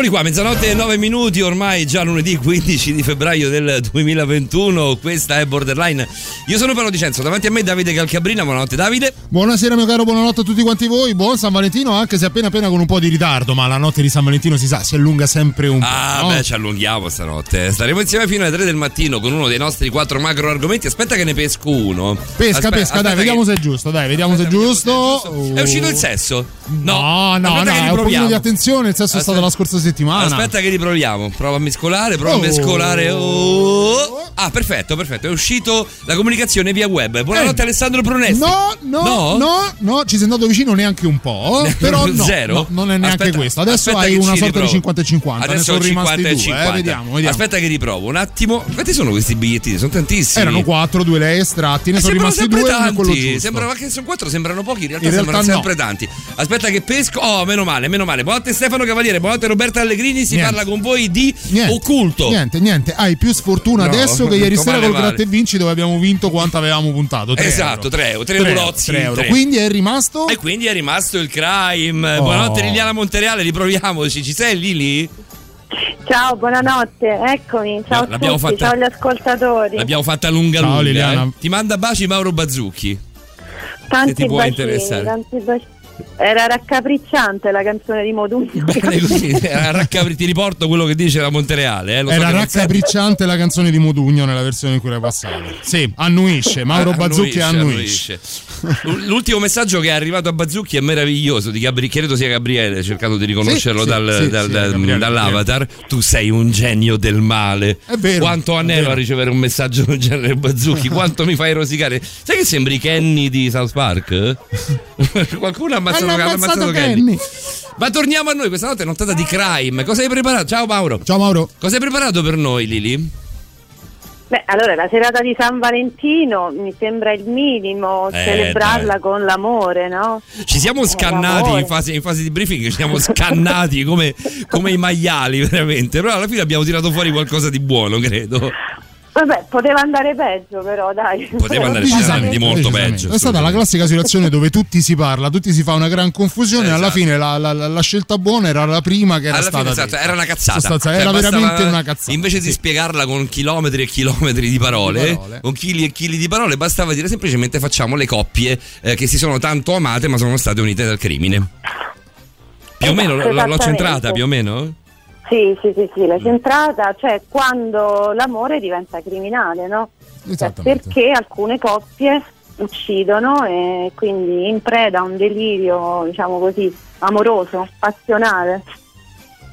Eccoli qua, mezzanotte e 9 minuti, ormai già lunedì 15 di febbraio del 2021, questa è Borderline. Io sono Paolo Dicenzo, davanti a me Davide Calcabrina, buonanotte Davide. Buonasera mio caro, buonanotte a tutti quanti voi, buon San Valentino anche se appena appena con un po' di ritardo, ma la notte di San Valentino si sa, si allunga sempre un po'. Ah, no? beh, ci allunghiamo stanotte. Staremo insieme fino alle 3 del mattino con uno dei nostri quattro macro argomenti. Aspetta che ne pesco uno. Pesca, Aspe- pesca, dai, aspetta vediamo che- se è giusto, dai, vediamo se è Aspetta, giusto. È uscito il sesso? No, no, Aspetta no, che è un pochino di attenzione, il sesso è stato Aspetta. la scorsa settimana. Aspetta che riproviamo. Prova a mescolare, prova Oh. a mescolare. Oh. Ah, perfetto, perfetto. È uscito la comunicazione via web. Buonanotte Eh. Alessandro Brunesti. No, no, No? no, no, ci sei andato vicino neanche un po', però no, Zero? no, non è neanche Aspetta- questo. Adesso hai una sorta di riprovo. 50 e 50, ne Adesso sono ho rimasti 50 e due, 50. eh, vediamo, vediamo. Aspetta che riprovo un attimo. Quanti sono questi bigliettini? Sono tantissimi. Erano quattro, due lei estratti, ne Eh, sono sembrano rimasti sempre due, uno è quello tanti. giusto. Sembrava che sono quattro, sembrano pochi. In realtà In sembrano realtà no. sempre tanti. Aspetta che pesco. Oh, meno male, meno male. Buonanotte Stefano Cavaliere, buonanotte Roberta Allegrini. Si Niente. parla con voi di Niente, occulto. Niente, niente, hai più sfortuna No, adesso che ieri sera col gratta e vinci dove abbiamo vinto quanto avevamo puntato. Tre Esatto, euro. 3 euro, 3 Tre eurozzi, tre euro. tre. Quindi è rimasto E quindi è rimasto il crime. Oh. Buonanotte Liliana Montereale, riproviamoci. Ci sei Lili? Ciao, buonanotte, eccomi, ciao No, a tutti, fatta- ciao agli ascoltatori. L'abbiamo fatta lunga Ciao, lunga. Liliana. eh. Ti manda baci Mauro Bazzucchi. tanti se ti può interessare. tanti bacini. Era raccapricciante la canzone di Modugno. Raccapri- ti riporto quello che dice la Montereale. Eh. Lo so Era sempre- raccapricciante la canzone di Modugno nella versione in cui era passata. Sì, annuisce. Mauro Bazzucchi annuisce. annuisce. L'ultimo messaggio che è arrivato a Bazzucchi è meraviglioso. Di Gabri- credo sia Gabriele, cercato di riconoscerlo Sì, dal- sì, dal- sì, dal- Gabriele, dall'avatar. Tu sei un genio del male. È vero, Quanto vero. a ricevere un messaggio del genere, Bazzucchi. Quanto mi fai rosicare. Sai che sembri Kenny di South Park? Qualcuno ha ammazzato, Hanno ha ammazzato ammazzato Kenny. Kenny. Ma torniamo a noi. Questa notte è nottata di crime. Cosa hai preparato? Ciao Mauro. Ciao Mauro. Cosa hai preparato per noi, Lili? Beh, allora la serata di San Valentino mi sembra il minimo Eh, celebrarla dai. con l'amore, no? Ci siamo scannati in fase, in fase di briefing, ci siamo scannati come, come i maiali, veramente. Però alla fine abbiamo tirato fuori qualcosa di buono, credo. Vabbè, poteva andare peggio però, dai. Poteva andare Decisamente, di molto decisamente. peggio. È stata la classica situazione dove tutti si parla, tutti si fa una gran confusione. e Alla Esatto. fine la, la- la- la scelta buona era la prima che era Alla stata fine esatto, era una cazzata. Sostanza- Cioè, era bastava- veramente una cazzata. Invece di Sì. spiegarla con chilometri e chilometri di parole, Di parole. con chili e chili di parole, bastava dire semplicemente facciamo le coppie eh, che si sono tanto amate ma sono state unite dal crimine. Più o Esatto, meno l'ho centrata, più o meno? Sì, sì, sì, sì, la centrata, cioè quando l'amore diventa criminale, no? Perché alcune coppie uccidono e quindi in preda a un delirio, diciamo così, amoroso, passionale,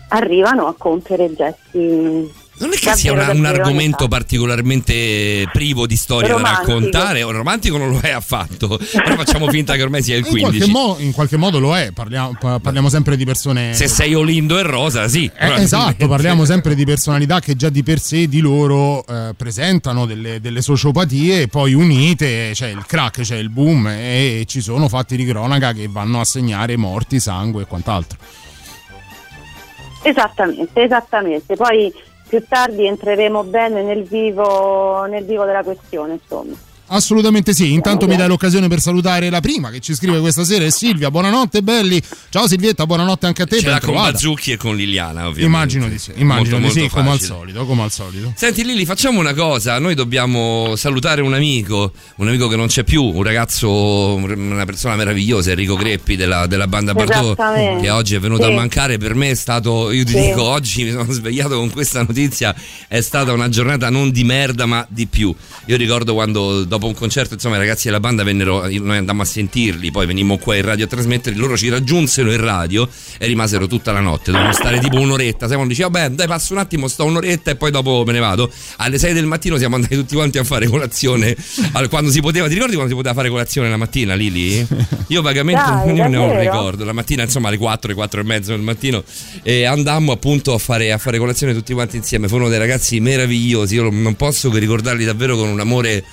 arrivano a compiere gesti Non è che sia una- davvero, un davvero argomento particolarmente privo di storia Romantico. da raccontare, o romantico non lo è affatto, però facciamo finta che ormai sia il In qualche, 15. mo- in qualche modo lo è, parliamo, pa- parliamo sempre di persone. Se sei Olindo e Rosa, sì. Eh, esatto, parliamo sempre di personalità che già di per sé di loro eh, presentano delle, delle sociopatie e poi unite c'è il crack, c'è il boom e ci sono fatti di cronaca che vanno a segnare morti, sangue e quant'altro. Esattamente, esattamente. Poi più tardi entreremo bene nel vivo, nel vivo della questione, insomma. Assolutamente sì, intanto mi dai l'occasione per salutare la prima che ci scrive questa sera è Silvia, buonanotte belli, ciao Silvietta, buonanotte anche a te, Ce l'ha con. Bazzucchi e con Liliana, ovviamente. Immagino di sì, immagino Molto, di sì, come al solito, come al solito. Senti Lili, facciamo una cosa, noi dobbiamo salutare un amico, un amico che non c'è più, un ragazzo, una persona meravigliosa, Enrico Greppi della, della banda Esattamente. che oggi è venuto Sì. a mancare, per me è stato, io ti Sì. dico, oggi mi sono svegliato con questa notizia, è stata una giornata non di merda ma di più. Io ricordo quando dopo dopo un concerto, insomma, i ragazzi della banda vennero, noi andammo a sentirli, poi venimmo qua in radio a trasmettere, loro ci raggiunsero in radio e rimasero tutta la notte, dovevamo stare tipo un'oretta, siamo dice vabbè dai passo un attimo, sto un'oretta e poi dopo me ne vado. Alle 6 del mattino siamo andati tutti quanti a fare colazione, quando si poteva, ti ricordi quando si poteva fare colazione la mattina Lili? Io vagamente Dai, non ne ho un ricordo, la mattina insomma alle 4, 4 e mezzo del mattino e andammo appunto a fare, a fare colazione tutti quanti insieme, furono dei ragazzi meravigliosi, io non posso che ricordarli davvero con un amore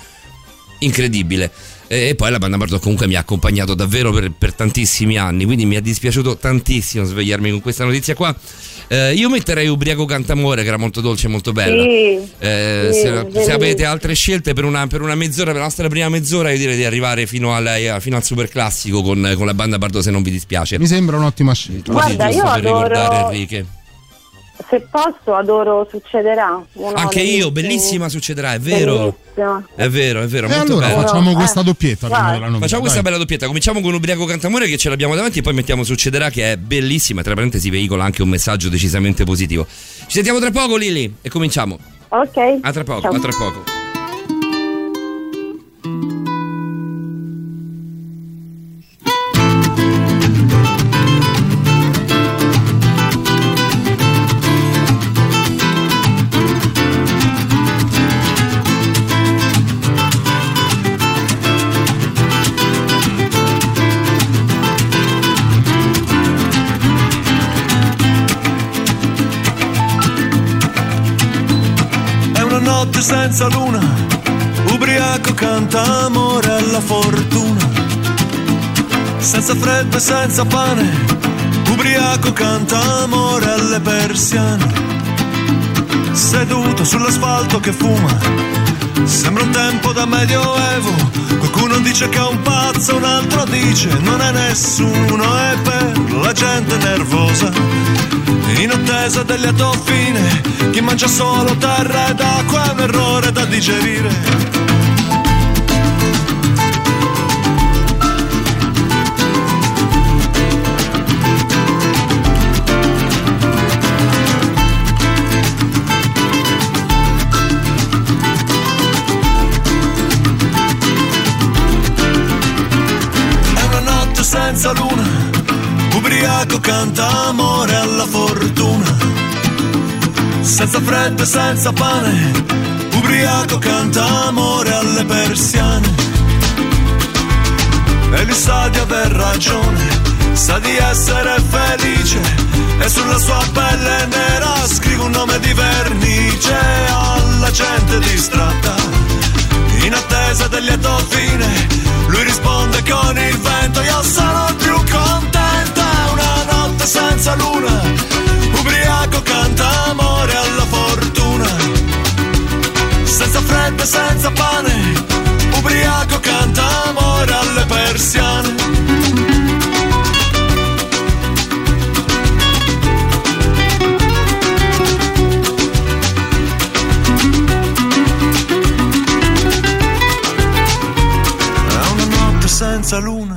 incredibile. E e poi la banda Bardot comunque mi ha accompagnato davvero per, per tantissimi anni, quindi mi è dispiaciuto tantissimo svegliarmi con questa notizia qua. Eh, io metterei Ubriaco Cantamore, che era molto dolce e molto bella. Sì, Eh, sì, se, se avete altre scelte per una, per una mezz'ora, per la nostra prima mezz'ora, io direi di arrivare fino, alla- eh, fino al super classico con, con la banda Bardot se non vi dispiace. Mi sembra un'ottima scelta. Così, Guarda, giusto io per ricordare adoro- Enrique. Se posso, adoro Succederà. uno Anche io, bellissima succederà, è vero. Bellissimo. È vero, è vero, E molto allora bello. facciamo Eh, questa doppietta novità. Facciamo questa bella doppietta. Cominciamo con Ubriaco Cantamore che ce l'abbiamo davanti e poi mettiamo Succederà che è bellissima. Tra parentesi veicola anche un messaggio decisamente positivo. Ci sentiamo tra poco Lili e cominciamo. Ok. A tra poco, Ciao. a tra poco. Freddo e senza pane, ubriaco canta amore alle persiane. Seduto sull'asfalto che fuma, sembra un tempo da medioevo. Qualcuno dice che è un pazzo, un altro dice non è nessuno, è per la gente nervosa. In attesa del lieto fine, chi mangia solo terra ed acqua è un errore da digerire. Ubriaco canta amore alla fortuna. Senza freddo e senza pane, ubriaco canta amore alle persiane. E lui sa di aver ragione, sa di essere felice. E sulla sua pelle nera scrive un nome di vernice alla gente distratta in attesa del lieto fine. Lui risponde con il vento, io il più contento. Senza luna, ubriaco canta amore alla fortuna. Senza freddo senza pane, ubriaco canta amore alle persiane. Senza luna.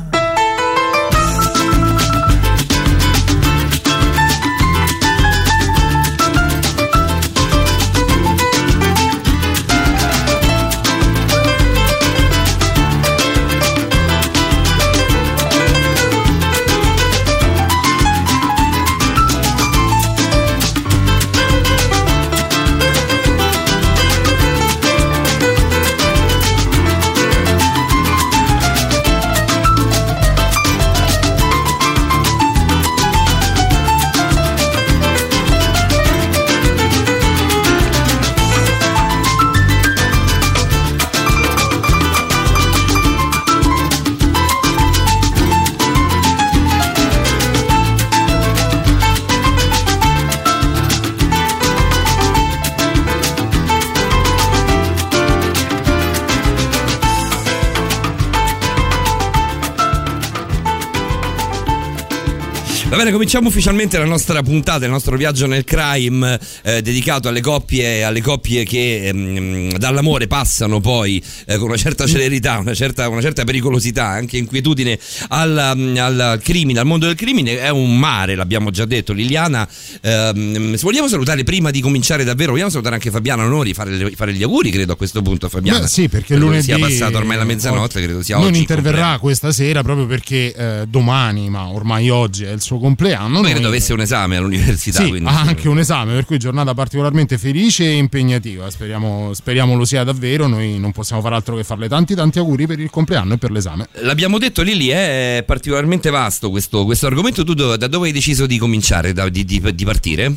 Bene, cominciamo ufficialmente la nostra puntata, il nostro viaggio nel crime eh, dedicato alle coppie, alle coppie che ehm, dall'amore passano poi eh, con una certa celerità, una certa, una certa pericolosità, anche inquietudine al, mm, al, crimine, al mondo del crimine. È un mare, l'abbiamo già detto. Liliana, ehm, vogliamo salutare prima di cominciare davvero, vogliamo salutare anche Fabiano Onori, fare, fare gli auguri credo a questo punto Fabiano. Beh, sì, perché lunedì sia passato ormai la mezzanotte, credo sia non oggi. Non interverrà questa sera proprio perché eh, domani, ma ormai oggi è il suo compleanno. Poi credo avesse un esame all'università. Sì, quindi, ha anche un esame, per cui giornata particolarmente felice e impegnativa. Speriamo, speriamo, lo sia davvero. Noi non possiamo fare altro che farle tanti tanti auguri per il compleanno e per l'esame. L'abbiamo detto Lili, è particolarmente vasto questo, questo argomento. Tu da dove hai deciso di cominciare, da, di, di, di partire?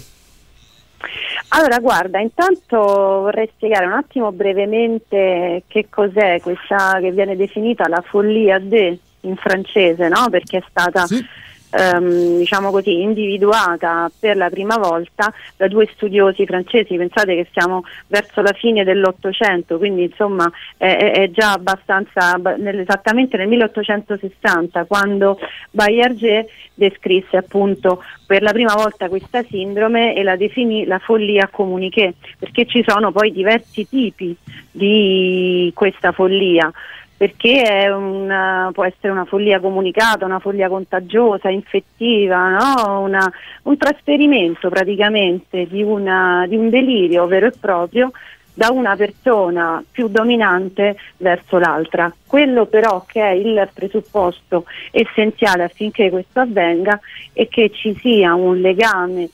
Allora, guarda, intanto vorrei spiegare un attimo brevemente che cos'è questa che viene definita la follia de in francese, no? Perché è stata sì ehm, diciamo così, individuata per la prima volta da due studiosi francesi. Pensate che siamo verso la fine dell'Ottocento, quindi insomma è, è già abbastanza esattamente nel 1860 quando Baillarger descrisse appunto per la prima volta questa sindrome e la definì la follia comuniché, perché ci sono poi diversi tipi di questa follia perché una, può essere una follia comunicata, una follia contagiosa, infettiva, no? una, un trasferimento praticamente di, una, di un delirio vero e proprio da una persona più dominante verso l'altra. Quello però che è il presupposto essenziale affinché questo avvenga è che ci sia un legame,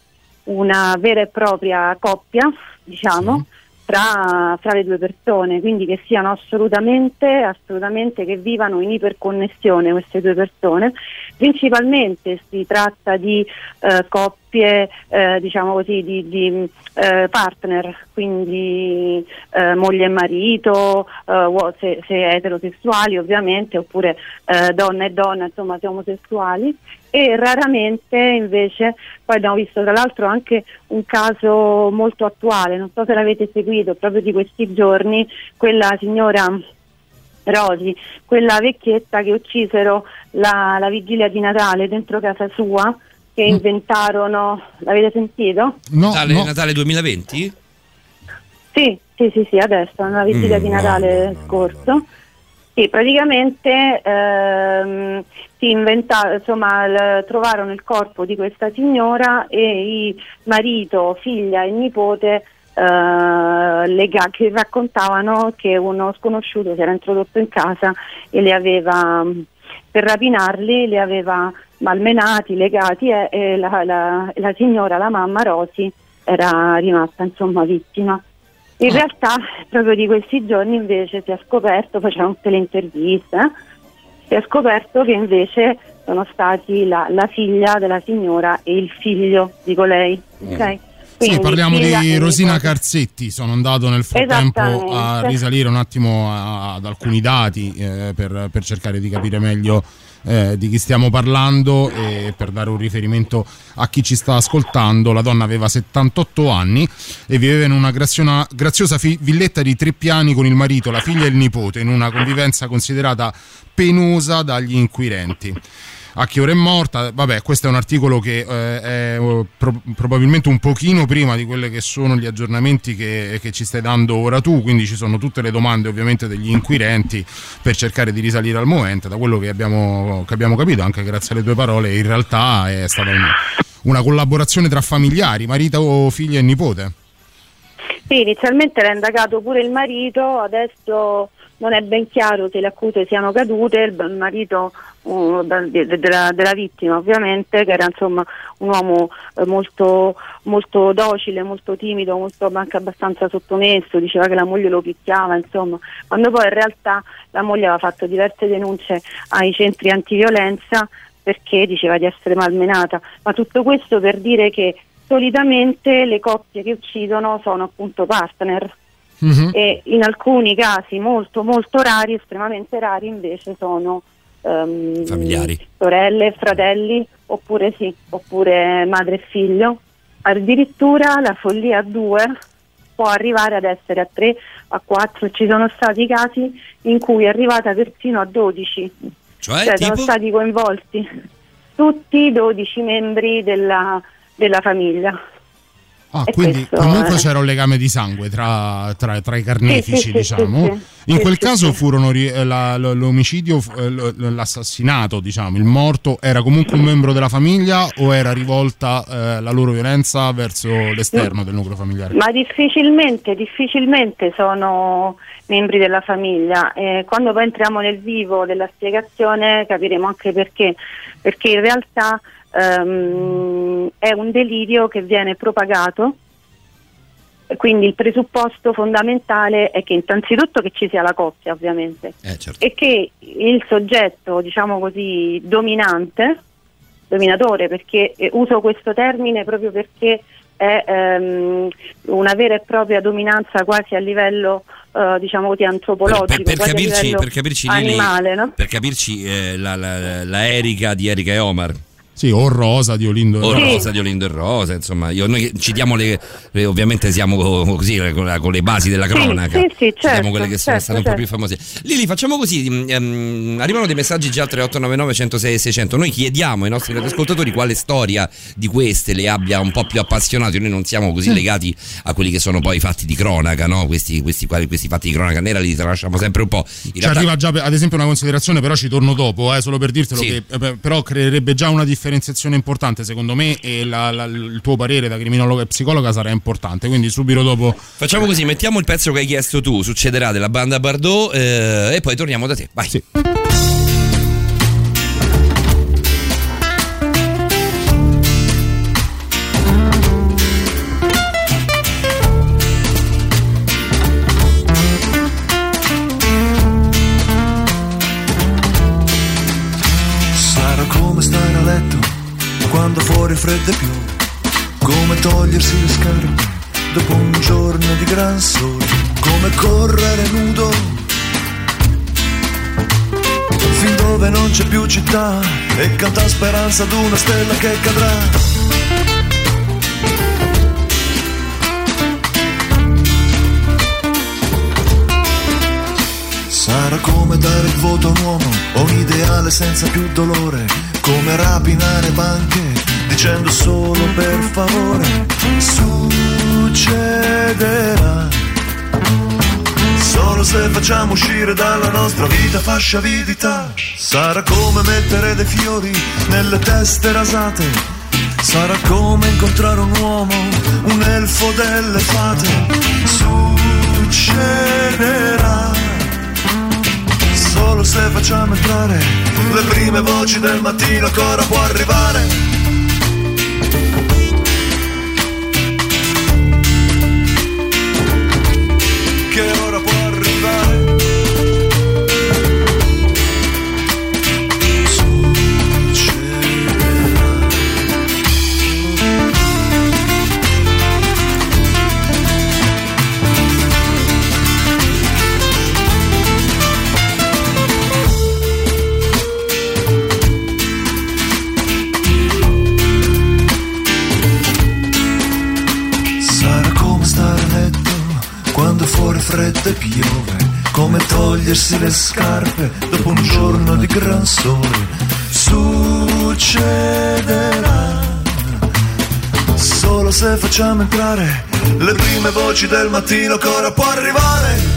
una vera e propria coppia, diciamo, sì tra, tra, le due persone, quindi che siano assolutamente, assolutamente che vivano in iperconnessione queste due persone. Principalmente si tratta di eh, coppie, eh, diciamo così, di, di eh, partner, quindi eh, moglie e marito, eh, se, se, eterosessuali ovviamente, oppure eh, donna e donna, insomma se omosessuali e raramente invece, poi abbiamo visto tra l'altro anche un caso molto attuale, non so se l'avete seguito proprio di questi giorni, quella signora Rosi, quella vecchietta che uccisero la, la vigilia di Natale dentro casa sua, che mm. inventarono, l'avete sentito? No, Natale, no. Natale 2020? Sì, sì, sì, sì, adesso, nella vigilia mm, di Natale no, scorso. Sì, praticamente ehm, si inventa, insomma, l- trovarono il corpo di questa signora e il marito, figlia e nipote eh, lega- che raccontavano che uno sconosciuto si era introdotto in casa e li aveva, per rapinarli, li aveva malmenati, legati e, e la, la, la signora, la mamma Rosi, era rimasta insomma vittima. In realtà proprio di questi giorni invece si è scoperto, facevano tutte le interviste, eh, si è scoperto che invece sono stati la, la, figlia della signora e il figlio di colei. Mm. Okay? Quindi, sì, parliamo di Rosina Carzetti, sono andato nel frattempo a risalire un attimo ad alcuni dati eh, per, per cercare di capire meglio eh, di chi stiamo parlando e per dare un riferimento a chi ci sta ascoltando, la donna aveva 78 anni e viveva in una graziona, graziosa fi- villetta di tre piani con il marito, la figlia e il nipote, in una convivenza considerata penosa dagli inquirenti a che ora è morta. Vabbè, questo è un articolo che eh, è oh, pro- probabilmente un pochino prima di quelli che sono gli aggiornamenti che, che, ci stai dando ora tu, quindi ci sono tutte le domande ovviamente degli inquirenti per cercare di risalire al momento. Da quello che abbiamo, che abbiamo capito, anche grazie alle tue parole, in realtà è stata un, una collaborazione tra familiari, marito, figlia e nipote. Sì, inizialmente era indagato pure il marito, adesso non è ben chiaro se le accuse siano cadute, il marito uh, della, della, vittima ovviamente, che era insomma un uomo eh, molto, molto, docile, molto timido, molto, anche abbastanza sottomesso, diceva che la moglie lo picchiava, insomma, quando poi in realtà la moglie aveva fatto diverse denunce ai centri antiviolenza perché diceva di essere malmenata, ma tutto questo per dire che solitamente le coppie che uccidono sono appunto partner uh-huh. e in alcuni casi molto molto rari, estremamente rari invece sono um, familiari, sorelle, fratelli oppure sì, oppure madre e figlio. Addirittura la follia a due può arrivare ad essere a tre, a quattro, ci sono stati casi in cui è arrivata persino a 12. Cioè, cioè sono stati coinvolti tutti 12 membri della, della famiglia. Ah, E quindi questo comunque è- c'era un legame di sangue tra, tra- tra i carnefici, Sì, sì, diciamo. sì. In quel caso furono eh, la- lo- l'omicidio, eh, l'assassinato, diciamo, il morto era comunque un membro della famiglia o era rivolta eh, la loro violenza verso l'esterno del nucleo familiare? Ma difficilmente, difficilmente sono membri della famiglia. Eh, quando poi entriamo nel vivo della spiegazione capiremo anche perché. Perché in realtà ehm, è un delirio che viene propagato. Quindi il presupposto fondamentale è che innanzitutto che ci sia la coppia, ovviamente, Eh, certo. e che il soggetto, diciamo così, dominante, dominatore, perché eh, uso questo termine proprio perché è ehm, una vera e propria dominanza quasi a livello, eh, diciamo così, antropologico, Per, per a capirci, per capirci animale, no? per capirci eh, la, la- la Erika di Erika e Omar Sì, o Rosa di Olindo. o Sì. Rosa di Olindo e Rosa, insomma, io, noi citiamo le, le- ovviamente siamo co- così con, la- con le basi della Sì, cronaca. sì, sì, Citiamo certo, quelle che sono certo, state un po' più certo. famose. Lili, facciamo così, mm, ehm, arrivano dei messaggi già al 3899 106 e 600. Noi chiediamo ai nostri ascoltatori quale storia di queste le abbia un po' più appassionati. Noi non siamo così legati a quelli che sono poi i fatti di cronaca, no? Questi, questi, quali- questi fatti di cronaca nera li tralasciamo sempre un po'. In Ci realtà- arriva già ad esempio una considerazione, però ci torno dopo, eh, solo per dirtelo Sì. che eh, però creerebbe già una differenziazione importante secondo me e la- la- il tuo parere da criminologa e psicologa sarà importante, quindi subito dopo Facciamo così, mettiamo il pezzo che hai chiesto tu, succederà della banda Bardot eh, e poi torniamo da te. Vai. Sì. Freddo e piove, come togliersi le scarpe dopo un giorno di gran sole, come correre nudo. Fin dove non c'è più città e canta speranza ad una stella che cadrà. Sarà come dare il voto a un uomo o un ideale senza più dolore, come rapinare banche dicendo solo per favore. Succederà solo se facciamo uscire dalla nostra vita fascia avidità. Sarà come mettere dei fiori nelle teste rasate. Sarà come incontrare un uomo, un elfo delle fate. Succederà solo se facciamo entrare le prime voci del mattino che ora può arrivare. Togliersi le scarpe dopo un giorno di gran sole. Succederà solo se facciamo entrare le prime voci del mattino ora può arrivare.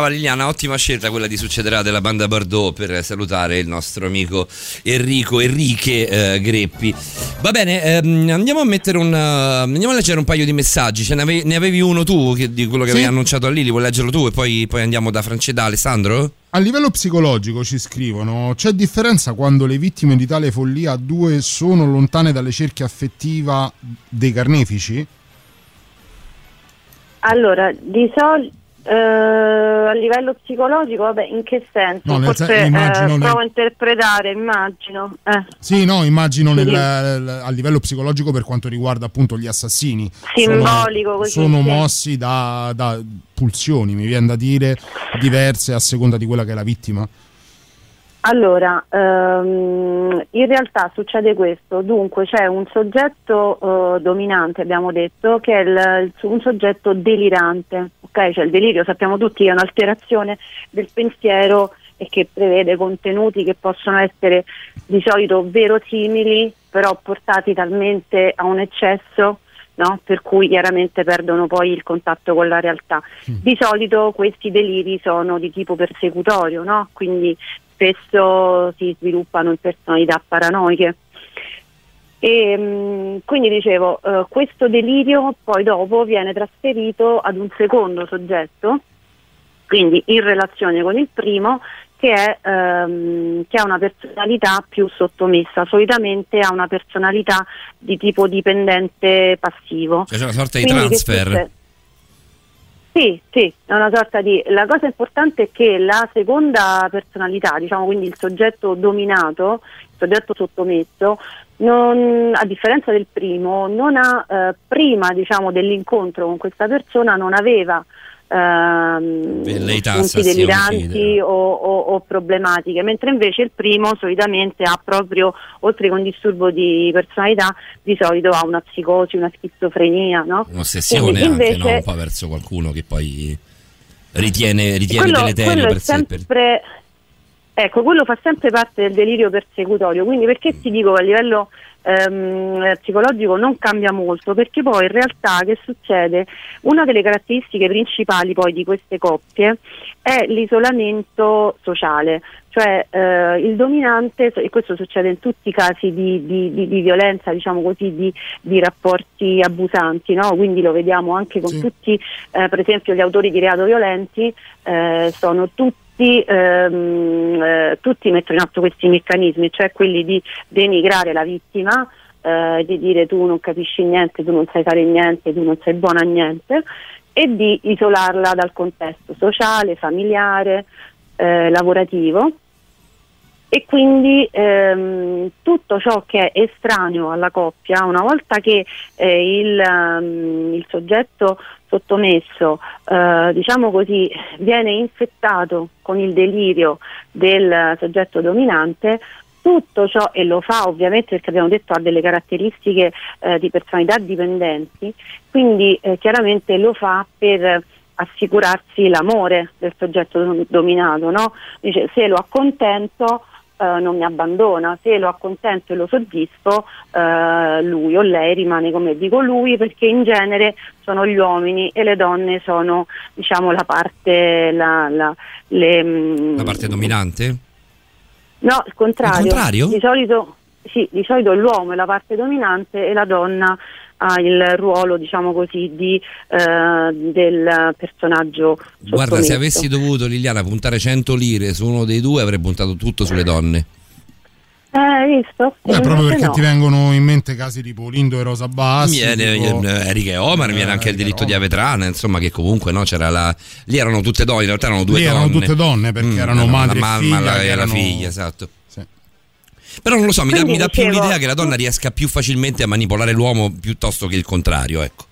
Brava, Liliana, ottima scelta quella di succederà della banda Bardot per salutare il nostro amico Enrico Enriche eh, Greppi. Va bene, ehm, andiamo a mettere un. eh, andiamo a leggere un paio di messaggi. Ce ne avevi, ne avevi uno tu che- di quello che Sì. avevi annunciato a Lili, vuoi leggerlo tu e poi, poi andiamo da France da Alessandro? A livello psicologico ci scrivono: c'è differenza quando le vittime di tale follia due sono lontane dalle cerchie affettiva dei carnefici? Allora, di solito Eh, a livello psicologico, vabbè, in che senso? No, nel Forse sen- eh, immagino nel- provo a interpretare, immagino. Eh. Sì, no, immagino nel- Sì. l- a livello psicologico per quanto riguarda appunto gli assassini. Simbolico, sono, così, sono mossi da, da pulsioni, mi viene da dire, diverse a seconda di quella che è la vittima. Allora, ehm, in realtà succede questo, dunque c'è un soggetto eh, dominante, abbiamo detto, che è il- un soggetto delirante, ok? Cioè il delirio sappiamo tutti che è un'alterazione del pensiero e che prevede contenuti che possono essere di solito verosimili, però portati talmente a un eccesso no? per cui chiaramente perdono poi il contatto con la realtà. Di solito questi deliri sono di tipo persecutorio, no? quindi spesso si sviluppano in personalità paranoiche. E, mh, quindi dicevo, eh, questo delirio poi dopo viene trasferito ad un secondo soggetto, quindi in relazione con il primo, che, è, ehm, che ha una personalità più sottomessa, solitamente ha una personalità di tipo dipendente passivo. Cioè c'è una sorta di Quindi transfer. Sì, sì, è una sorta di... La cosa importante è che la seconda personalità, diciamo quindi il soggetto dominato, il soggetto sottomesso, non- a differenza del primo, ha, eh, prima diciamo, dell'incontro con questa persona, non aveva ehm, punti deliranti o, o- o problematiche, mentre invece il primo solitamente ha proprio, oltre che un disturbo di personalità, di solito ha una psicosi, una schizofrenia, no? Un'ossessione Quindi anche, invece- no? Un po' verso qualcuno che poi ritiene, ritiene quello, deleterio quello per sé. per- sempre, ecco, quello fa sempre parte del delirio persecutorio, quindi perché ti dico a livello ehm, psicologico non cambia molto, perché poi in realtà che succede? Una delle caratteristiche principali poi di queste coppie è l'isolamento sociale, cioè eh, il dominante, e questo succede in tutti i casi di, di- di- di violenza, diciamo così, di, di rapporti abusanti, no? quindi lo vediamo anche con Sì. tutti, eh, per esempio gli autori di reato violenti eh, sono tutti, ehm, eh, tutti mettono in atto questi meccanismi, cioè quelli di denigrare la vittima, eh, di dire tu non capisci niente, tu non sai fare niente, tu non sei buona a niente e di isolarla dal contesto sociale, familiare, eh, lavorativo e quindi ehm, tutto ciò che è estraneo alla coppia, una volta che eh, il, ehm, il soggetto sottomesso, eh, diciamo così, viene infettato con il delirio del soggetto dominante, tutto ciò, e lo fa ovviamente perché abbiamo detto ha delle caratteristiche eh, di personalità dipendenti, quindi eh, chiaramente lo fa per assicurarsi l'amore del soggetto dom- dominato, no? Dice se lo accontento eh, non mi abbandona, se lo accontento e lo soddisfo eh, lui o lei rimane come dico lui perché in genere sono gli uomini e le donne sono diciamo la parte la, la- le, mm, La parte dominante? No, il contrario. Il contrario? Di solito, sì, di solito l'uomo è la parte dominante e la donna ha il ruolo, diciamo così, di, eh, del personaggio Guarda, se avessi dovuto Liliana puntare 100 lire su uno dei due avrei puntato tutto sulle donne. Eh, hai visto? Beh, proprio perché no. ti vengono in mente casi tipo Lindo e Rosa Bassi. Viene tipo- Erika e Omar, Eh, viene anche il Erika delitto di Omar. Avetrana, insomma, che comunque no, c'era la. Lì erano tutte donne, in realtà erano due Lì donne. erano tutte donne, perché erano la madre e mamma figlia, la- che e la erano- figlia, esatto. Però non lo so, mi dà, mi dà più l'idea che la donna riesca più facilmente a manipolare l'uomo piuttosto che il contrario, ecco.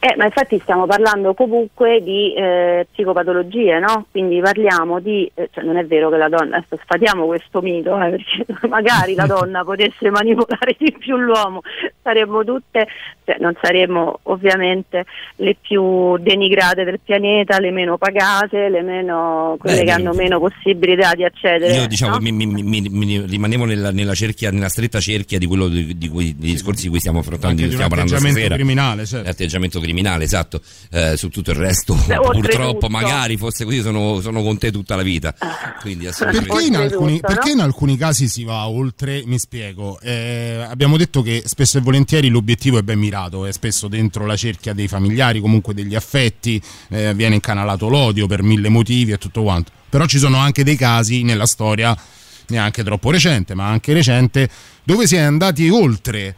Eh, ma infatti stiamo parlando comunque di eh, psicopatologie, no? Quindi parliamo di, eh, cioè non è vero che la donna, adesso sfatiamo questo mito, eh, perché magari la donna potesse manipolare di più l'uomo, saremmo tutte, cioè non saremmo ovviamente le più denigrate del pianeta, le meno pagate, le meno, quelle Beh, che hanno meno possibilità di accedere. Io diciamo no? mi, mi- mi- mi- rimanevo nella, nella cerchia, nella stretta cerchia di quello di, di cui, dei discorsi di cui stiamo affrontando, di di stiamo parlando atteggiamento stasera. criminale, certo. L'atteggiamento criminale, esatto. Eh, su tutto il resto, Beh, purtroppo, magari fosse così, sono, sono con te tutta la vita. Quindi assolutamente. Perché in, alcuni, no? perché in alcuni casi si va oltre? Mi spiego. Eh, abbiamo detto che spesso e volentieri l'obiettivo è ben mirato, è spesso dentro la cerchia dei familiari, comunque degli affetti, eh, viene incanalato l'odio per mille motivi e tutto quanto. Però ci sono anche dei casi nella storia, neanche troppo recente, ma anche recente, dove si è andati oltre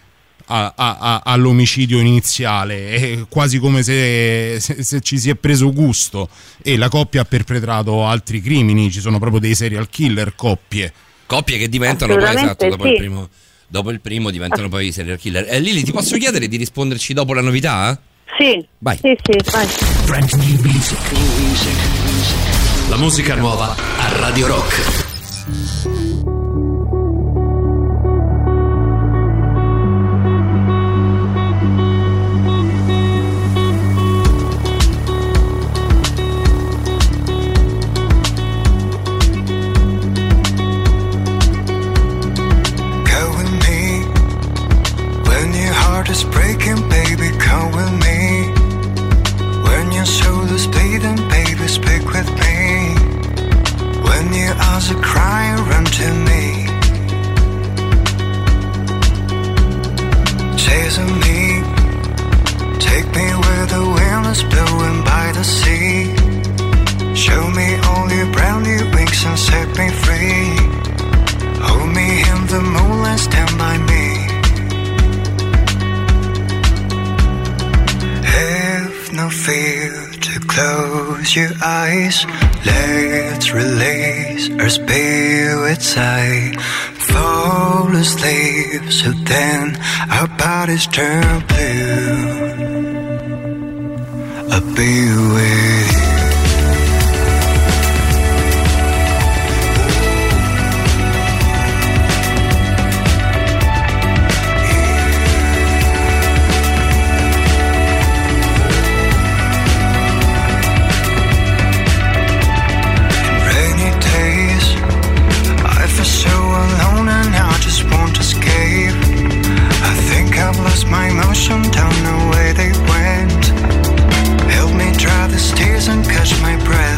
a- a- all'omicidio iniziale, è quasi come se, se- se ci si è preso gusto e la coppia ha perpetrato altri crimini, ci sono proprio dei serial killer coppie. Coppie che diventano poi esatto dopo sì. il primo. Dopo il primo diventano poi serial killer. Eh, Lili, ti posso chiedere di risponderci dopo la novità? Sì, Vai. sì, sì, vai. Brand new music. La musica nuova a Radio Rock. Eyes are crying. Run to me, chasing me. Take me where the wind is blowing by the sea. Show me all your brand new wings and set me free. Hold me in the moonlight, stand by me. Have no fear close your eyes. Let's release our spirits high. Fall asleep, so then our bodies turn blue. I'll be with you. ocean down the way they went. Help me dry these tears and catch my breath.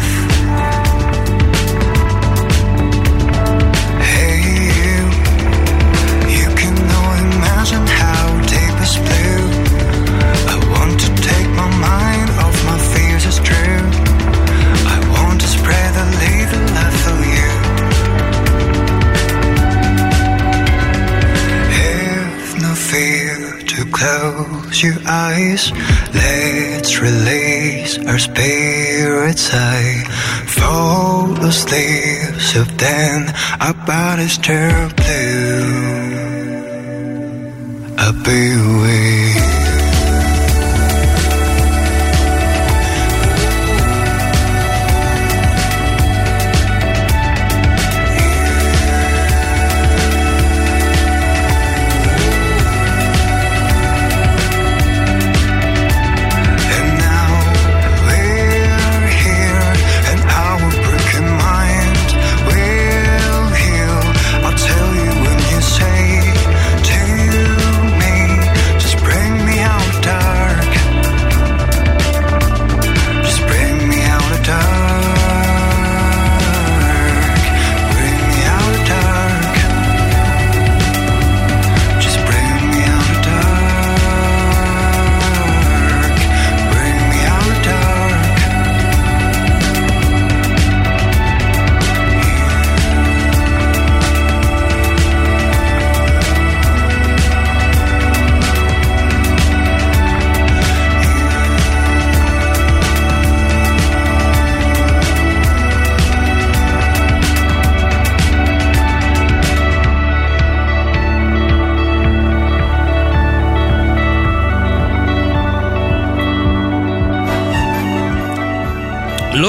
Close your eyes. Let's release our spirits high. Fall asleep, so then our bodies turn blue. I'll be with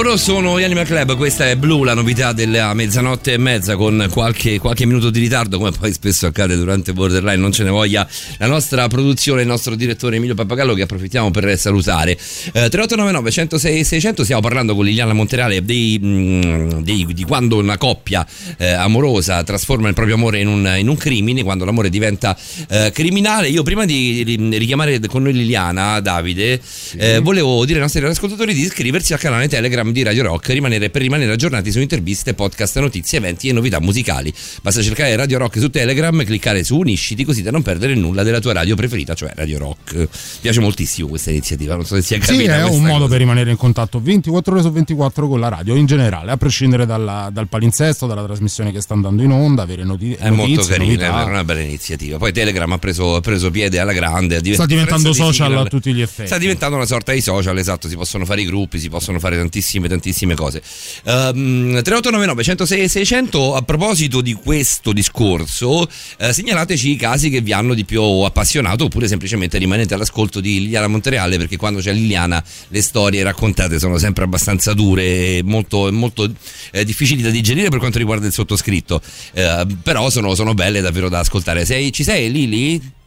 Loro sono gli Animal Club, questa è Blue, la novità della mezzanotte e mezza con qualche, qualche minuto di ritardo, come poi spesso accade durante Borderline, non ce ne voglia la nostra produzione, il nostro direttore Emilio Pappagallo che approfittiamo per salutare. Eh, 3899 106 600 stiamo parlando con Liliana Monterale dei, mh, dei- di quando una coppia eh, amorosa trasforma il proprio amore in un, in un crimine, quando l'amore diventa eh, criminale. Io prima di ri- richiamare con noi Liliana, Davide, eh, volevo dire ai nostri ascoltatori di iscriversi al canale Telegram di Radio Rock rimanere, per rimanere aggiornati su interviste, podcast, notizie, eventi e novità musicali. Basta cercare Radio Rock su Telegram, cliccare su Unisciti così da non perdere nulla della tua radio preferita, cioè Radio Rock. Mi piace moltissimo questa iniziativa, non so se sia capita. Sì, è un modo cosa. per rimanere in contatto 24 ore su 24 con la radio in generale, a prescindere dalla- dal palinsesto, dalla trasmissione che sta andando in onda, avere noti- È notizie, molto carina, è una bella iniziativa. Poi Telegram ha preso, ha preso piede alla grande. a div- Sta diventando di social Signal, a tutti gli effetti. Sta diventando una sorta di social, esatto. Si possono fare i gruppi, si possono fare tantissime, tantissime cose. Um, 3899 106 600. A proposito di questo discorso, eh, segnalateci i casi che vi hanno di più appassionato, oppure semplicemente rimanete all'ascolto di Liliana Montereale, perché quando c'è Liliana le storie raccontate sono sempre abbastanza dure e molto, molto eh, difficili da digerire per quanto riguarda il sottoscritto. Eh, però sono, sono belle davvero da ascoltare. Sei, ci sei Lili?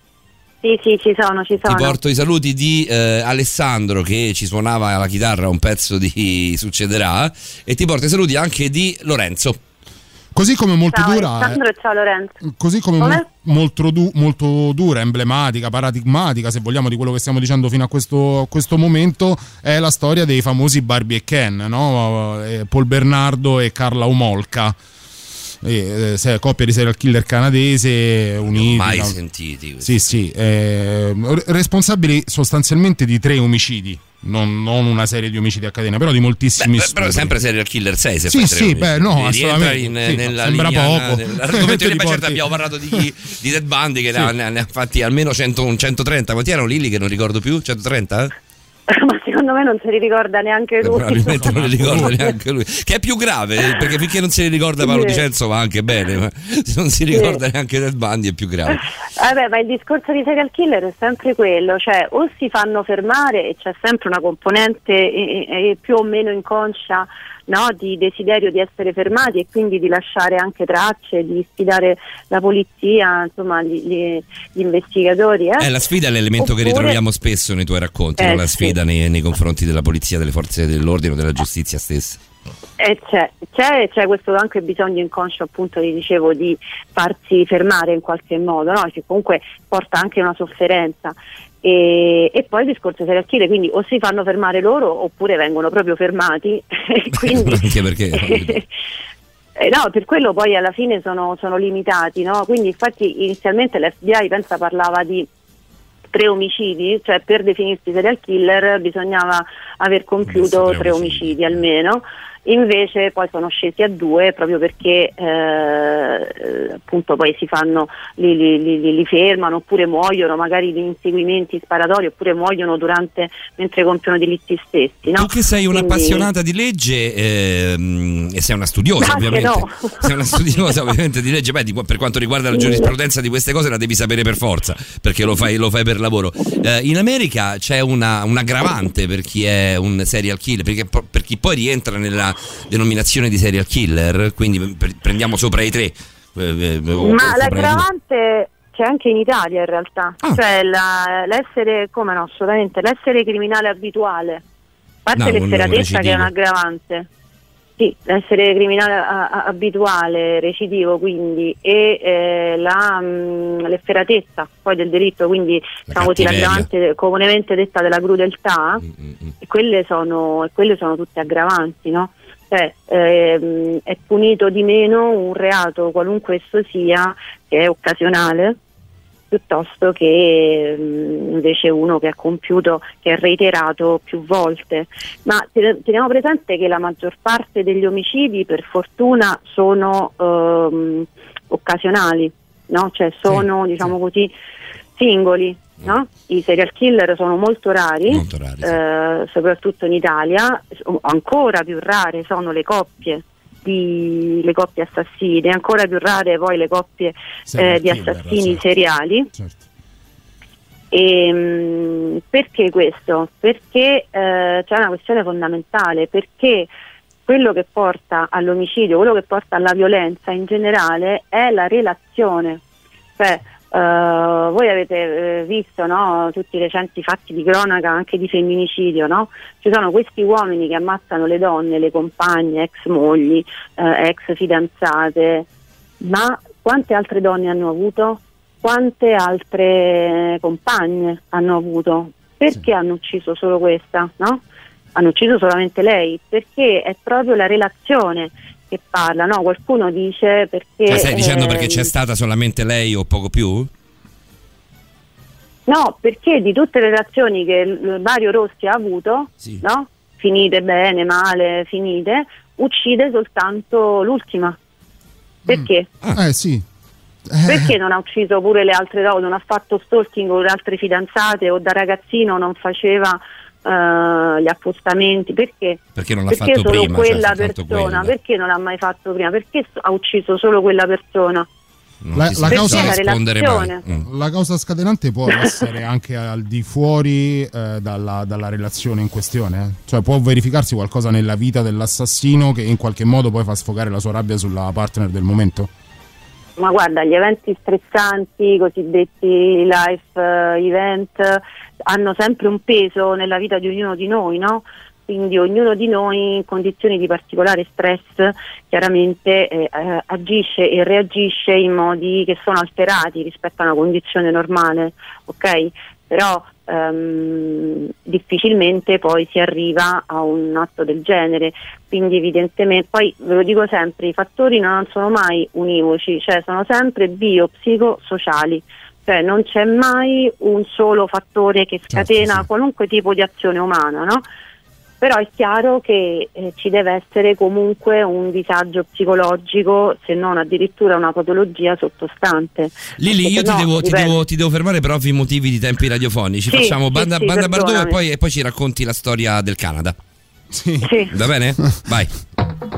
Sì, sì, ci sono, ci Ti sono. porto i saluti di eh, Alessandro che ci suonava la chitarra un pezzo di Succederà e ti porto i saluti anche di Lorenzo. Così come molto ciao dura. Alessandro e ciao Lorenzo. Così come Come? mo- molto, du- molto dura, emblematica, paradigmatica, se vogliamo, di quello che stiamo dicendo fino a questo, a questo momento, è la storia dei famosi Barbie e Ken, no? Eh, Paul Bernardo e Carla Omolka. Eh, eh, coppia di serial killer canadese uniti Mai no? sentiti. questi. Sì, sì, eh, re- responsabili sostanzialmente di tre omicidi, non, non una serie di omicidi a catena, però di moltissimi Beh, beh, però sempre serial killer sei se Sì, sì, beh, no, assolutamente. in- Sì, nella sembra linea, poco. nell'argomento di- certo abbiamo parlato di, di Dead Bundy che Sì. ne, ha, ne ha- fatti almeno 100, un 130. Quanti erano Lilli che non ricordo più? 130? Ma secondo me non se li ricorda neanche lui. Probabilmente non li ricorda neanche lui. Che è più grave, perché finché non se li ricorda Paolo Sì. Dicenzo va anche bene, ma se non si ricorda neanche Dead Bundy è più grave. Vabbè, ma il discorso di serial killer è sempre quello, cioè o si fanno fermare e c'è sempre una componente eh, eh, più o meno inconscia no, di desiderio di essere fermati e quindi di lasciare anche tracce, di sfidare la polizia, insomma gli, gli- gli investigatori. Eh? Eh, la sfida è l'elemento che Oppure- ritroviamo spesso nei tuoi racconti, Eh, no? la sì. sfida nei, nei confronti della polizia, delle forze dell'ordine o della giustizia stessa. Eh, c'è, c'è, c'è questo anche bisogno inconscio appunto vi dicevo di farsi fermare in qualche modo, no? che comunque porta anche una sofferenza. E, e poi il discorso serial killer, quindi o si fanno fermare loro oppure vengono proprio fermati. quindi, Anche perché- Eh, no, per quello poi alla fine sono, sono limitati, no? Quindi infatti inizialmente l'FBI pensa parlava di tre omicidi, cioè per definirsi serial killer bisognava aver compiuto Tre omicidi. omicidi almeno. Invece poi sono scesi a due proprio perché eh, appunto poi si fanno, li, li- li- li- fermano oppure muoiono magari di inseguimenti sparatori oppure muoiono durante, mentre compiono delitti stessi. No? Tu che sei Quindi- un'appassionata di legge ehm, e sei una studiosa Anche ovviamente, no. sei una studiosa ovviamente di legge, beh, di- per quanto riguarda la giurisprudenza di queste cose la devi sapere per forza perché lo fai, lo fai per lavoro. Eh, in America c'è una, un aggravante per chi è un serial killer, perché per chi poi rientra nella denominazione di serial killer, quindi prendiamo sopra i tre. eh, eh, Ma l'aggravante c'è anche in Italia in realtà, Ah. cioè la- l'essere, come no, assolutamente, l'essere criminale abituale, a parte No, l'efferatezza che è un aggravante, sì, l'essere criminale a- a- abituale, recidivo quindi, e eh, la, mh, l'efferatezza poi del delitto, quindi diciamo così, cattiveria. l'aggravante comunemente detta della crudeltà, Mm, mm, mm. e quelle sono, e quelle sono tutte aggravanti, no? Cioè, ehm, è punito di meno un reato, qualunque esso sia, che è occasionale, piuttosto che ehm, invece uno che ha compiuto, che è reiterato più volte. Ma te- teniamo presente che la maggior parte degli omicidi, per fortuna, sono ehm, occasionali, no? Cioè sono, diciamo così, singoli. No? I serial killer sono molto rari, Molto rari, sì. eh, soprattutto in Italia, ancora più rare sono le coppie. Di, le coppie assassine, ancora più rare poi le coppie eh, di assassini certo. seriali. Certo. E, mh, perché questo? Perché eh, c'è una questione fondamentale, perché quello che porta all'omicidio, quello che porta alla violenza in generale è la relazione. Cioè, eh, voi avete eh, visto no, tutti i recenti fatti di cronaca anche di femminicidio, no? Ci sono questi uomini che ammazzano le donne, le compagne, ex mogli, eh, ex fidanzate, ma quante altre donne hanno avuto? Quante altre compagne hanno avuto? Perché hanno ucciso solo questa? No? hanno ucciso solamente lei, perché è proprio la relazione che parla, no? Qualcuno dice perché... Cioè, stai dicendo eh, perché c'è stata solamente lei o poco più? No, perché di tutte le relazioni che Mario Rossi ha avuto, Sì. no? finite bene, male, finite, uccide soltanto l'ultima. Perché? Eh sì. Eh, Perché non ha ucciso pure le altre donne, non ha fatto stalking con le altre fidanzate o da ragazzino non faceva eh, gli appostamenti? Perché? Perché non l'ha Perché fatto solo prima? cioè, quella soltanto persona? quella. Perché non l'ha mai fatto prima? Perché ha ucciso solo quella persona? La- la causa-. Mm. La causa scatenante può essere anche al di fuori eh, dalla, dalla relazione in questione. eh. Cioè può verificarsi qualcosa nella vita dell'assassino che in qualche modo poi fa sfogare la sua rabbia sulla partner del momento. Ma guarda, gli eventi stressanti, i cosiddetti life eh, event, hanno sempre un peso nella vita di ognuno di noi, no? Quindi ognuno di noi in condizioni di particolare stress chiaramente eh, eh, agisce e reagisce in modi che sono alterati rispetto a una condizione normale, ok? Però ehm, difficilmente poi si arriva a un atto del genere, quindi evidentemente, poi ve lo dico sempre, i fattori non sono mai univoci, cioè sono sempre biopsicosociali, cioè non c'è mai un solo fattore che scatena sì. qualunque tipo di azione umana, no? Però è chiaro che eh, ci deve essere comunque un disagio psicologico, se non addirittura una patologia sottostante. Lili, io ti no, devo, ti, devo, ti devo fermare per ovvi motivi di tempi radiofonici. Sì, Facciamo banda, sì, banda Bardot e poi, e poi ci racconti la storia del Canada. Sì. Sì, Va bene? Vai.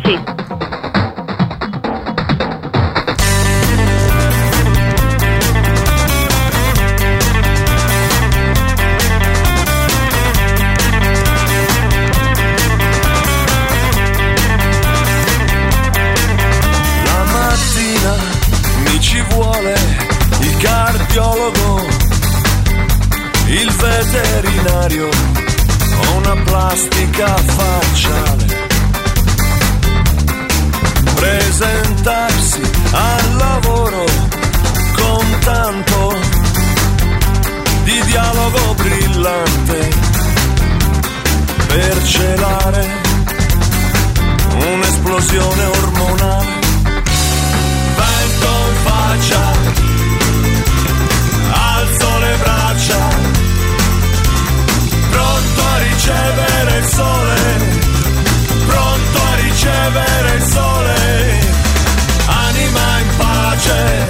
sì. Cardiologo, il veterinario o una plastica facciale. Presentarsi al lavoro con tanto di dialogo brillante per celare un'esplosione ormonale. Vento in faccia, ricevere il sole, pronto a ricevere il sole, anima in pace,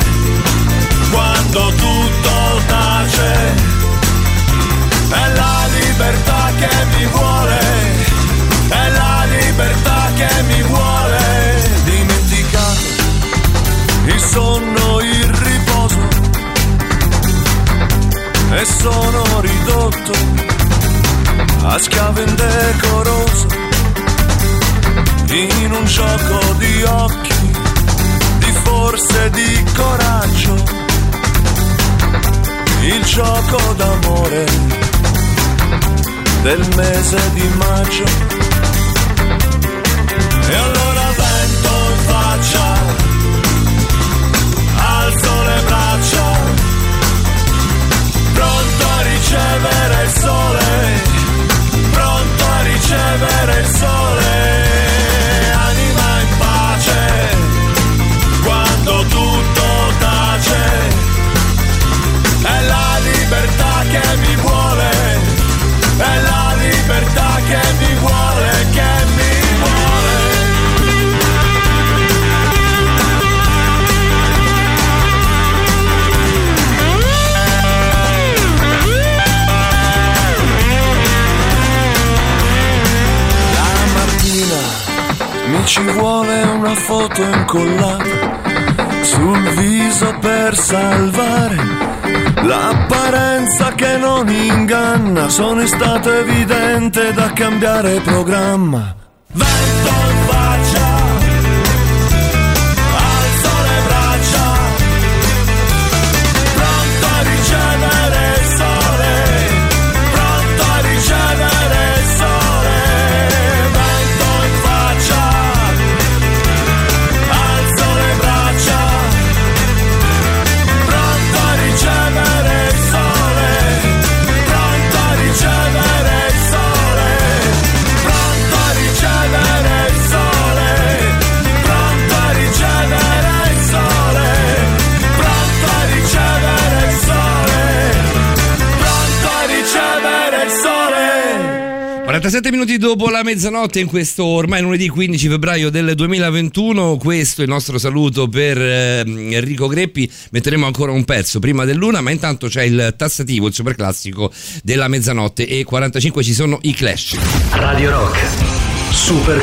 quando tutto tace, è la libertà che mi vuole, è la libertà che mi vuole, dimenticato il sonno, il riposo e sono ridotto a schiavo indecoroso in un gioco di occhi, di forze, di coraggio, il gioco d'amore del mese di maggio. Pronto ci vuole una foto incollata sul viso per salvare l'apparenza che non inganna. Sono stato evidente da cambiare programma. Vento faccia, 47 minuti dopo la mezzanotte in questo ormai lunedì 15 febbraio del 2021, questo è il nostro saluto per eh, Enrico Greppi, metteremo ancora un pezzo prima dell'una, ma intanto c'è il tassativo, il super classico della mezzanotte e 45 ci sono i Clash. Radio Rock, super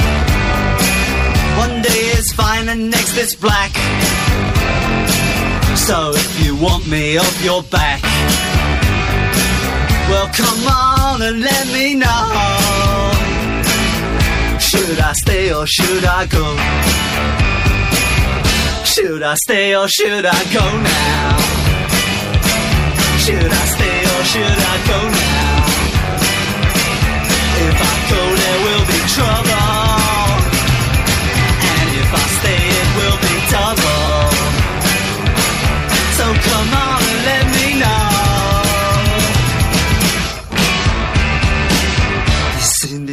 One day is fine and next it's black. So if you want me off your back, well come on and let me know. Should I stay or should I go? Should I stay or should I go now? Should I stay or should I go now? If I go, there will be trouble.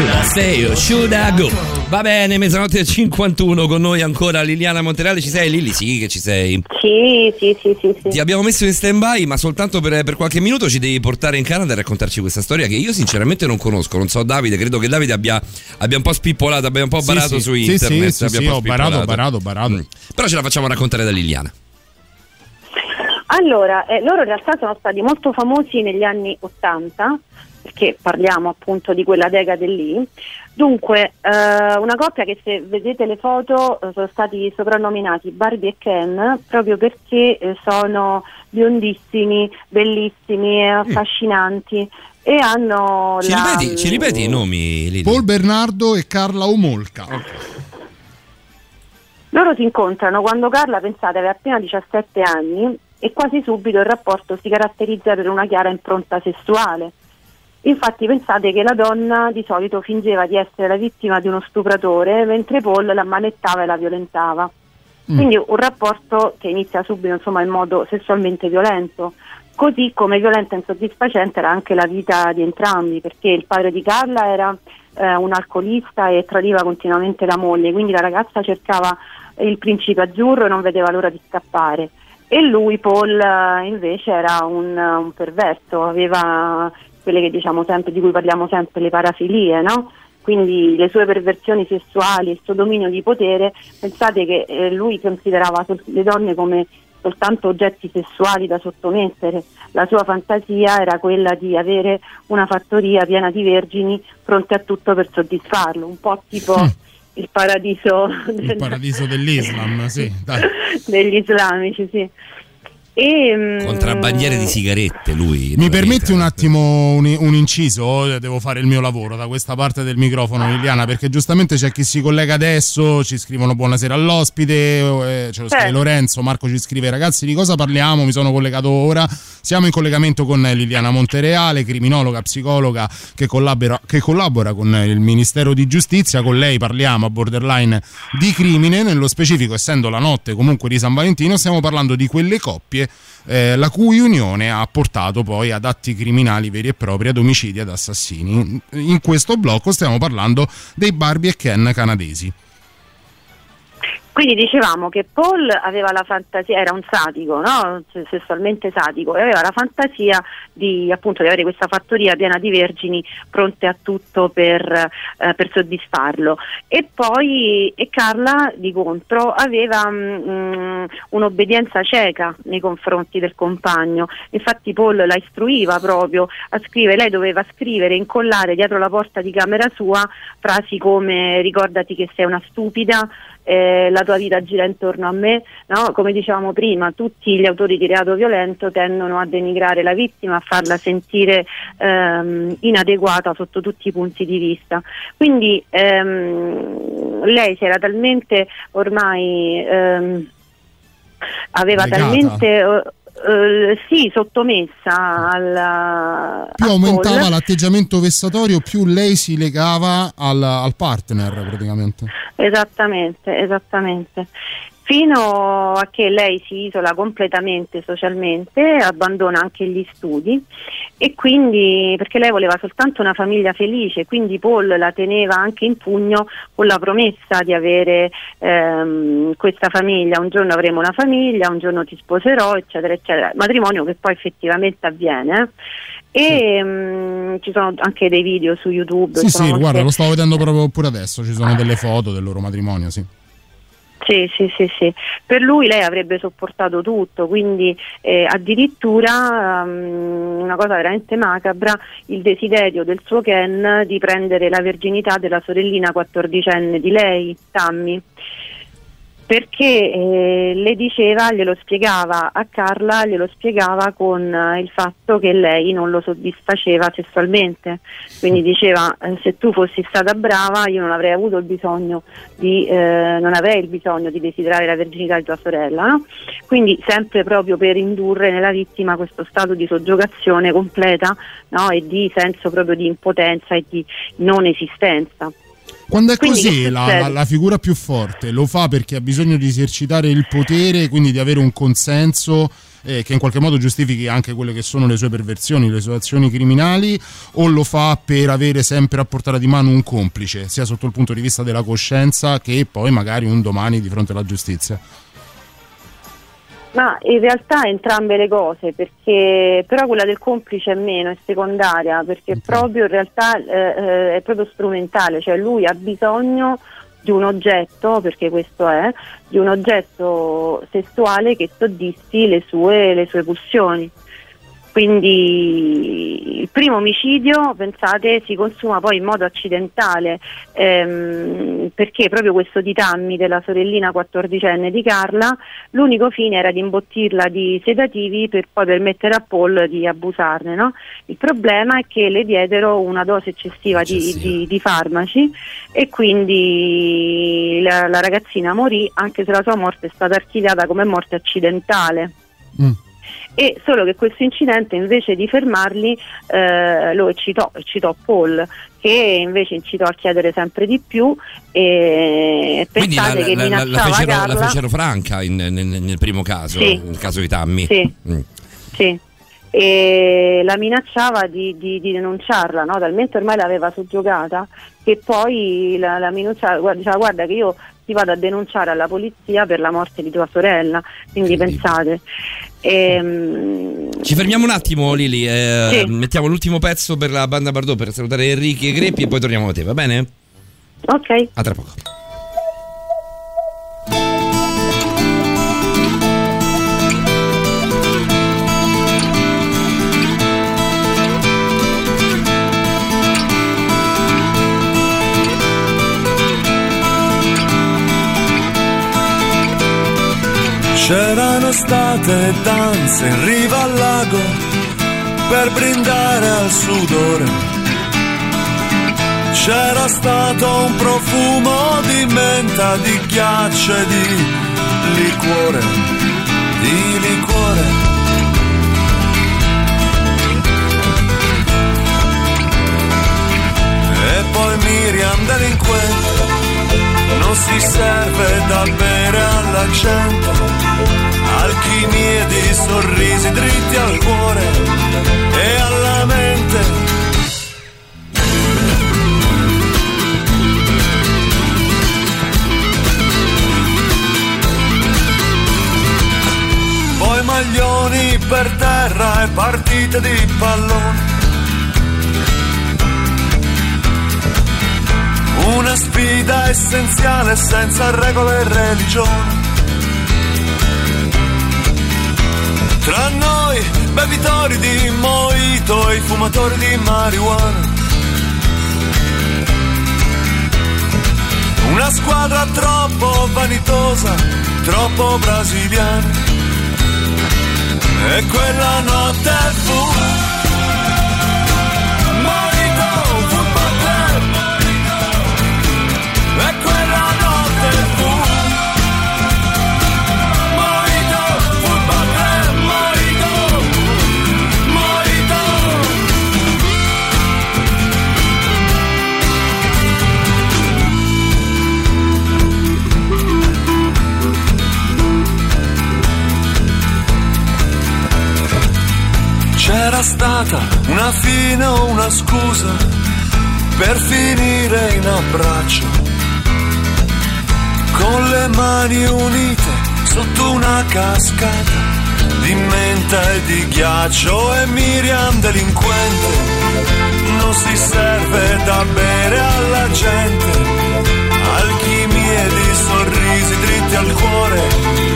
Should I stay or should I go? Va bene, mezzanotte e 51 con noi ancora Liliana Monterale, ci sei Lili? Sì che ci sei. Sì, sì, sì, sì, sì. Ti abbiamo messo in stand by, ma soltanto per, per qualche minuto ci devi portare in Canada e raccontarci questa storia che io sinceramente non conosco. Non so, Davide, credo che Davide abbia, abbia un po' spippolato, abbia un po' barato sì. su Sì, internet. sì, sì, sì, ho barato, barato, barato. Mm. Però ce la facciamo raccontare da Liliana. Allora, eh, loro in realtà sono stati molto famosi negli anni 80, perché parliamo appunto di quella decade lì. Dunque, eh, una coppia che se vedete le foto eh, sono stati soprannominati Barbie e Ken proprio perché eh, sono biondissimi, bellissimi, e affascinanti e hanno Ci la... ripeti, ci ripeti i nomi, Lili? Paul Bernardo e Carla Omolka. Loro si incontrano quando Carla, pensate, aveva appena 17 anni e quasi subito il rapporto si caratterizza per una chiara impronta sessuale. Infatti pensate che la donna di solito fingeva di essere la vittima di uno stupratore mentre Paul la manettava e la violentava. Quindi un rapporto che inizia subito insomma, in modo sessualmente violento. Così come violenta e insoddisfacente era anche la vita di entrambi, perché il padre di Carla era eh, un alcolista e tradiva continuamente la moglie, quindi la ragazza cercava il principe azzurro e non vedeva l'ora di scappare. E lui, Paul, eh, invece era un, un perverso, aveva quelle che diciamo sempre, di cui parliamo sempre, le parafilie, no? quindi le sue perversioni sessuali, il suo dominio di potere, pensate che eh, lui considerava le donne come soltanto oggetti sessuali da sottomettere, la sua fantasia era quella di avere una fattoria piena di vergini pronte a tutto per soddisfarlo, un po' tipo il paradiso, Il del- paradiso dell'Islam, sì. Dai. degli islamici, sì. E, mm, Contrabbandiere di sigarette lui. Mi permetti vita. un attimo un, un inciso? Devo fare il mio lavoro da questa parte del microfono, Liliana, perché giustamente c'è chi si collega adesso, ci scrivono buonasera all'ospite, eh, ce lo scrive Certo. Lorenzo, Marco ci scrive ragazzi di cosa parliamo? Mi sono collegato ora. Siamo in collegamento con Liliana Montereale, criminologa, psicologa che collabora, che collabora con il Ministero di Giustizia. Con lei parliamo a borderline di crimine, nello specifico essendo la notte comunque di San Valentino, stiamo parlando di quelle coppie eh, la cui unione ha portato poi ad atti criminali veri e propri, ad omicidi, ad assassini. In questo blocco stiamo parlando dei Barbie e Ken canadesi. Quindi dicevamo che Paul aveva la fantasia, era un sadico, no? Se- sessualmente sadico, e aveva la fantasia di, appunto, di avere questa fattoria piena di vergini pronte a tutto per, eh, per soddisfarlo. E poi e Carla, di contro, aveva mm, mm, un'obbedienza cieca nei confronti del compagno. Infatti Paul la istruiva proprio a scrivere, lei doveva scrivere, incollare dietro la porta di camera sua frasi come ricordati che sei una stupida, eh, la tua vita gira intorno a me, no? come dicevamo prima, tutti gli autori di reato violento tendono a denigrare la vittima, a farla sentire ehm, inadeguata sotto tutti i punti di vista. Quindi ehm, lei si era talmente ormai ehm, aveva Legata. talmente eh, sì, sottomessa alla Più aumentava Paul. l'atteggiamento vessatorio, più lei si legava al, al partner praticamente. Esattamente, esattamente. Fino a che lei si isola completamente socialmente, abbandona anche gli studi e quindi perché lei voleva soltanto una famiglia felice, quindi Paul la teneva anche in pugno con la promessa di avere ehm, questa famiglia, un giorno avremo una famiglia, un giorno ti sposerò, eccetera, eccetera. Matrimonio che poi effettivamente avviene. eh. E mm, ci sono anche dei video su YouTube. Sì, sì, molte- guarda, lo stavo vedendo proprio pure adesso, ci sono delle foto del loro matrimonio, sì. Sì, sì, sì, sì. Per lui lei avrebbe sopportato tutto, quindi eh, addirittura um, una cosa veramente macabra, il desiderio del suo Ken di prendere la verginità della sorellina quattordicenne di lei, Tammy. Perché eh, le diceva, glielo spiegava a Carla, glielo spiegava con eh, il fatto che lei non lo soddisfaceva sessualmente. Quindi diceva: eh, Se tu fossi stata brava, io non avrei avuto il bisogno di, eh, non avrei il bisogno di desiderare la verginità di tua sorella. no? Quindi, sempre proprio per indurre nella vittima questo stato di soggiogazione completa no? e di senso proprio di impotenza e di non esistenza. Quando è Quindi così, la, la- la figura più forte lo fa perché ha bisogno di esercitare il potere, quindi di avere un consenso eh, che in qualche modo giustifichi anche quelle che sono le sue perversioni, le sue azioni criminali, o lo fa per avere sempre a portata di mano un complice, sia sotto il punto di vista della coscienza che poi magari un domani di fronte alla giustizia? Ma in realtà entrambe le cose, perché però quella del complice è meno, è secondaria, perché proprio in realtà eh, eh, è proprio strumentale, cioè lui ha bisogno di un oggetto, perché questo è, di un oggetto sessuale che soddisfi le sue, le sue pulsioni. Quindi il primo omicidio, pensate, si consuma poi in modo accidentale ehm, perché proprio questo di Tammy, della sorellina quattordicenne di Carla, l'unico fine era di imbottirla di sedativi per poi permettere a Paul di abusarne. no? Il problema è che le diedero una dose eccessiva di, di- di farmaci e quindi la, la ragazzina morì anche se la sua morte è stata archiviata come morte accidentale Mm. E solo che questo incidente invece di fermarli eh, lo eccitò, eccitò Paul che invece incitò a chiedere sempre di più e Quindi la, pensate che la- la- fecero, Carla la fecero franca in- nel, nel primo caso, Sì. nel caso di Tammy. Sì. Mm. Sì. e la minacciava di, di- di denunciarla, no? talmente ormai l'aveva soggiogata che poi la, la minacciava, guarda, diceva guarda che io ti vado a denunciare alla polizia per la morte di tua sorella, quindi pensate. Ehm, Ci fermiamo un attimo, Lili. eh, Sì. Mettiamo l'ultimo pezzo per la banda Bardot per salutare Enrichi e Greppi e poi torniamo da te, va bene? ok. A tra poco. C'erano state danze in riva al lago per brindare al sudore. C'era stato un profumo di menta, di ghiaccio e di liquore, di liquore. E poi Miriam delinquente non si serve da bere alla gente, alchimie di sorrisi dritti al cuore e alla mente. Poi maglioni per terra e partite di pallone. Una sfida essenziale senza regole e religione. Tra noi, bevitori di mojito e fumatori di marijuana. Una squadra troppo vanitosa, troppo brasiliana. E quella notte fu Mojito Football C'era stata una fine o una scusa per finire in abbraccio. Con le mani unite sotto una cascata di menta e di ghiaccio e Miriam delinquente. Non si serve da bere alla gente alchimie di sorrisi dritti al cuore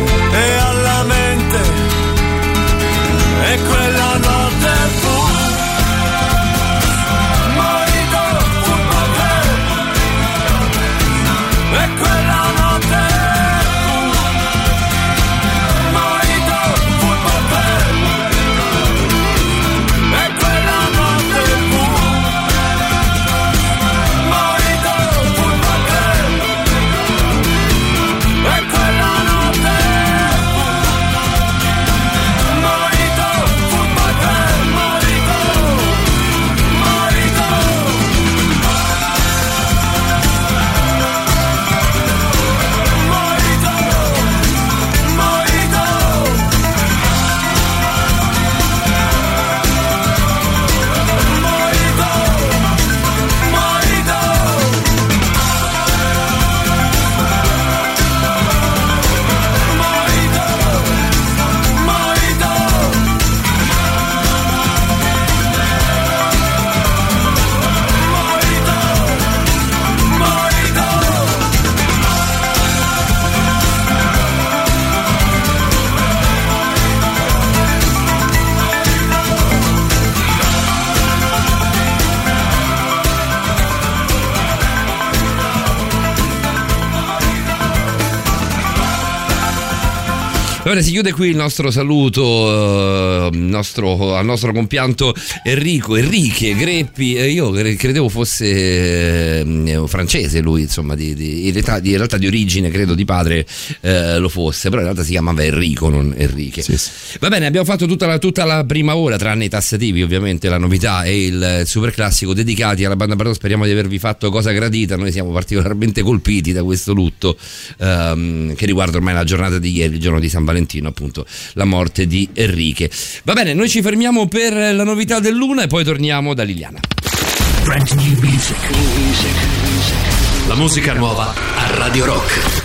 Allora si chiude qui il nostro saluto eh, nostro- al nostro compianto Enrico, Enrique Greppi. Eh, io cre- credevo fosse eh, francese lui, insomma, di, di- in, realtà, di, in realtà di origine, credo di padre eh, lo fosse, però in realtà si chiamava Enrico, non Enrique. Va bene, abbiamo fatto tutta la, tutta la prima ora, tranne i tassativi, ovviamente, la novità e il super classico dedicati alla banda Bardot. Speriamo di avervi fatto cosa gradita. Noi siamo particolarmente colpiti da questo lutto ehm, che riguarda ormai la giornata di ieri, il giorno di San Valentino. Valentino, appunto, la morte di Enrique. Va bene, noi ci fermiamo per la novità del Luna e poi torniamo da Liliana. Brand new music. La musica nuova a Radio Rock.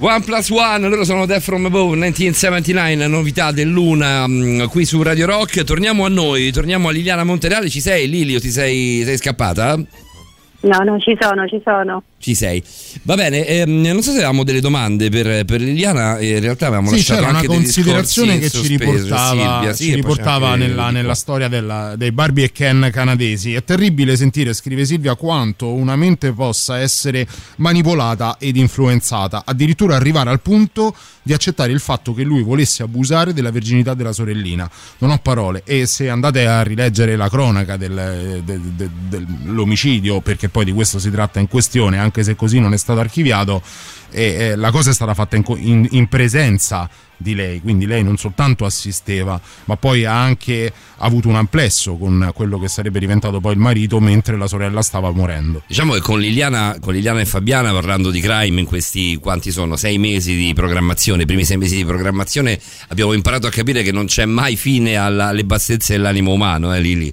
One plus one, loro sono Death from Above 1979, novità del Luna mm, qui su Radio Rock. Torniamo a noi, torniamo a Liliana Montereale. Ci sei Lilio? Ti sei, sei scappata? No, no, ci sono, ci sono. Ci sei. Va bene, ehm, non so se avevamo delle domande per, per Liliana, eh, in realtà avevamo Sì, lasciato c'era una anche dei considerazione che ci riportava, Silvia, sì, ci riportava nella, nella storia della- dei Barbie e Ken canadesi. È terribile sentire, scrive Silvia, quanto una mente possa essere manipolata ed influenzata, addirittura arrivare al punto di accettare il fatto che lui volesse abusare della verginità della sorellina. Non ho parole. E se andate a rileggere la cronaca del- de- de- dell'omicidio, perché poi di questo si tratta in questione, anche se così non è stato archiviato, e, eh, la cosa è stata fatta in, in- in presenza di lei, quindi lei non soltanto assisteva, ma poi ha anche avuto un amplesso con quello che sarebbe diventato poi il marito mentre la sorella stava morendo. Diciamo che con Liliana, con Liliana e Fabiana parlando di crime in questi quanti sono? Sei mesi di programmazione, primi sei mesi di programmazione abbiamo imparato a capire che non c'è mai fine alla- alle bassezze dell'animo umano, eh Lili?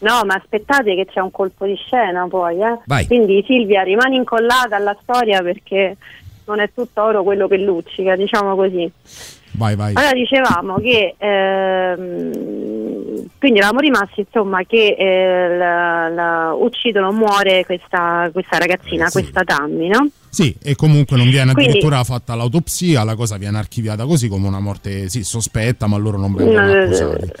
No, ma aspettate che c'è un colpo di scena poi, eh. Vai. Quindi Silvia rimani incollata alla storia perché non è tutto oro quello che luccica, diciamo così. Vai, vai. Allora dicevamo che ehm, quindi eravamo rimasti insomma che eh, la, la- uccidono, muore questa, questa ragazzina, sì. questa Tammy, no? Sì, e comunque non viene Quindi- addirittura fatta l'autopsia, la cosa viene archiviata così come una morte sì, sospetta, ma loro non vengono Eh, accusati.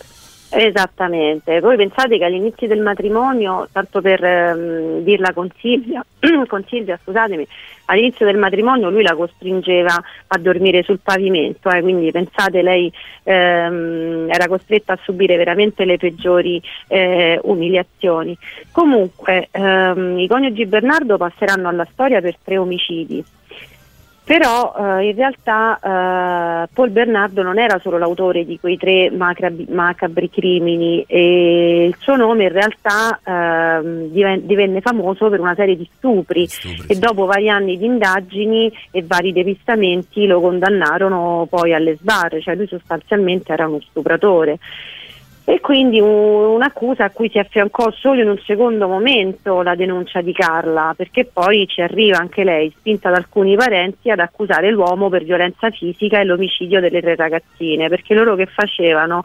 Esattamente, voi pensate che all'inizio del matrimonio, tanto per ehm, dirla con Silvia, con Silvia, scusatemi, all'inizio del matrimonio lui la costringeva a dormire sul pavimento, eh, quindi pensate lei ehm, era costretta a subire veramente le peggiori eh, umiliazioni. Comunque ehm, i coniugi Bernardo passeranno alla storia per tre omicidi. Però eh, in realtà eh, Paul Bernardo non era solo l'autore di quei tre macabri, macabri crimini e il suo nome in realtà ehm, diven- divenne famoso per una serie di stupri Stupri, e sì. dopo vari anni di indagini e vari depistamenti lo condannarono poi alle sbarre, cioè lui sostanzialmente era uno stupratore. E quindi un- un'accusa a cui si affiancò solo in un secondo momento la denuncia di Carla, perché poi ci arriva anche lei, spinta da alcuni parenti, ad accusare l'uomo per violenza fisica e l'omicidio delle tre ragazzine, perché loro che facevano?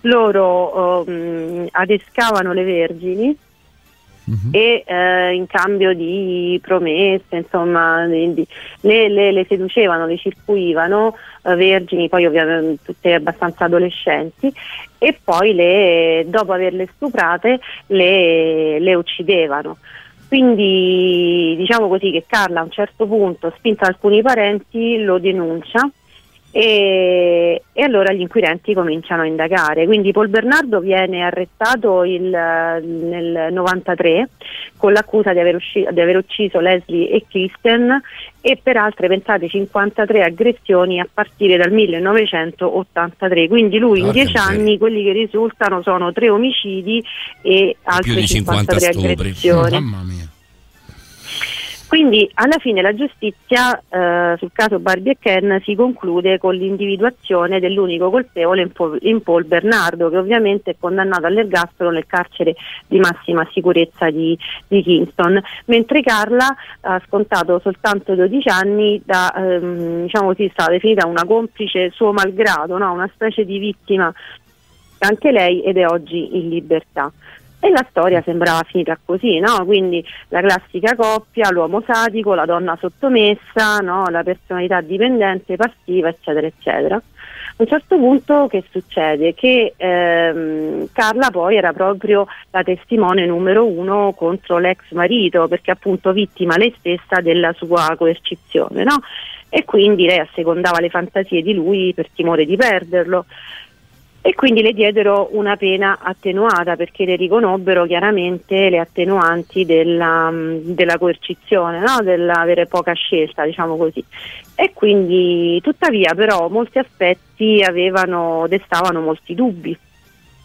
Loro ehm, adescavano le vergini Mhm. e eh, in cambio di promesse, insomma, di- le, le- le seducevano, le circuivano, eh, vergini, poi ovviamente tutte abbastanza adolescenti, e poi le- dopo averle stuprate le, le uccidevano. Quindi diciamo così che Carla a un certo punto, spinta da alcuni parenti, lo denuncia e, e allora gli inquirenti cominciano a indagare. Quindi Paul Bernardo viene arrestato il, nel 93 con l'accusa di aver, usci- di aver ucciso Leslie e Kristen e per altre, pensate, 53 aggressioni a partire dal 1983. Quindi lui in Porca 10 miseria. anni quelli che risultano sono tre omicidi e altre di 50 53 stupri. aggressioni. Mamma mia. Quindi alla fine la giustizia eh, sul caso Barbie e Ken si conclude con l'individuazione dell'unico colpevole in Paul, in Paul Bernardo che ovviamente è condannato all'ergastolo nel carcere di massima sicurezza di, di Kingston, mentre Carla ha scontato soltanto 12 anni da, ehm, diciamo così, stata definita una complice suo malgrado, no? una specie di vittima anche lei ed è oggi in libertà. E la storia sembrava finita così, no? Quindi la classica coppia, l'uomo sadico, la donna sottomessa, no? la personalità dipendente, passiva, eccetera, eccetera. A un certo punto che succede? Che ehm, Carla poi era proprio la testimone numero uno contro l'ex marito, perché appunto vittima lei stessa della sua coercizione, no? E quindi lei assecondava le fantasie di lui per timore di perderlo e quindi le diedero una pena attenuata perché le riconobbero chiaramente le attenuanti della, mh, della coercizione, no? dell'avere poca scelta, diciamo così. E quindi tuttavia però molti aspetti avevano, destavano molti dubbi.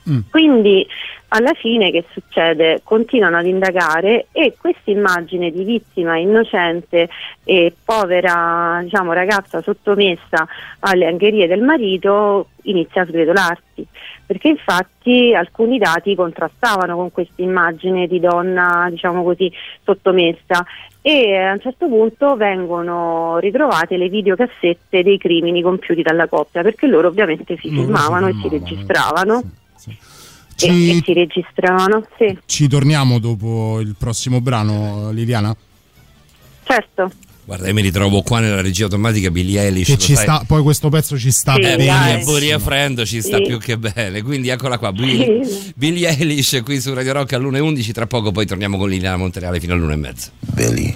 Mm. Quindi alla fine che succede? Continuano ad indagare e questa immagine di vittima innocente e povera diciamo, ragazza sottomessa alle angherie del marito inizia a sgretolarsi perché infatti alcuni dati contrastavano con questa immagine di donna diciamo così sottomessa e a un certo punto vengono ritrovate le videocassette dei crimini compiuti dalla coppia perché loro ovviamente si filmavano e si registravano sì, sì. e, e Ci, si registravano sì ci torniamo dopo il prossimo brano, Liliana? certo Guarda, io mi ritrovo qua nella regia automatica Billie Eilish. Che ci sta, poi questo pezzo ci sta Sì, Eh, bene. dai. Buria Friend ci sta Sì. più che bene. Quindi eccola qua, Billie, Sì. Billie Eilish qui su Radio Rock all'1.11. Tra poco poi torniamo con Liliana Montereale fino all'1.30. Billy.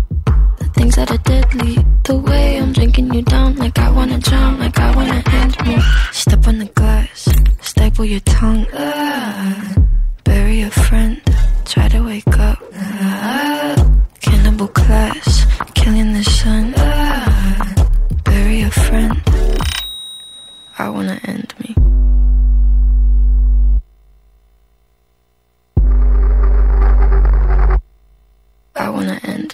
things that are deadly. The way I'm drinking you down, like I wanna drown, like I wanna end me. Step on the glass, staple your tongue. Ah, bury a friend, try to wake up. Ah, cannibal class, killing the sun. Ah, bury a friend, I wanna end me. I wanna end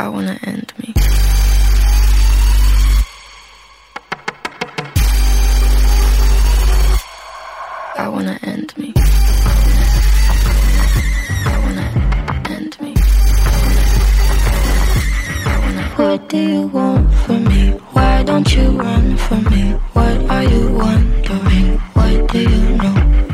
I wanna end me. I wanna end me. I wanna end me. What do you want from me? Why don't you run from me? What are you wondering? What do you know?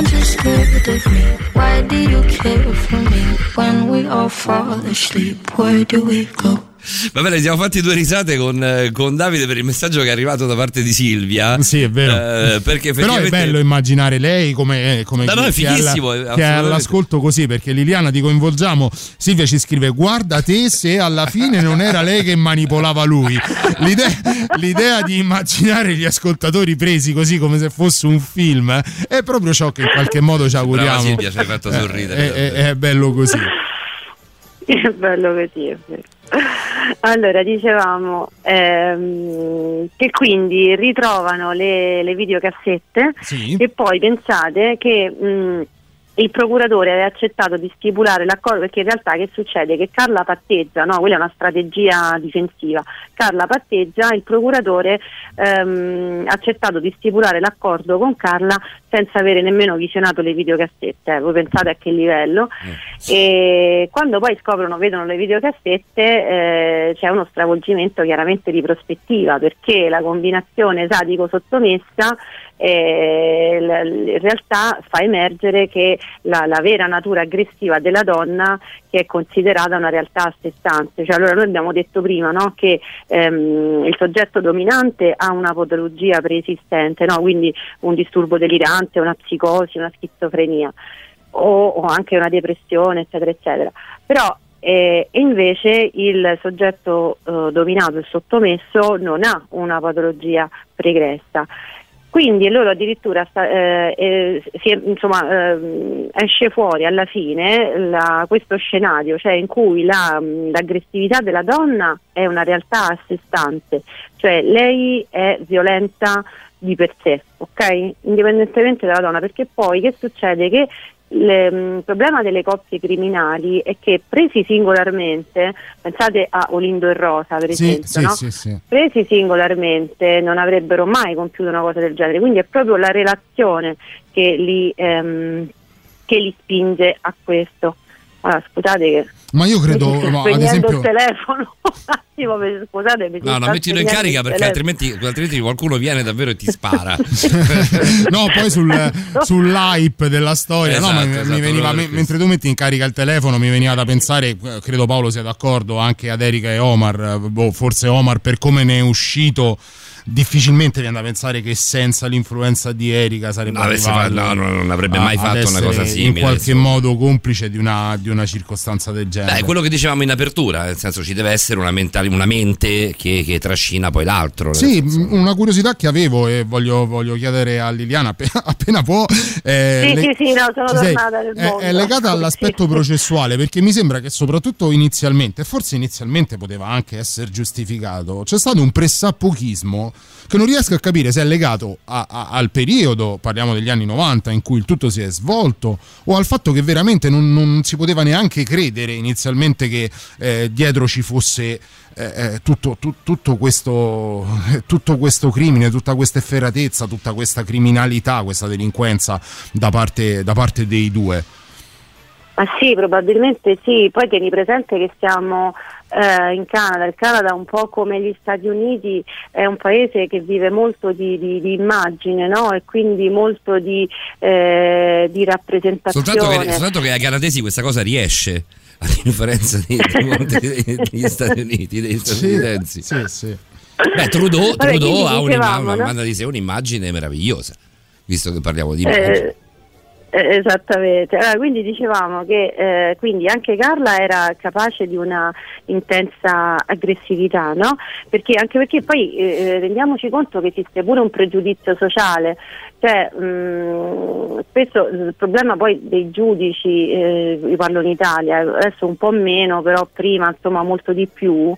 Aren't you scared of me? Why do you care for me? When we all fall asleep, where do we go? Va bene, siamo fatti due risate con, eh, con Davide per il messaggio che è arrivato da parte di Silvia. Sì, è vero. Eh, perché Però è bello immaginare lei come, come No, no, è che, alla- è che è all'ascolto così perché Liliana ti coinvolgiamo. Silvia ci scrive: Guarda te se alla fine non era lei che manipolava lui. L'idea, l'idea di immaginare gli ascoltatori presi così come se fosse un film eh, è proprio ciò che in qualche modo ci auguriamo. Brava Silvia, ci hai fatto Eh, sorridere. È, è- è bello così. È bello così, è vero. Allora, dicevamo ehm, che quindi ritrovano le, le videocassette Sì. e poi pensate che mh, il procuratore aveva accettato di stipulare l'accordo perché in realtà che succede? Che Carla patteggia, no? quella è una strategia difensiva, Carla patteggia, il procuratore ehm, ha accettato di stipulare l'accordo con Carla senza avere nemmeno visionato le videocassette, eh, voi pensate a che livello e quando poi scoprono, vedono le videocassette eh, c'è uno stravolgimento chiaramente di prospettiva perché la combinazione sadico-sottomessa eh, in realtà fa emergere che la, la vera natura aggressiva della donna che è considerata una realtà a sé stante. Cioè, allora noi abbiamo detto prima no, che ehm, il soggetto dominante ha una patologia preesistente, no? quindi un disturbo delirante, una psicosi, una schizofrenia o, o anche una depressione, eccetera, eccetera. Però eh, e invece il soggetto eh, dominato e sottomesso non ha una patologia pregressa. Quindi loro addirittura eh, eh, si insomma, ehm, esce fuori alla fine la- questo scenario, cioè in cui la- l'aggressività della donna è una realtà a sé stante, cioè lei è violenta di per sé, ok? Indipendentemente dalla donna, perché poi che succede? Che il problema delle coppie criminali è che presi singolarmente, pensate a Olindo e Rosa per Sì, esempio, sì, no? sì, sì. presi singolarmente non avrebbero mai compiuto una cosa del genere, quindi è proprio la relazione che li, ehm, che li spinge a questo. Allora, scusate che Ma io credo, ma ad esempio, il telefono attimo, per- scusate, mi si No, no, mettilo in carica perché altrimenti, altrimenti qualcuno viene davvero e ti spara. no, poi sul, sull'hype della storia, no, ma Esatto, mi- esatto, mi veniva, proprio me- per mentre tu metti in carica il telefono, mi veniva da pensare, eh, credo Paolo sia d'accordo, anche ad Erika e Omar, eh, boh, forse Omar per come ne è uscito. Difficilmente viene da pensare che senza l'influenza di Erika sarebbe No, fatto- no, no, non avrebbe mai fatto una cosa simile, In qualche insomma. modo complice di una, di una circostanza del genere. Beh, è quello che dicevamo in apertura, nel senso ci deve essere una, mentali- una mente che, che trascina poi l'altro. Sì, una curiosità che avevo e voglio, voglio chiedere a Liliana appena, appena può. eh, Sì, le- sì, sì, no, sono ci sei? tornata nel è, mondo. è legata all'aspetto processuale perché mi sembra che soprattutto inizialmente, e forse inizialmente poteva anche essere giustificato, c'è stato un pressappochismo che non riesco a capire se è legato a- a- al periodo, parliamo degli anni 90, in cui il tutto si è svolto, o al fatto che veramente non, non si poteva neanche credere inizialmente che eh, dietro ci fosse eh, eh, tutto, tu- tutto questo, tutto questo crimine, tutta questa efferatezza, tutta questa criminalità, questa delinquenza da parte, da parte dei due. Ma sì, probabilmente sì. Poi tieni presente che siamo eh, in Canada. Il Canada, un po' come gli Stati Uniti, è un paese che vive molto di, di- di immagine no? e quindi molto di, eh, di rappresentazione. Soltanto che, soltanto che ai canadesi questa cosa riesce, a differenza di- di- degli Stati Uniti, degli statunitensi. Sì, sì. Beh, Trudeau, Vabbè, Trudeau ha una, no? manda di sé un'immagine meravigliosa, visto che parliamo di immagini. Eh, eh, esattamente, allora, quindi dicevamo che eh, quindi anche Carla era capace di una intensa aggressività, no? Perché, anche perché poi eh, rendiamoci conto che esiste pure un pregiudizio sociale, cioè mh, spesso il problema poi dei giudici, eh, io parlo in Italia, adesso un po' meno, però prima insomma molto di più,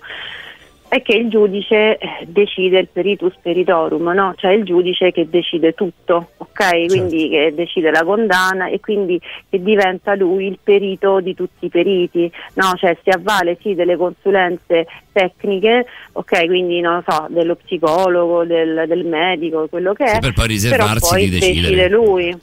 è che il giudice eh, decide il peritus peritorum, no? cioè il giudice che decide tutto, ok? Quindi che decide la condanna e quindi che diventa lui il perito di tutti i periti, no? Cioè si avvale sì delle consulenze tecniche, ok? Quindi non lo so, dello psicologo, del, del medico, quello che è, per poi però riservarsi poi di decidere. decide lui.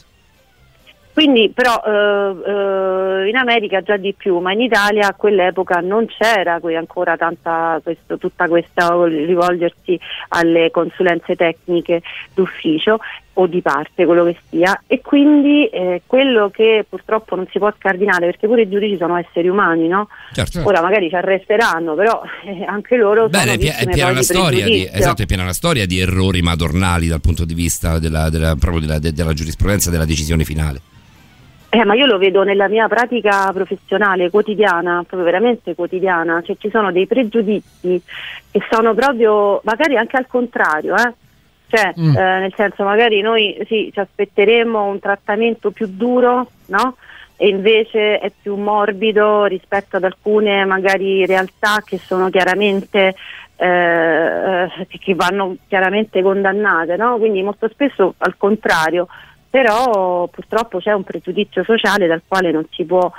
Quindi però eh, eh, in America già di più, ma in Italia a quell'epoca non c'era ancora tanta questo, tutta questa rivolgersi alle consulenze tecniche d'ufficio o di parte, quello che sia, e quindi eh, quello che purtroppo non si può scardinare, perché pure i giudici sono esseri umani, no? Certo. Ora magari ci arresteranno, però eh, anche loro Bene, sono è, è piena una di storia di, pregiudizio. esatto, è piena una storia di errori madornali dal punto di vista della, della- proprio della, de- della giurisprudenza della decisione finale. Eh, ma io lo vedo nella mia pratica professionale quotidiana, proprio veramente quotidiana, cioè ci sono dei pregiudizi che sono proprio, magari anche al contrario, eh? cioè Mm. eh, nel senso magari noi sì, ci aspetteremo un trattamento più duro, no? E invece è più morbido rispetto ad alcune magari realtà che sono chiaramente eh, che- che vanno chiaramente condannate, no? Quindi molto spesso al contrario, però purtroppo c'è un pregiudizio sociale dal quale non si può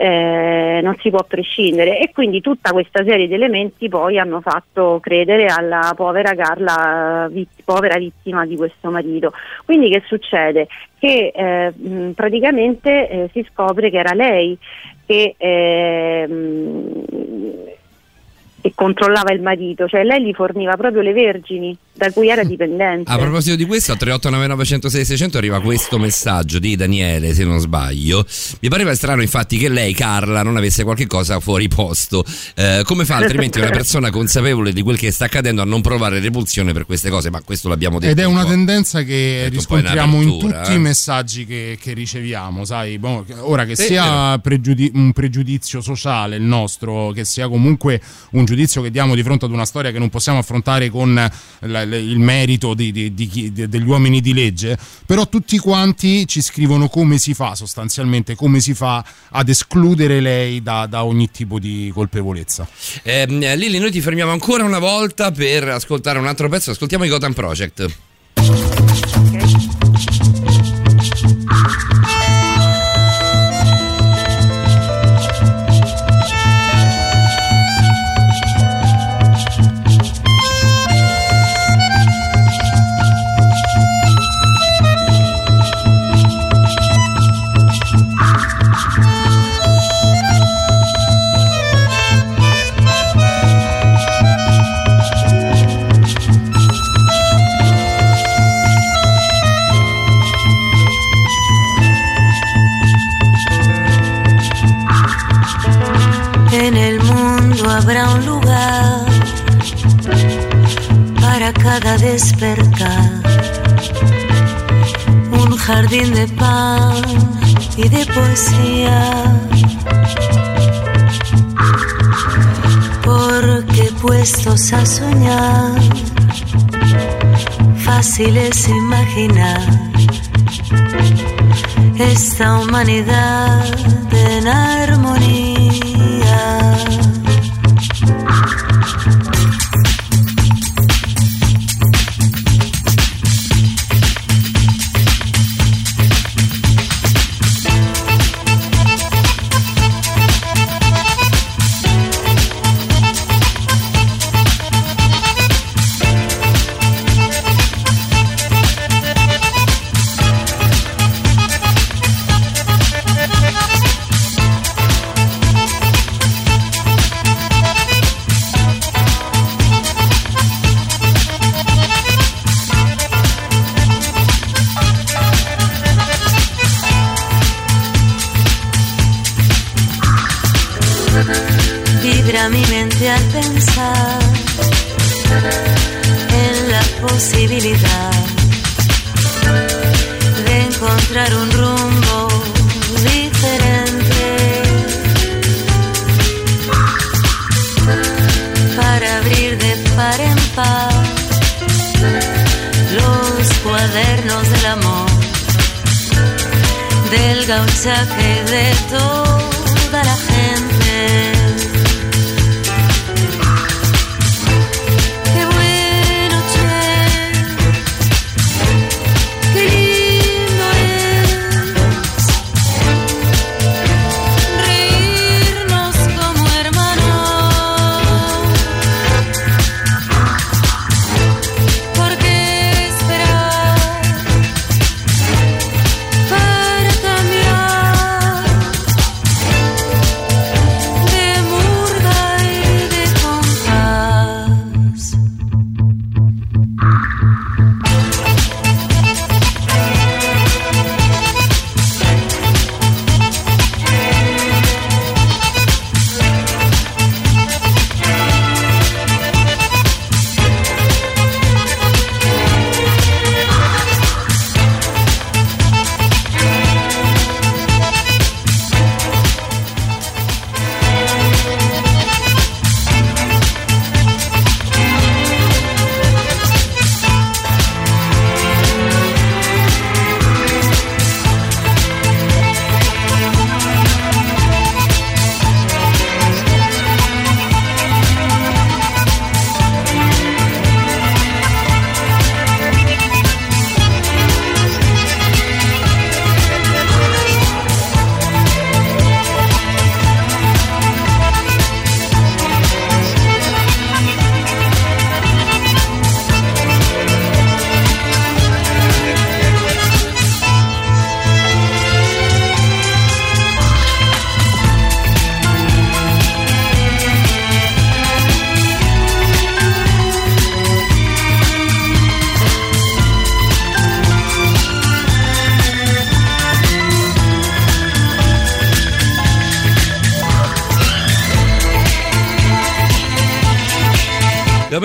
eh, non si può prescindere e quindi tutta questa serie di elementi poi hanno fatto credere alla povera Carla vitt- povera vittima di questo marito. Quindi che succede? Che eh, mh, praticamente eh, si scopre che era lei che, ehm, che controllava il marito, cioè lei gli forniva proprio le vergini da cui era dipendente. A proposito di questo, a 3899 106 600 arriva questo messaggio di Daniele, se non sbaglio. Mi pareva strano infatti che lei, Carla, non avesse qualche cosa fuori posto. Eh, come fa altrimenti una persona consapevole di quel che sta accadendo a non provare repulsione per queste cose? Ma questo l'abbiamo detto. Ed è un una po'. tendenza che Detto un riscontriamo in tutti eh. i messaggi che, che riceviamo, sai, boh, ora che Sì, sia pregiudi- un pregiudizio sociale il nostro, che sia comunque un giudizio che diamo di fronte ad una storia che non possiamo affrontare con la- il merito di- di- di degli uomini di legge, però tutti quanti ci scrivono come si fa sostanzialmente, come si fa ad escludere lei da, da ogni tipo di colpevolezza. Ehm, Lili, noi ti fermiamo ancora una volta per ascoltare un altro pezzo. Ascoltiamo i Gotham Project. En habrá un lugar para cada despertar. Un jardín de pan y de poesía. Porque pues a soñar, fácil es imaginar esta humanidad en armonía.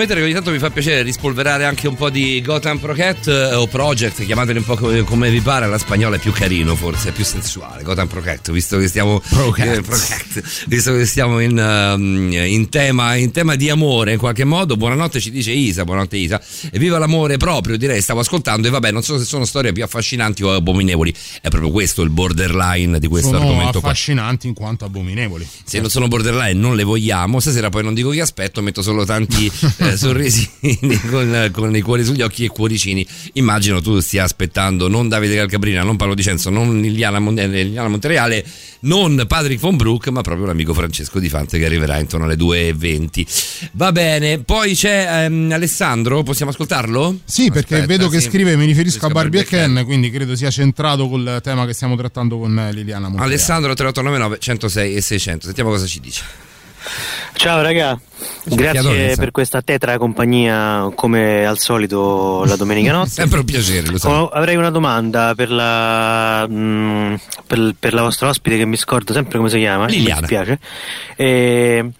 Devo ammettere che ogni tanto mi fa piacere rispolverare anche un po' di Gotham Procat eh, o Project, chiamateli un po' come, come vi pare, la spagnola è più carino forse, è più sensuale. Gotham Procat, visto che stiamo, eh, Procat, visto che stiamo in, ehm, in tema, in tema di amore in qualche modo. Buonanotte ci dice Isa, buonanotte Isa. E viva l'amore proprio, direi, stavo ascoltando e vabbè, non so se sono storie più affascinanti o abominevoli, è proprio questo il borderline di questo Sono argomento qua. affascinanti in quanto abominevoli. Se non sono borderline non le vogliamo, stasera poi non dico che aspetto, metto solo tanti eh, sorrisini con, con i cuori sugli occhi e cuoricini. Immagino tu stia aspettando non Davide Calcabrina, non Paolo Dicenzo, non Liliana, Mon- eh, Liliana Montereale, non Patrick von Broek, ma proprio l'amico Francesco Di Fante che arriverà intorno alle 2.20. Va bene, poi c'è ehm, Alessandro, possiamo ascoltarlo? Sì, perché Aspetta, vedo che sì. scrive mi riferisco a Barbie e Ken, quindi credo sia centrato col tema che stiamo trattando con eh, Liliana Montereale. Alessandro 3899 106 e 600, sentiamo cosa ci dice. Ciao raga, grazie sa. per questa tetra compagnia come al solito la domenica notte. Sempre un piacere, lo sai. Oh, avrei una domanda per la, mm, per, per la vostra ospite che mi scordo sempre come si chiama, mi Liliana. dispiace. E,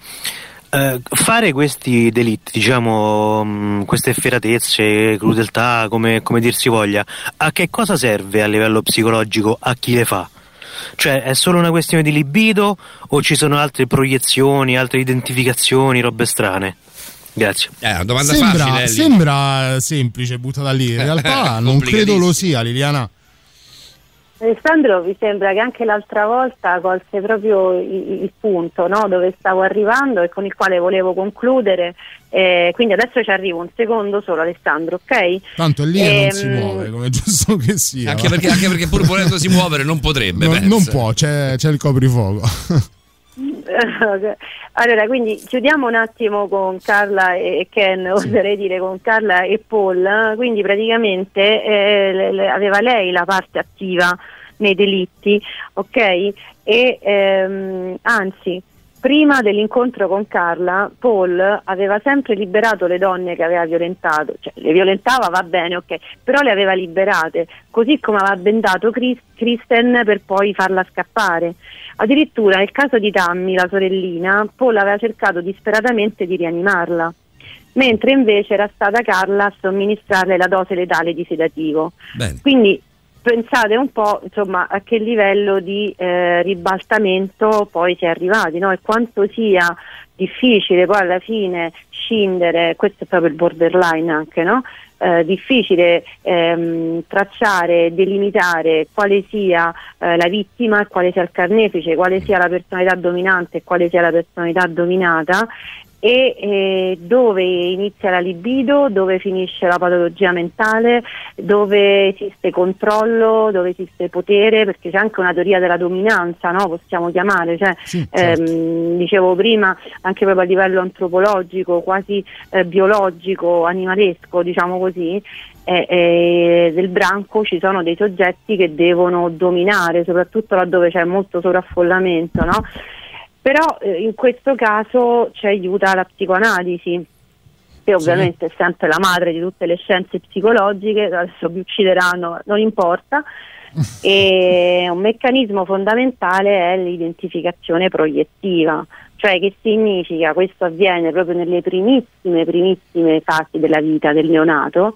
eh, fare questi delitti, diciamo, mm, queste efferatezze, crudeltà, come, come dir si voglia, a che cosa serve a livello psicologico a chi le fa? Cioè è solo una questione di libido o ci sono altre proiezioni, altre identificazioni, robe strane? Grazie. Eh, una domanda Sembra, facile. Sembra semplice buttata lì, in realtà non credo lo sia Liliana. Alessandro mi sembra che anche l'altra volta colse proprio il, il punto no? dove stavo arrivando e con il quale volevo concludere. Eh, quindi adesso ci arrivo un secondo solo Alessandro, ok? Tanto lì e non si Ehm, muove, come giusto che sia. Anche perché, anche perché pur volendosi muovere non potrebbe. Non- non può, c'è, c'è il coprifuoco. Allora, quindi chiudiamo un attimo con Carla e Ken, oserei dire con Carla e Paul. Quindi praticamente eh, le- le- aveva lei la parte attiva nei delitti, ok? E ehm, anzi, prima dell'incontro con Carla, Paul aveva sempre liberato le donne che aveva violentato, cioè le violentava va bene, ok, però le aveva liberate, così come aveva bendato Chris- Kristen per poi farla scappare. Addirittura nel caso di Tammy, la sorellina, Paul aveva cercato disperatamente di rianimarla, mentre invece era stata Carla a somministrarle la dose letale di sedativo. Bene. Quindi pensate un po' insomma, a che livello di eh, ribaltamento poi si è arrivati no? e quanto sia difficile poi alla fine scindere, questo è proprio il borderline anche, no? Eh, difficile ehm, tracciare, delimitare quale sia eh, la vittima quale sia il carnefice, quale sia la personalità dominante e quale sia la personalità dominata e eh, dove inizia la libido, dove finisce la patologia mentale, dove esiste controllo, dove esiste potere, perché c'è anche una teoria della dominanza, no? possiamo chiamare, cioè, ehm, dicevo prima, anche proprio a livello antropologico, quasi eh, biologico, animalesco, diciamo così, eh, eh, del branco ci sono dei soggetti che devono dominare, soprattutto laddove c'è molto sovraffollamento, no? Però eh, in questo caso ci aiuta la psicoanalisi, che ovviamente è sempre la madre di tutte le scienze psicologiche, adesso mi uccideranno, non importa. e un meccanismo fondamentale è l'identificazione proiettiva, cioè che significa questo avviene proprio nelle primissime, primissime fasi della vita del neonato.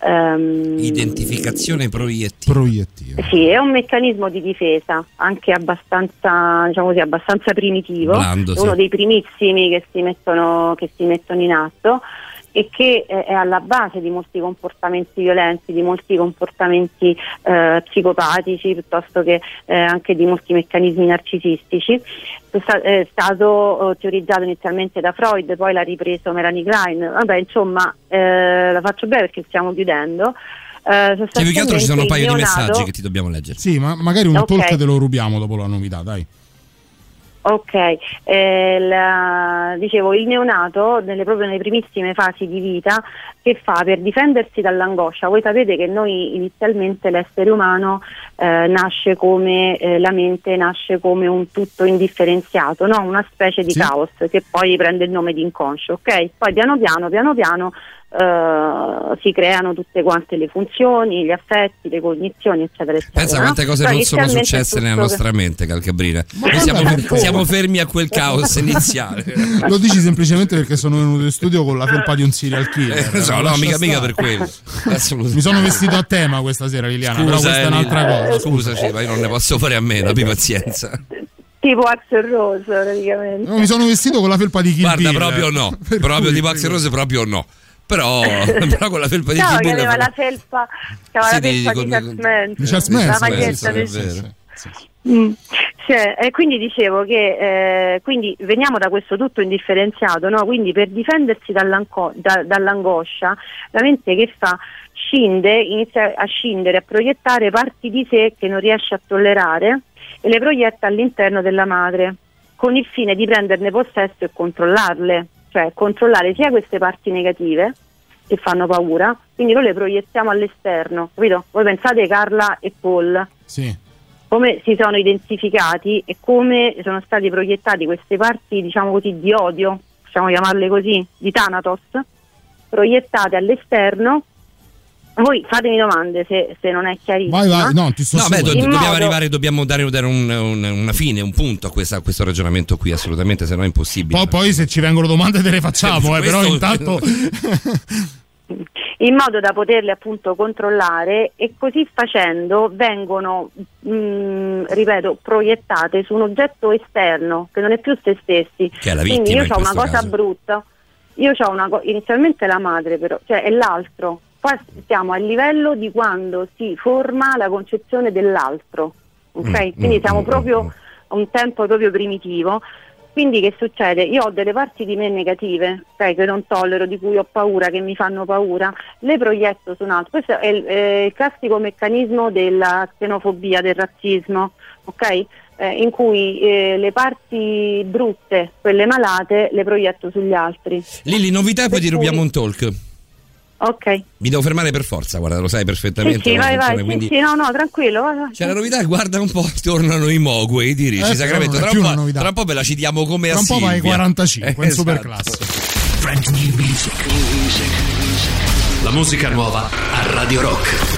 Ehm, Identificazione proiettiva. Proiettiva. sì, è un meccanismo di difesa anche abbastanza, diciamo così, abbastanza primitivo, Blando, uno sì. dei primissimi che si mettono, che si mettono in atto e che eh, è alla base di molti comportamenti violenti, di molti comportamenti eh, psicopatici, piuttosto che eh, anche di molti meccanismi narcisistici. È sta- È stato eh, teorizzato inizialmente da Freud, poi l'ha ripreso Melanie Klein. Vabbè, insomma, eh, la faccio breve perché stiamo chiudendo. Eh, Cioè, più che altro ci sono un paio il di neonato- messaggi che ti dobbiamo leggere. Sì, ma magari un Ok. talk te lo rubiamo dopo la novità, dai. Ok, eh, la- dicevo il neonato nelle, proprio nelle primissime fasi di vita che fa per difendersi dall'angoscia? Voi sapete che noi inizialmente l'essere umano eh, nasce come eh, la mente nasce come un tutto indifferenziato, no? una specie di Sì. caos che poi prende il nome di inconscio, ok? Poi piano piano, piano piano eh, si creano tutte quante le funzioni, gli affetti, le cognizioni, eccetera, eccetera. Pensa quante cose Però non sono è successe nella nostra mente, Calcabrina. Noi siamo, che- siamo fermi a quel caos iniziale. Lo dici semplicemente perché sono venuto in studio con la felpa di un serial killer. Eh, so, no, mica, mica per quello. Mi sono vestito a tema questa sera, Liliana, però Scusa, questa è Eli, un'altra cosa. Scusaci, ma io non ne posso fare a meno, abbi pazienza. tipo Axel Rose praticamente. No, mi sono vestito con la felpa di Kill Guarda, Bill. proprio no. Proprio di Max Rose, proprio no. Però, però con la felpa di No, Bill aveva la felpa, aveva Sì, la di- felpa di Charles la Manson, maglietta sì, del- sì. Mm. Cioè, e quindi dicevo che eh, quindi veniamo da questo tutto indifferenziato, no? quindi per difendersi da- dall'angoscia la mente che fa scinde, inizia a scindere, a proiettare parti di sé che non riesce a tollerare e le proietta all'interno della madre con il fine di prenderne possesso e controllarle, cioè controllare sia queste parti negative che fanno paura, quindi noi le proiettiamo all'esterno, capito? Voi pensate Carla e Paul, Sì. come si sono identificati e come sono stati proiettati queste parti, diciamo così, di odio, possiamo chiamarle così, di Thanatos, proiettate all'esterno. Voi fatemi domande se, se non è chiarissimo. Vai, vai, no, ti sto No, beh, do- dobbiamo modo- arrivare, dobbiamo dare, dare un- un- una fine, un punto a, questa- a questo ragionamento qui, assolutamente, se no è impossibile. Poi, poi se ci vengono domande te le facciamo, eh, però intanto... in modo da poterle appunto controllare e così facendo vengono, mh, ripeto, proiettate su un oggetto esterno che non è più se stessi. Che è la Quindi io ho una cosa caso. brutta. io ho una co- inizialmente la madre però, cioè è l'altro. Qua siamo a livello di quando si forma la concezione dell'altro, ok? Mm, Quindi mm, siamo mm, proprio a un tempo proprio primitivo. Quindi che succede? Io ho delle parti di me negative, ok, che non tollero, di cui ho paura, che mi fanno paura, le proietto su un altro. Questo è il, eh, il classico meccanismo della xenofobia, del razzismo, ok? Eh, in cui eh, le parti brutte, quelle malate, le proietto sugli altri. Lilli, novità e poi ti rubiamo un talk. Ok. Mi devo fermare per forza, guarda, lo sai Sì, perfettamente. sì, come vai, vai. funziona, Sì, quindi- sì, no, no, tranquillo. vai, vai. C'è la novità, guarda un po', tornano i Mogwai di Ricci Eh, Sacramento. Tra un, una po', novità. tra un po' ve la citiamo come Tra a un po' vai ai Silvia. 45 in Eh, superclasse. Brand new music. La musica nuova a Radio Rock.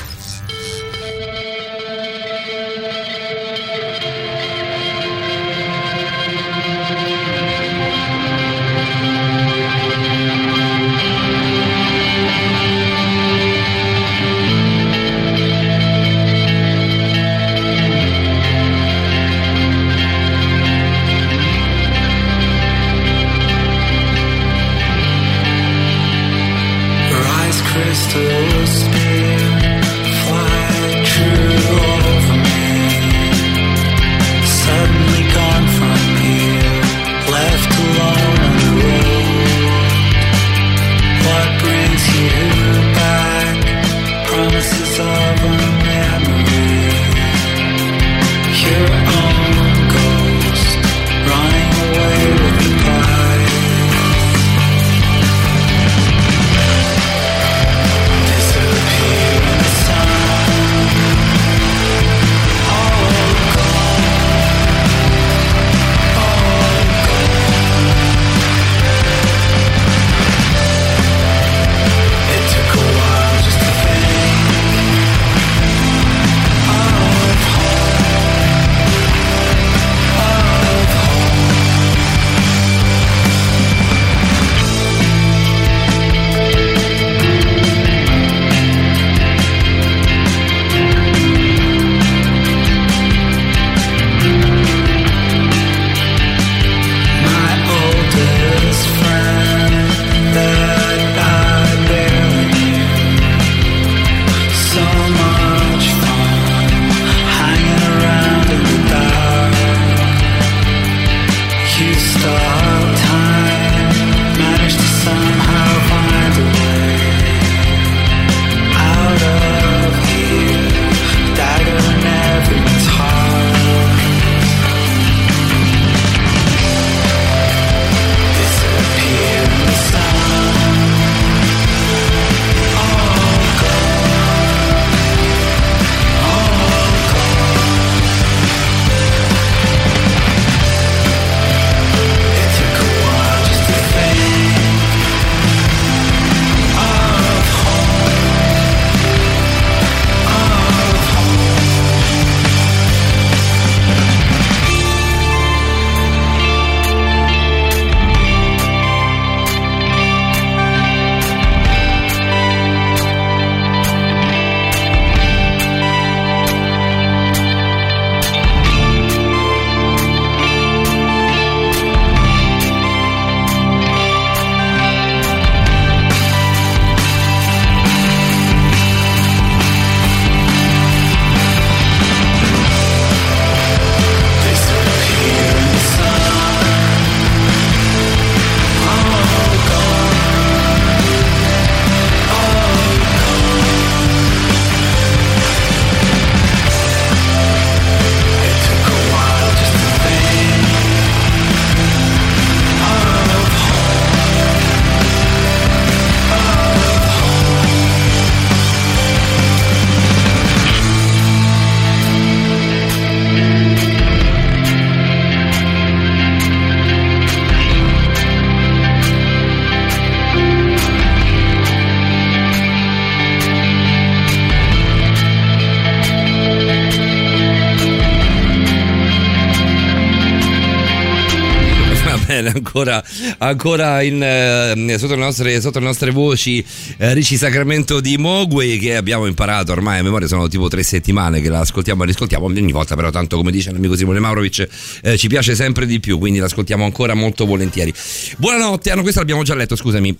Ancora, in, eh, sotto, le nostre, sotto le nostre voci eh, Ricci Sacramento di Mogwai che abbiamo imparato ormai a memoria, sono tipo tre settimane che la ascoltiamo e riscoltiamo ogni volta, però tanto come dice l'amico Simone Maurovic eh, ci piace sempre di più, quindi l'ascoltiamo ancora molto volentieri. Buonanotte, ah, no, questa l'abbiamo già letto, scusami.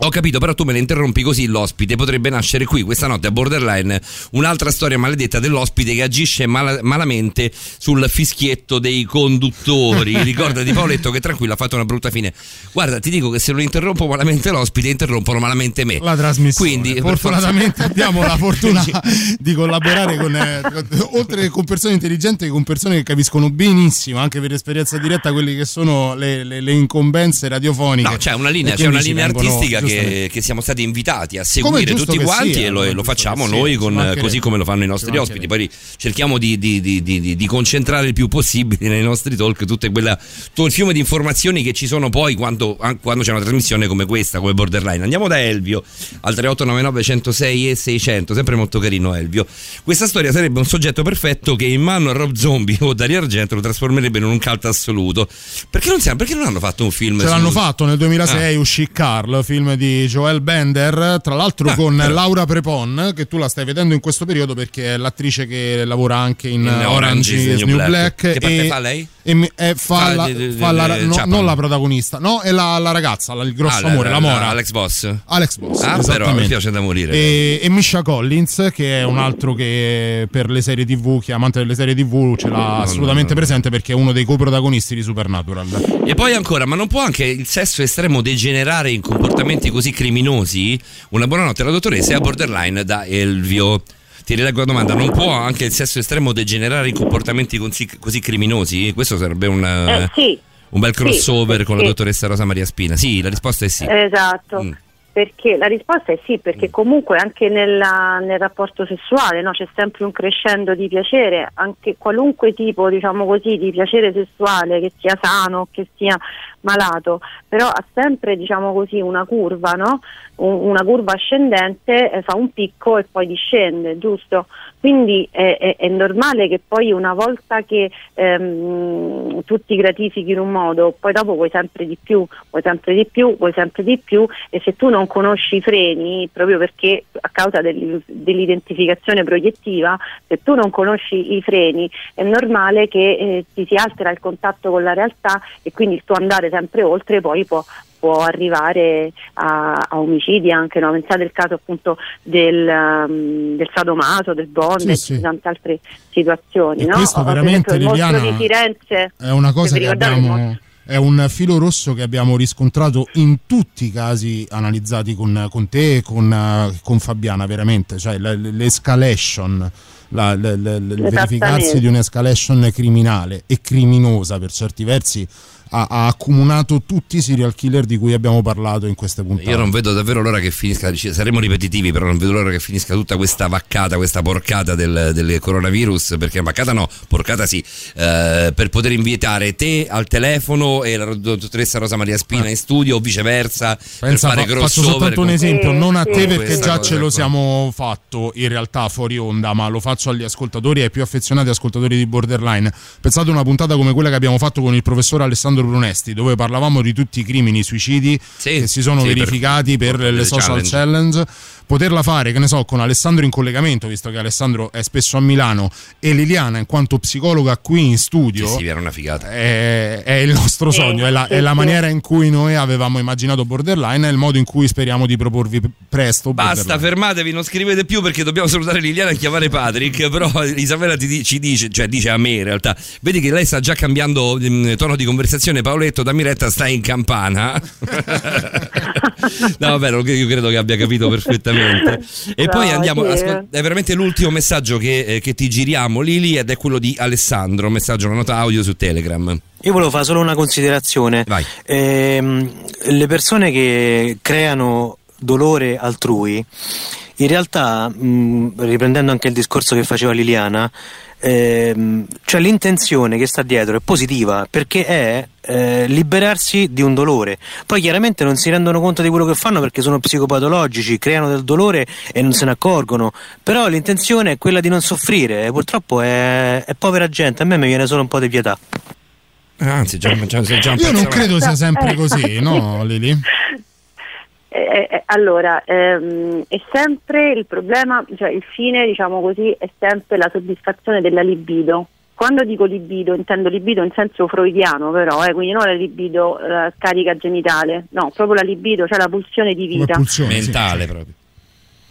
Ho capito, però tu me ne interrompi così l'ospite potrebbe nascere qui questa notte a Borderline un'altra storia maledetta dell'ospite che agisce mala- malamente sul fischietto dei conduttori. Ricordati Paoletto che tranquillo ha fatto una brutta fine. Guarda, ti dico che se non interrompo malamente l'ospite, interrompono malamente me. La trasmissione. Quindi, fortunatamente abbiamo la fortuna di collaborare con, eh, oltre che con persone intelligenti, con persone che capiscono benissimo, anche per esperienza diretta, quelle che sono le, le- le incombenze radiofoniche. No, c'è una linea, c'è una linea artistica che, che siamo stati invitati a seguire tutti quanti sia, e lo, lo facciamo noi sia, con- così come lo fanno i nostri ospiti. Poi cerchiamo di, di- di- di- concentrare il più possibile nei nostri talk tutte quella, tutto il fiume di informazioni che ci sono poi quando, an- quando c'è una trasmissione come questa, come Borderline. Andiamo da Elvio al 3899 106 e 600, sempre molto carino Elvio. Questa storia sarebbe un soggetto perfetto che in mano a Rob Zombie o Dario Argento lo trasformerebbe in un cult assoluto. Perché non, perché non hanno fatto un film? Ce su- l'hanno fatto nel 2006, Ah. uscì Carl, film di Joel Bender, tra l'altro Ah, con però. Laura Prepon, che tu la stai vedendo in questo periodo perché è l'attrice che lavora anche in, In Orange, is New New Black. Black. Che parte e- fa lei? e mi- eh, fa Fa la- di- di- fa la- no, non la protagonista, no, è la, la ragazza, la- il grosso Ah, amore, la, mora. Alex Boss. Alex Boss, Ah, però mi piace da morire. E, e Misha Collins, che è un altro che per le serie TV, che è amante delle serie TV, ce l'ha assolutamente presente perché è uno dei coprotagonisti di Supernatural. E poi ancora, ma non può anche il sesso estremo degenerare in comportamenti così criminosi? Una buonanotte alla dottoressa e a borderline da Elvio. Ti rileggo la domanda, non può anche il sesso estremo degenerare in comportamenti così, così criminosi? Questo sarebbe un, Eh, sì, un bel sì, crossover con la sì. dottoressa Rosa Maria Spina. Sì, la risposta è sì. Esatto. Mm. Perché la risposta è sì, perché comunque anche nella- nel rapporto sessuale no, c'è sempre un crescendo di piacere, anche qualunque tipo diciamo così, di piacere sessuale, che sia sano o che sia malato, però ha sempre diciamo così, una curva, no? Un- una curva ascendente, eh, fa un picco e poi discende, giusto? Quindi è, è- è normale che poi una volta che ehm, tu ti gratifichi in un modo, poi dopo vuoi sempre di più, vuoi sempre di più, vuoi sempre di più e se tu non conosci i freni, proprio perché a causa dell'i- dell'identificazione proiettiva, se tu non conosci i freni è normale che eh, ti si altera il contatto con la realtà e quindi il tuo andare sempre oltre poi può può arrivare a, a omicidi anche, no? pensate al caso appunto del, um, del sadomaso, del bond e sì. tante altre situazioni. E no? questo veramente, esempio, Liliana, di Firenze È una cosa che abbiamo. È un filo rosso che abbiamo riscontrato in tutti i casi analizzati con, con te e con, eh, con Fabiana, veramente. Cioè l'escalation, la- l- l- l- il verificarsi di un'escalation criminale e criminosa per certi versi ha, ha accomunato tutti i serial killer di cui abbiamo parlato in queste puntate. Io non vedo davvero l'ora che finisca, saremo ripetitivi, però non vedo l'ora che finisca tutta questa vaccata, questa porcata del, del coronavirus, perché vaccata no, porcata sì, eh, per poter invitare te al telefono e la dottoressa Rosa Maria Spina in studio o viceversa, per Pensa, fare fa- faccio soltanto un con- esempio, Sì, non a te perché già ce lo qua. siamo fatto in realtà fuori onda, ma lo faccio agli ascoltatori e ai più affezionati ascoltatori di Borderline. Pensate a una puntata come quella che abbiamo fatto con il professor Alessandro Brunesti, dove parlavamo di tutti i crimini, i suicidi Sì, che si sono sì, verificati per, per le social challenge. challenge. Poterla fare, che ne so, con Alessandro in collegamento, visto che Alessandro è spesso a Milano, e Liliana in quanto psicologa qui in studio. Sì, sì, era una figata. È, è il nostro Sì, sogno, è la, è la sì. maniera in cui noi avevamo immaginato Borderline, è il modo in cui speriamo di proporvi presto. Basta, Borderline. fermatevi, non scrivete più perché dobbiamo salutare Liliana e chiamare Patrick. Però Isabella ti ci dice, cioè dice a me in realtà, vedi che lei sta già cambiando mm, tono di conversazione. Paoletto, dammi retta, stai in campana. no, vabbè, io credo che abbia capito perfettamente. E No, poi andiamo, sì. ascol- è veramente l'ultimo messaggio che, eh, che ti giriamo, Lili, ed è quello di Alessandro, messaggio, una nota audio su Telegram. Io volevo fare solo una considerazione. Vai. Ehm, le persone che creano dolore altrui, in realtà, mh, riprendendo anche il discorso che faceva Liliana, ehm, cioè l'intenzione che sta dietro è positiva perché è eh, liberarsi di un dolore. Poi chiaramente non si rendono conto di quello che fanno perché sono psicopatologici, creano del dolore e non se ne accorgono. Però l'intenzione è quella di non soffrire. e Purtroppo è, è povera gente. A me mi viene solo un po' di pietà. Anzi, già, già, già Io non credo sia sempre Eh. così, no, Lili? Eh, eh, allora, ehm, è sempre il problema, cioè il fine, diciamo così, è sempre la soddisfazione della libido. Quando dico libido, intendo libido in senso freudiano, però, eh, quindi non la libido la scarica genitale, no, proprio la libido, cioè la pulsione di vita. pulsione, sì, Mentale sì. proprio.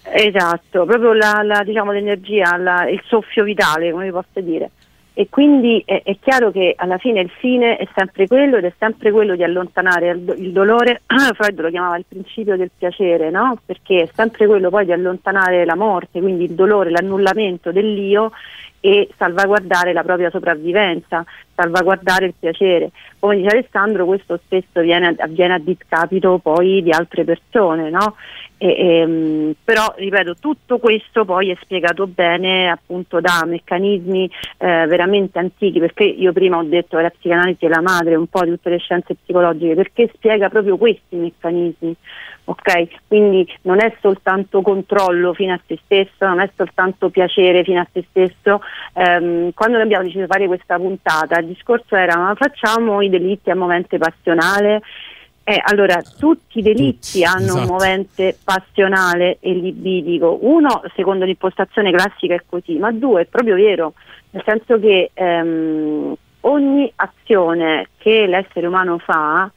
Esatto, proprio la, la, diciamo, l'energia, la- il soffio vitale, come vi posso dire. E quindi è, è chiaro che alla fine il fine è sempre quello ed è sempre quello di allontanare il, il dolore, Freud lo chiamava il principio del piacere, no? Perché è sempre quello poi di allontanare la morte, quindi il dolore, l'annullamento dell'io e salvaguardare la propria sopravvivenza, salvaguardare il piacere. Come dice Alessandro, questo spesso viene, avviene a discapito poi di altre persone, no? E- ehm, però ripeto tutto questo poi è spiegato bene appunto da meccanismi eh, veramente antichi perché io prima ho detto che la psicanalisi è la madre un po' di tutte le scienze psicologiche perché spiega proprio questi meccanismi ok quindi non è soltanto controllo fino a se stesso non è soltanto piacere fino a se stesso Ehm, quando abbiamo deciso di fare questa puntata il discorso era ma facciamo i delitti a movente passionale eh, allora, tutti i delitti Tutti, hanno un esatto. movente passionale e libidico. Uno, secondo l'impostazione classica, è così, ma due, è proprio vero, nel senso che ehm, ogni azione che l'essere umano fa,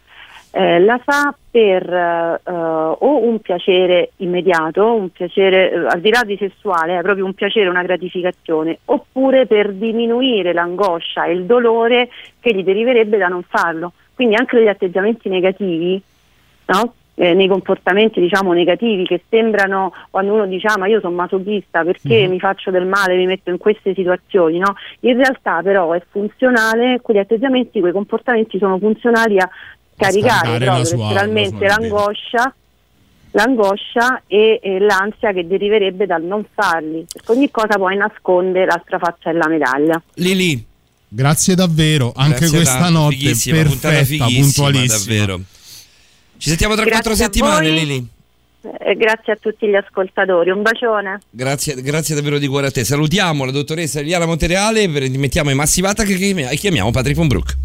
eh, la fa per eh, o un piacere immediato, un piacere eh, al di là di sessuale, è proprio un piacere, una gratificazione, oppure per diminuire l'angoscia e il dolore che gli deriverebbe da non farlo. Quindi anche degli atteggiamenti negativi, no? Eh, nei comportamenti diciamo negativi che sembrano quando uno dice ah ma io sono masochista perché mi faccio del male, mi metto in queste situazioni, no? In realtà però è funzionale, quegli atteggiamenti, quei comportamenti sono funzionali a caricare la proprio sua- letteralmente la l'angoscia l'angoscia e, e l'ansia che deriverebbe dal non farli perché ogni cosa poi nasconde l'altra faccia della medaglia Lili, Grazie davvero, anche grazie questa tanto, notte fighissima, perfetta, puntualissima. davvero. Ci sentiamo tra Grazie quattro settimane, voi. Lili. Eh, grazie a tutti gli ascoltatori un bacione Grazie, grazie davvero di cuore a te. Salutiamo la dottoressa Eliana Montereale, mettiamo in massivata che chiami- chiamiamo Patrick von Brook.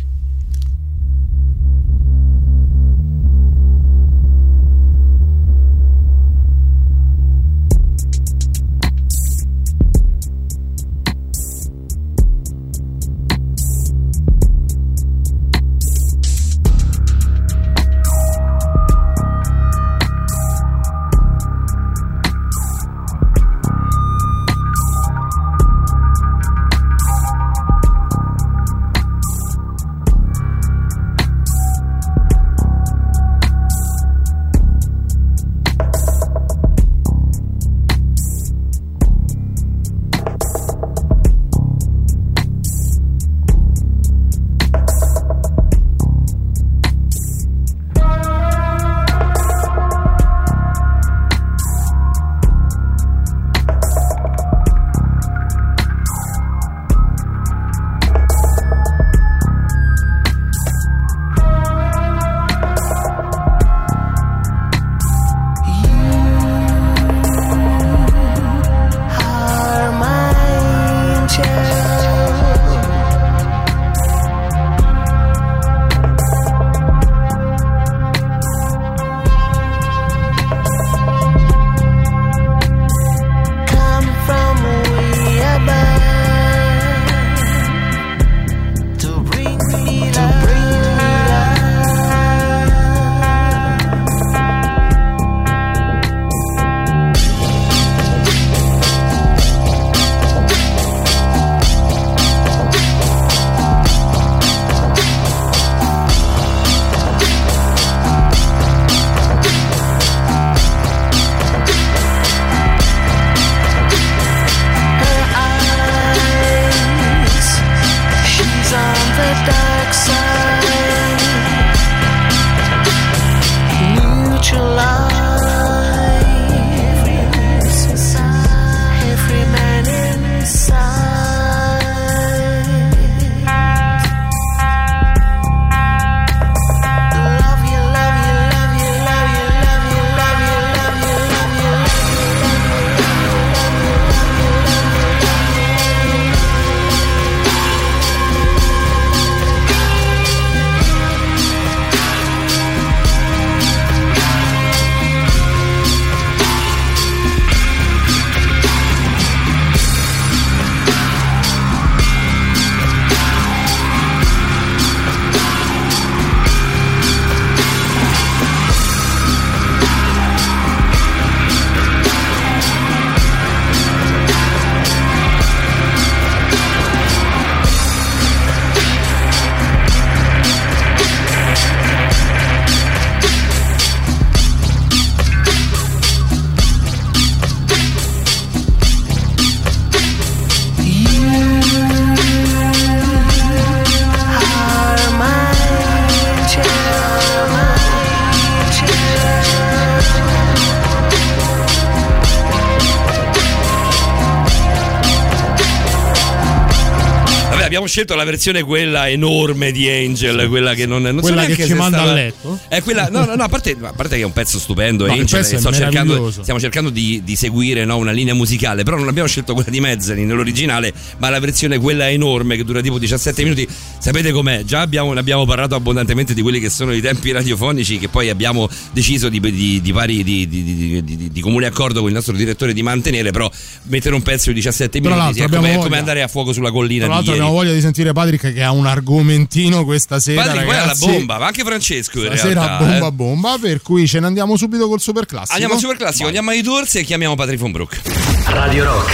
Abbiamo scelto la versione quella enorme di Angel, quella che non, non so Quella che neanche ci manda stava- a letto? È quella, no, no, no, a parte, a parte che è un pezzo stupendo, No, Angel, pezzo cercando, stiamo cercando di, di seguire no, una linea musicale, però non abbiamo scelto quella di Mezzani nell'originale, ma la versione quella enorme che dura tipo 17 minuti. Sapete com'è? Già abbiamo, ne abbiamo parlato abbondantemente di quelli che sono i tempi radiofonici che poi abbiamo deciso di, di, di pari di, di- di- di- di comune accordo con il nostro direttore di mantenere, però mettere un pezzo di 17 Tra minuti è, come, come andare a fuoco sulla collina Tra di l'altro ieri. abbiamo voglia di sentire Patrick che ha un argomentino questa sera. Patrick, poi alla ragazzi. bomba, ma anche Francesco in Stasera realtà. bomba eh. bomba, per cui ce ne andiamo subito col super classico. Andiamo al super classico, andiamo ai Tours e chiamiamo Patrick von Brook. Radio Rock,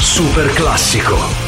super classico.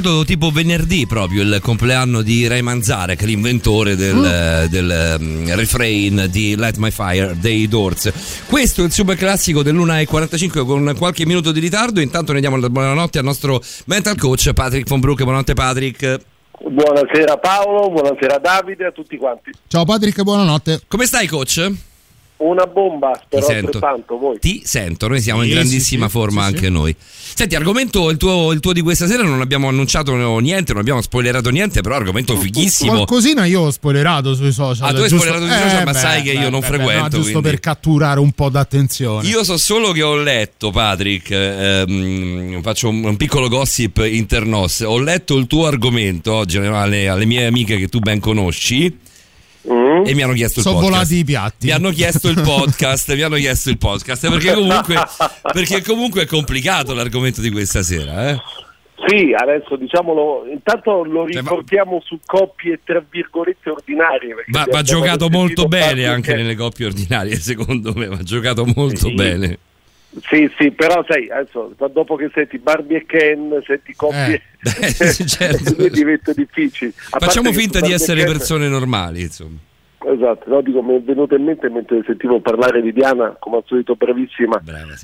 Stato tipo venerdì proprio il compleanno di Ray Manzarek, l'inventore del, del, um, refrain di Light My Fire dei Doors. Questo è il super classico dell'1.45 con qualche minuto di ritardo. Intanto ne diamo la buonanotte al nostro mental coach Patrick von Broek. Buonanotte Patrick. Buonasera Paolo, buonasera Davide, a tutti quanti. Ciao Patrick, buonanotte. Come stai coach? Una bomba, spero sento. altrettanto voi. Ti sento, noi siamo in Sì, grandissima sì, forma sì, anche sì. noi. Senti, argomento il tuo, il tuo di questa sera non abbiamo annunciato niente, non abbiamo spoilerato niente, però argomento fighissimo. Qualcosina io ho spoilerato sui social. Ah, tu hai giusto- spoilerato sui social, ma sai che io non frequento, no, giusto quindi. per catturare un po' d'attenzione. Io so solo che ho letto, Patrick, ehm, faccio un, un piccolo gossip internos, ho letto il tuo argomento oggi alle, alle mie amiche che tu ben conosci. E mi hanno chiesto il Sono podcast. volati i piatti. Mi hanno chiesto il podcast, mi hanno chiesto il podcast perché comunque, perché comunque è complicato l'argomento di questa sera. Eh? Sì, adesso diciamolo, intanto lo Cioè, riportiamo su coppie tra virgolette ordinarie. Va, va giocato molto bene anche che- nelle coppie ordinarie, secondo me, va giocato molto Sì. bene. Sì, sì, però sai, adesso dopo che senti Barbie e Ken, senti coppie, certo. diventa difficile. A Facciamo finta di essere Ken- persone normali, insomma. Esatto, no, dico, mi è venuto in mente mentre sentivo parlare di Diana, come al solito bravissima,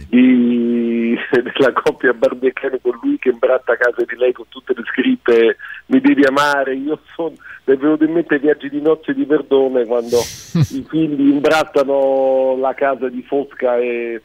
di, della coppia Barbie e Ken con lui che imbratta a casa di lei con tutte le scritte mi devi amare, io sono... Mi è venuto in mente i viaggi di nozze di Verdone quando i figli imbrattano la casa di Fosca e,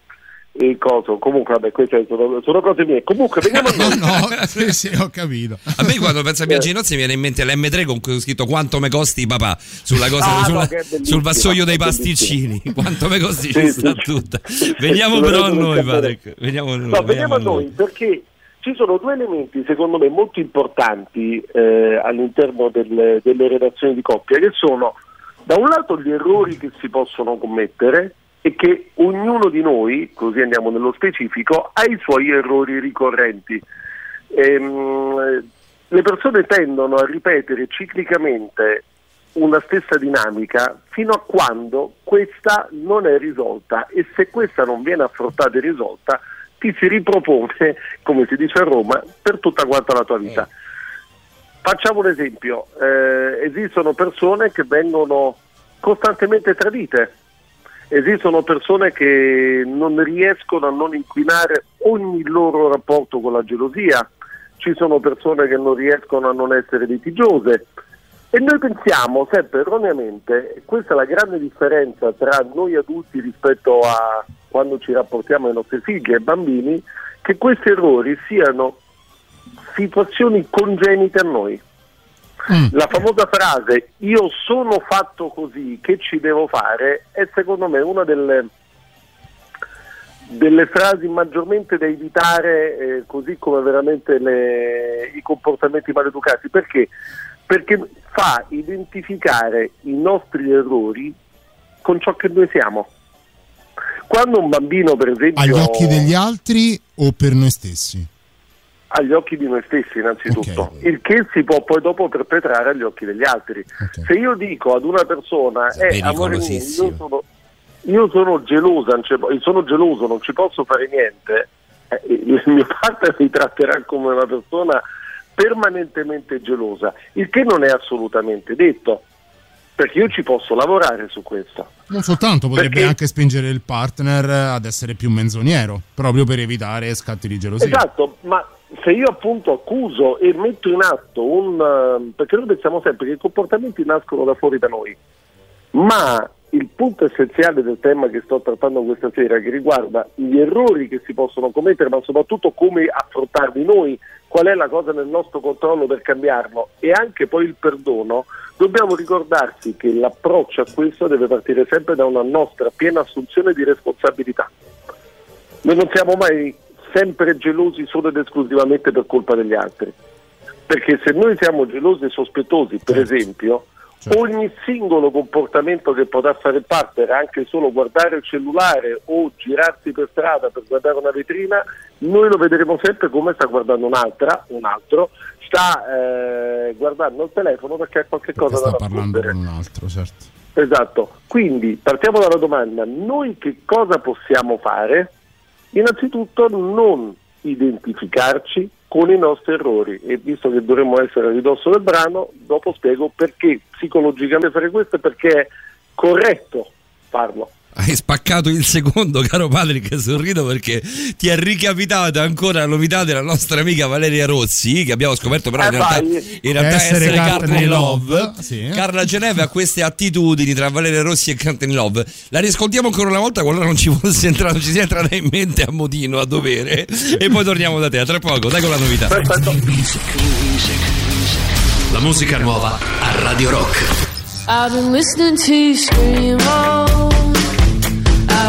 e coso. Comunque, vabbè, queste sono, sono cose mie. Comunque, veniamo a noi. no, sì, sì, ho capito. A me quando penso a viaggi di nozze mi viene in mente l'M3 con cui ho scritto quanto me costi papà sulla cosa, Ah, sulla- no, sul vassoio dei pasticcini. Quanto me costi Sì, ci sì, sta sì. tutta. Veniamo però a noi, Patrick. Veniamo a noi. No, veniamo a noi perché ci sono due elementi secondo me molto importanti eh, all'interno del- delle relazioni di coppia che sono da un lato gli errori che si possono commettere e che ognuno di noi, così andiamo nello specifico, ha i suoi errori ricorrenti. Ehm, le persone tendono a ripetere ciclicamente una stessa dinamica fino a quando questa non è risolta e se questa non viene affrontata e risolta ti si ripropone, come si dice a Roma, per tutta quanta la tua vita. Facciamo un esempio, eh, esistono persone che vengono costantemente tradite, esistono persone che non riescono a non inquinare ogni loro rapporto con la gelosia, ci sono persone che non riescono a non essere litigiose e noi pensiamo sempre erroneamente, questa è la grande differenza tra noi adulti rispetto a quando ci rapportiamo ai nostri figli e bambini, che questi errori siano situazioni congenite a noi. La famosa frase io sono fatto così, che ci devo fare, è secondo me una delle, delle frasi maggiormente da evitare, eh, così come veramente le- i comportamenti maleducati. Perché? Perché fa identificare i nostri errori con ciò che noi siamo. Quando un bambino, per esempio, Agli occhi degli altri o per noi stessi? Agli occhi di noi stessi innanzitutto, il che si può poi dopo perpetrare agli occhi degli altri. Se io dico ad una persona, eh, amore mio, io sono, io sono gelosa, sono geloso, non ci posso fare niente, eh, il mio partner mi tratterà come una persona permanentemente gelosa, il che non è assolutamente detto. perché io ci posso lavorare su questo. Non soltanto, potrebbe Perché- anche spingere il partner ad essere più menzognero, proprio per evitare scatti di gelosia. Esatto, ma se io appunto accuso e metto in atto un... eh, perché noi pensiamo sempre che i comportamenti nascono da fuori da noi, ma il punto essenziale del tema che sto trattando questa sera, che riguarda gli errori che si possono commettere, ma soprattutto come affrontarli noi, qual è la cosa nel nostro controllo per cambiarlo e anche poi il perdono, dobbiamo ricordarci che l'approccio a questo deve partire sempre da una nostra piena assunzione di responsabilità. Noi non siamo mai sempre gelosi solo ed esclusivamente per colpa degli altri. Perché se noi siamo gelosi e sospettosi, per esempio, ogni singolo comportamento che potrà fare il partner, anche solo guardare il cellulare o girarsi per strada per guardare una vetrina, noi lo vedremo sempre come sta guardando un'altra, un altro, sta eh, guardando il telefono perché ha qualche cosa sta da parlando con un altro, certo. Esatto, quindi partiamo dalla domanda, noi che cosa possiamo fare? Innanzitutto non identificarci con i nostri errori e visto che dovremmo essere a ridosso del brano, dopo spiego perché psicologicamente fare questo e perché è corretto farlo. Hai spaccato il secondo, caro Patrick, sorrido perché ti è ricapitata ancora la novità della nostra amica Valeria Rossi, che abbiamo scoperto però in Eh, realtà, in realtà Essere essere Courtney Love. Love, sì. Carla Geneve ha queste attitudini tra Valeria Rossi e Courtney Love. La riscontiamo ancora una volta qualora non ci fosse entrato, ci sia entrata in mente a modino, a dovere. e poi torniamo da te, a tra poco, dai con la novità. La musica nuova a Radio Rock. I've been listening to you scream, oh.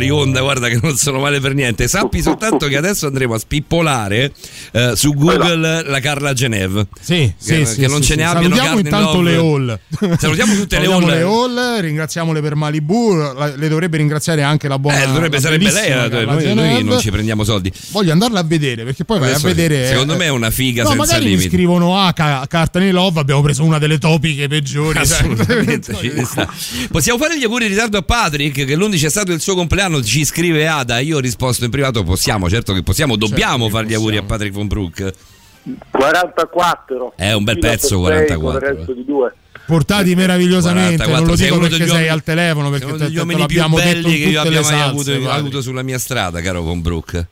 fuori onda. Guarda che non sono male per niente. Sappi soltanto che adesso andremo a spippolare eh, su Google la Carla Geneve. Sì, sì, che, sì, che non sì, ce sì. ne abbiano Salutiamo intanto Love. le hall. Salutiamo tutte le Salutiamo hall. le hall, ringraziamole per Malibu, la- le dovrebbe ringraziare anche la buona Eh, dovrebbe la sarebbe lei, eh, noi, noi non ci prendiamo soldi. Voglio andarla a vedere perché poi vai a Adesso, vedere. secondo me è una figa No, senza limiti. scrivono ah, ca- carta nei love, abbiamo preso una delle topiche peggiori. Assolutamente. Possiamo fare gli auguri in ritardo a Patrick che l'11 è stato il suo compleanno, ci scrive Ada, io ho risposto in privato possiamo, certo che possiamo, dobbiamo fare gli auguri a Patrick von Brook. 44. È un bel pezzo, per sei, 44, Con il resto di due. Portati meravigliosamente, 44, non lo dico perché sei uomini- al telefono perché te, degli te uomini più l'abbiamo detto che io abbia mai avuto, avuto sulla mia strada, caro von Brook.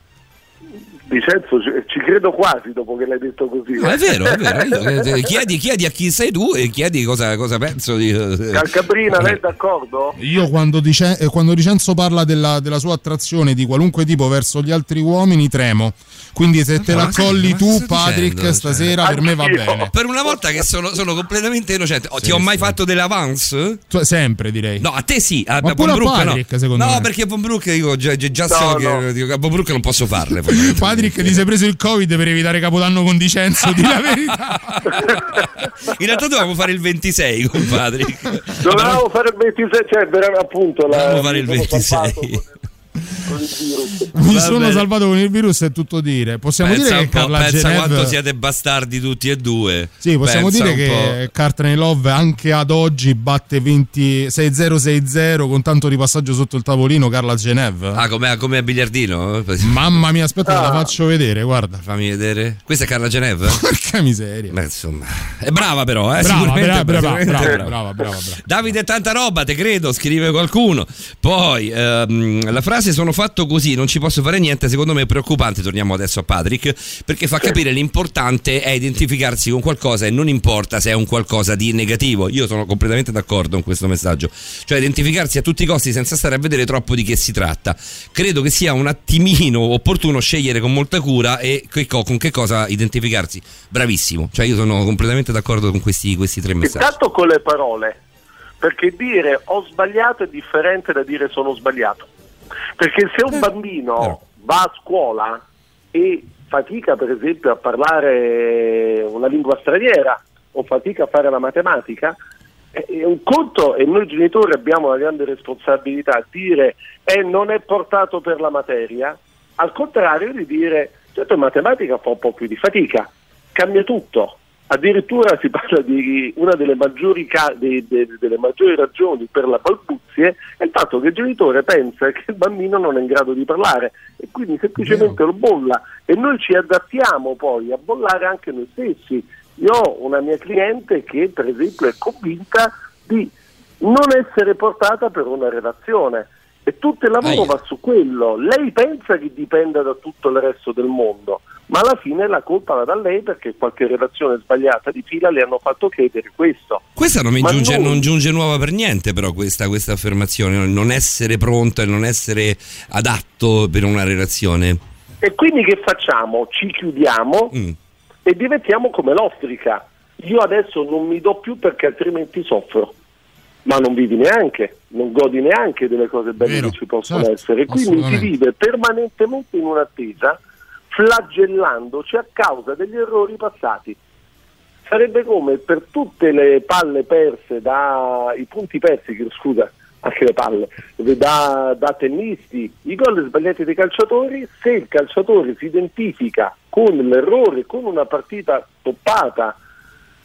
Vincenzo, ci, ci credo quasi dopo che l'hai detto così. No, è vero, è vero. Eh, chiedi, chiedi a chi sei tu e chiedi cosa, cosa penso di. eh, Calcabrina, lei è d'accordo? Io quando, dice- eh, quando Vincenzo parla della, della sua attrazione di qualunque tipo verso gli altri uomini tremo. Quindi se te Ma la colli tu, Patrick, dicendo? stasera per me va bene. Per una volta che sono, sono completamente innocente. Oh, ti Sì, ho mai sì. fatto dell'avance? Tu- sempre direi. No, a te sì, a, Ma a pure Von a Brook Patrick, no. secondo no, me. perché a Von Brook io già, già- No, so che no. a Von Brook non posso farle. Patrick ti sei preso il covid per evitare Capodanno con Vincenzo, di la verità. In realtà dovevamo fare il 26 con Patrick. Dovevamo fare il 26, cioè appunto la, Dovevamo fare il mi sono 26. Mi Va sono salvato con il virus, è tutto dire. Possiamo pensa dire che po', Carla pensa Geneve... quanto siete bastardi tutti e due. Sì, possiamo Pensa dire che Cartney Love anche ad oggi batte 20 6-0-6-0 con tanto ripassaggio sotto il tavolino Carla Geneve. po'. Ah, come, come a biliardino? Mamma mia, aspetta, Ah. la faccio vedere, guarda. Fammi vedere. Questa è Carla Geneve? Porca miseria. Beh, insomma, è brava però, eh? Brava, brava, brava, brava, brava, brava, brava. Davide è tanta roba, te credo, scrive qualcuno. Poi ehm, la frase sono fatto così, non ci posso fare niente, secondo me è preoccupante, torniamo adesso a Patrick, perché fa capire l'importante è identificarsi con qualcosa e non importa se è un qualcosa di negativo. Io sono completamente d'accordo con questo messaggio. Cioè identificarsi a tutti i costi senza stare a vedere troppo di che si tratta. Credo che sia un attimino opportuno scegliere con molta cura e che co- con che cosa identificarsi. Bravissimo. Cioè io sono completamente d'accordo con questi, questi tre messaggi. Intanto con le parole, perché dire ho sbagliato è differente da dire sono sbagliato. Perché se un bambino va a scuola e fatica per esempio a parlare una lingua straniera o fatica a fare la matematica, è un conto e noi genitori abbiamo una grande responsabilità a dire eh, non è portato per la materia, al contrario di dire certo in matematica fa un po' più di fatica, cambia tutto. Addirittura si parla di una delle maggiori, ca- de- de- delle maggiori ragioni per la balbuzie è il fatto che il genitore pensa che il bambino non è in grado di parlare e quindi semplicemente lo bolla e noi ci adattiamo poi a bollare anche noi stessi. Io ho una mia cliente che per esempio è convinta di non essere portata per una relazione e tutto il lavoro Aia. va su quello. Lei pensa che dipenda da tutto il resto del mondo, ma alla fine la colpa va da lei perché qualche relazione sbagliata di fila le hanno fatto credere questo. Questa non giunge, noi- non giunge nuova per niente, però, questa, questa affermazione, no? non essere pronto e non essere adatto per una relazione. E quindi che facciamo? Ci chiudiamo Mm. e diventiamo come l'ostrica. Io adesso non mi do più perché altrimenti soffro. Ma non vivi neanche, non godi neanche delle cose belle Vero, che ci possono certo, essere. Quindi si vive permanentemente in un'attesa, flagellandoci a causa degli errori passati. Sarebbe come per tutte le palle perse, da, i punti persi, scusa, anche le palle, da, da tennisti, i gol sbagliati dei calciatori, se il calciatore si identifica con l'errore, con una partita toppata,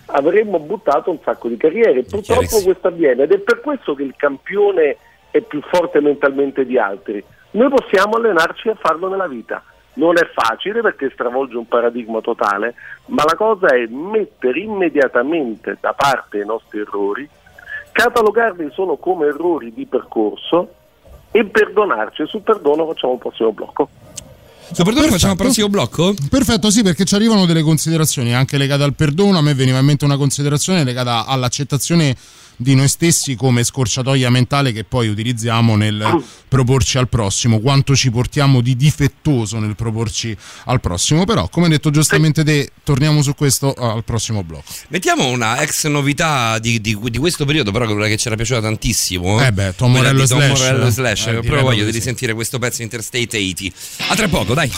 avremmo buttato un sacco di carriere. Purtroppo questo avviene ed è per questo che il campione è più forte mentalmente di altri. Noi possiamo allenarci a farlo nella vita. Non è facile perché stravolge un paradigma totale, ma la cosa è mettere immediatamente da parte i nostri errori, catalogarli solo come errori di percorso e perdonarci. E sul perdono facciamo il prossimo blocco. Soprattutto facciamo il prossimo blocco? Perfetto, sì, perché ci arrivano delle considerazioni anche legate al perdono. A me veniva in mente una considerazione legata all'accettazione di noi stessi come scorciatoia mentale che poi utilizziamo nel proporci al prossimo, quanto ci portiamo di difettoso nel proporci al prossimo, però come hai detto giustamente te, torniamo su questo al prossimo blocco. Mettiamo una ex novità di, di- di questo periodo, però quella che ci era piaciuta tantissimo. Eh beh, Tom Morello di Tom Slash, Morello eh. Slash. Eh, però voglio di risentire questo pezzo Interstate 80. A tra poco, dai.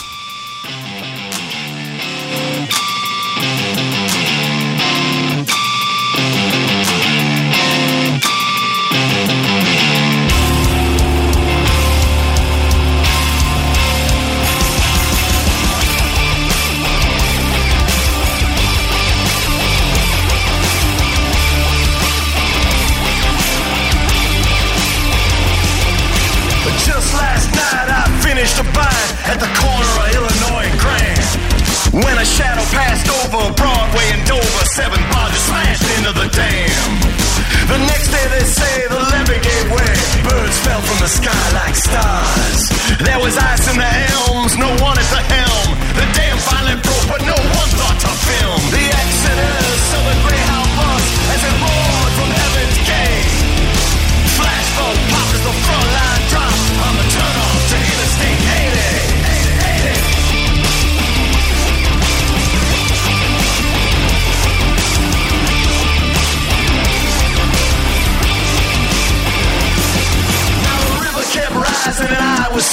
Seven barges smashed into the dam. The next day they say the levee gave way. Birds fell from the sky like stars. There was ice in the elms, no one at the helm. The dam finally broke, but no one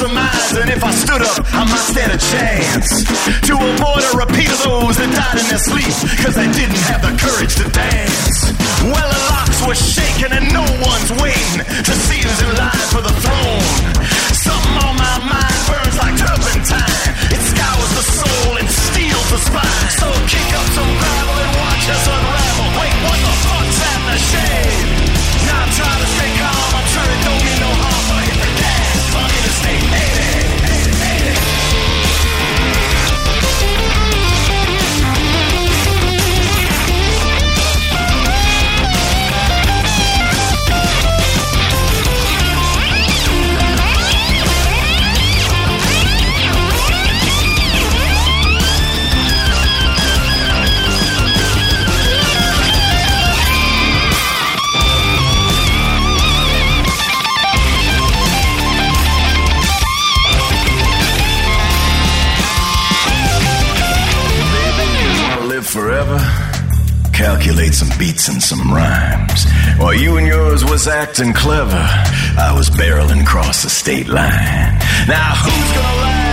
and I was if I stood up, I might stand a chance to avoid a repeat of those that died in their sleep because they didn't have the courage to dance. Well, the locks were shaking and no one's waiting to see who's in line for the throne. Something on my mind burns like turpentine. It scours the soul and steals the spine. So kick up some gravel and watch us unravel. Wait, what the fuck's that in shade? Calculate some beats and some rhymes. While you and yours was acting clever, I was barreling across the state line. Now who's gonna last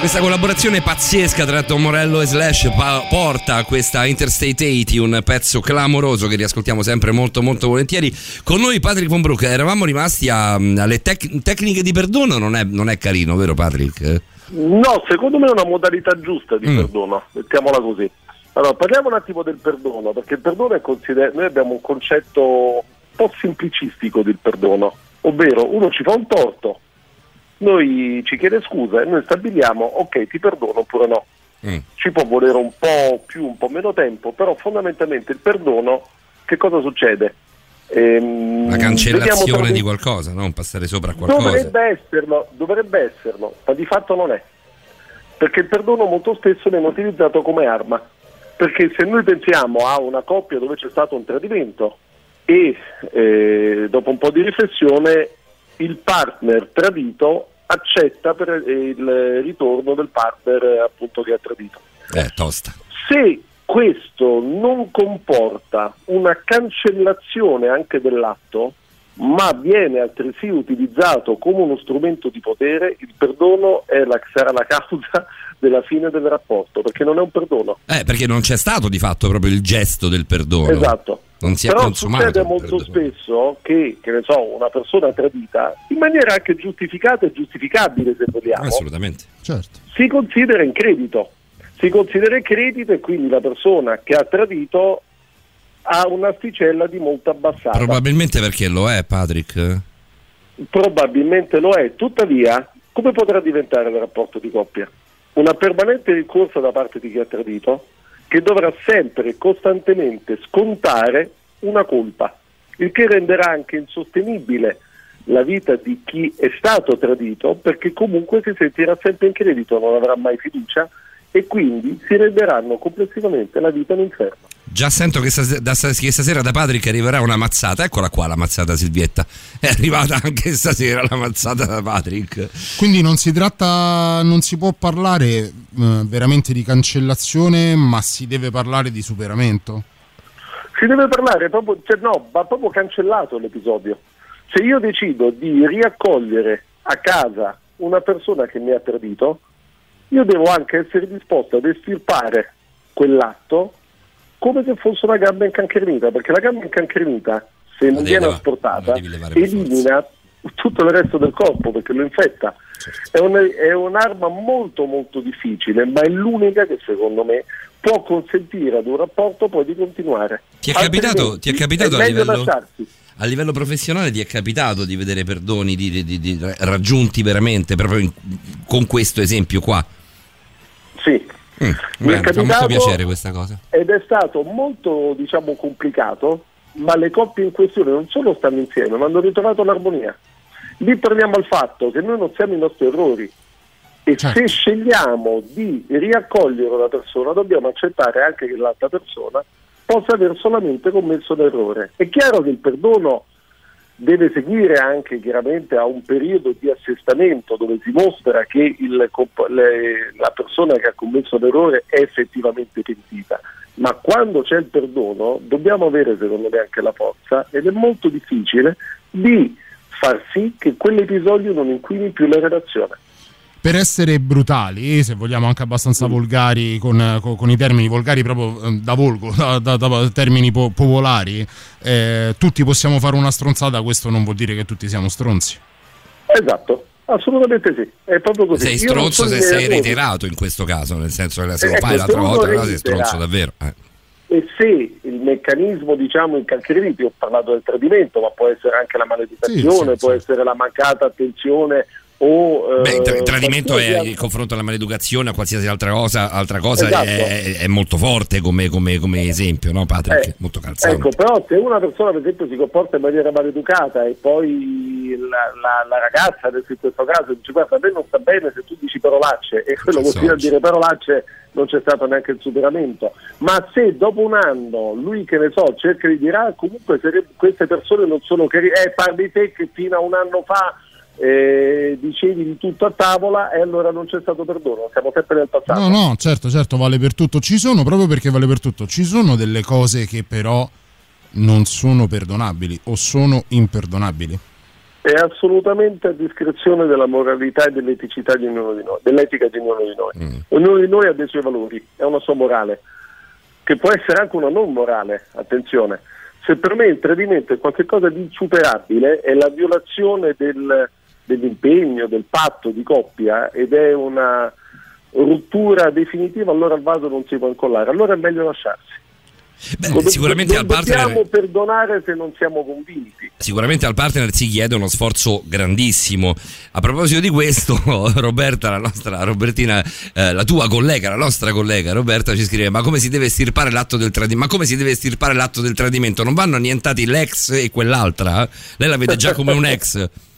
questa collaborazione pazzesca tra Tom Morello e Slash pa- porta a questa Interstate 80, un pezzo clamoroso che riascoltiamo sempre molto molto volentieri. Con noi Patrick Von Brook, eravamo rimasti a- alle tec- tecniche di perdono, non è, non è carino, vero Patrick? No, secondo me è una modalità giusta di Mm. perdono, mettiamola così. Allora, parliamo un attimo del perdono, perché il perdono è considerato, noi abbiamo un concetto un po' semplicistico del perdono, ovvero uno ci fa un torto, noi ci chiede scusa e noi stabiliamo ok ti perdono oppure no. Mm. Ci può volere un po' più, un po' meno tempo, però fondamentalmente il perdono che cosa succede? Ehm, La cancellazione tra- di qualcosa, non passare sopra a qualcosa. Dovrebbe esserlo, dovrebbe esserlo, ma di fatto non è. Perché il perdono molto spesso viene utilizzato come arma. Perché se noi pensiamo a una coppia dove c'è stato un tradimento e eh, dopo un po' di riflessione il partner tradito accetta per il ritorno del partner appunto che ha tradito. Eh, tosta. Se questo non comporta una cancellazione anche dell'atto, ma viene altresì utilizzato come uno strumento di potere, il perdono è la- sarà la causa della fine del rapporto, perché non è un perdono. Eh, perché non c'è stato di fatto proprio il gesto del perdono. Esatto. Non si è Però consumato. succede molto perdono. spesso che, che ne so, una persona tradita, in maniera anche giustificata e giustificabile se vogliamo, Assolutamente. Certo. si considera in credito. Si considera in credito e quindi la persona che ha tradito ha un'asticella di molto abbassata. Probabilmente perché lo è, Patrick. Probabilmente lo è, tuttavia, come potrà diventare il rapporto di coppia? Una permanente ricorsa da parte di chi ha tradito che dovrà sempre e costantemente scontare una colpa, il che renderà anche insostenibile la vita di chi è stato tradito perché comunque si sentirà sempre in credito, non avrà mai fiducia e quindi si renderanno complessivamente la vita un inferno. Già sento che, stas- da- che stasera da Patrick arriverà una mazzata. Eccola qua la mazzata Silvietta. È arrivata anche stasera la mazzata da Patrick. Quindi non si tratta, non si può parlare eh, veramente di cancellazione, ma si deve parlare di superamento. Si deve parlare proprio, cioè no, va proprio cancellato l'episodio. Se io decido di riaccogliere a casa una persona che mi ha tradito, io devo anche essere disposto ad estirpare quell'atto come se fosse una gamba incancrenita, perché la gamba incancrenita, se non devi viene levare, asportata, elimina tutto il resto del corpo perché lo infetta. Certo. È, un- è un'arma molto molto difficile, ma è l'unica che secondo me può consentire ad un rapporto poi di continuare. Ti è capitato, ti è capitato è a livello, a livello professionale? Ti è capitato di vedere perdoni di- di- di- raggiunti veramente proprio in- con questo esempio qua? Sì. Mm, Mi è bene, molto capitato- piacere questa cosa. ed è stato molto diciamo complicato ma le coppie in questione non solo stanno insieme ma hanno ritrovato l'armonia. Lì torniamo al fatto che noi non siamo i nostri errori. E se scegliamo di riaccogliere una persona dobbiamo accettare anche che l'altra persona possa aver solamente commesso un errore. È chiaro che il perdono deve seguire anche chiaramente a un periodo di assestamento dove si mostra che il le- la persona che ha commesso l'errore è effettivamente pentita. Ma quando c'è il perdono dobbiamo avere secondo me anche la forza ed è molto difficile di far sì che quell'episodio non inquini più la relazione. Per essere brutali, se vogliamo anche abbastanza volgari, con, con- con i termini volgari proprio eh, da volgo, da, da- da termini po- popolari, eh, tutti possiamo fare una stronzata, questo non vuol dire che tutti siamo stronzi. Esatto, assolutamente sì, è proprio così. Sei stronzo se sei reiterato in questo caso, nel senso che se lo Ecco, fai l'altra volta, allora sei stronzo davvero. eh. e se il meccanismo diciamo incancrenito, ho parlato del tradimento, ma può essere anche la maleducazione, Sì, sì, può essere la mancata attenzione o... Beh, il eh, tradimento è il confronto alla maleducazione, a qualsiasi altra cosa, altra cosa Esatto. è, è molto forte come, come- come esempio, no Patrick? Eh, molto calzante. Ecco, però se una persona per esempio si comporta in maniera maleducata e poi la, la- la ragazza in questo caso dice guarda a me non sta bene se tu dici parolacce e quello continua a dire parolacce non c'è stato neanche il superamento ma se dopo un anno lui che ne so cerca di dire ah comunque se queste persone non sono carine eh parli te che fino a un anno fa eh, dicevi di tutto a tavola e allora non c'è stato perdono siamo sempre nel passato No, no, certo, certo, vale per tutto. Ci sono, proprio perché vale per tutto, ci sono delle cose che però non sono perdonabili o sono imperdonabili. è assolutamente a discrezione della moralità e dell'eticità di ognuno di noi, dell'etica di ognuno di noi. Ognuno di noi ha dei suoi valori, ha una sua morale, che può essere anche una non morale, attenzione. Se per me il tradimento è qualcosa di insuperabile, è la violazione del- dell'impegno, del patto di coppia ed è una rottura definitiva, allora il vaso non si può incollare, allora è meglio lasciarsi. Non- sicuramente non al partner- dobbiamo perdonare se non siamo convinti. Sicuramente al partner si chiede uno sforzo grandissimo. A proposito di questo, Roberta, la nostra Robertina, eh, la tua collega, la nostra collega Roberta ci scrive: Ma come si deve estirpare l'atto del tradimento? Ma come si deve estirpare l'atto del tradimento? Non vanno annientati l'ex e quell'altra? Lei la vede già come un ex.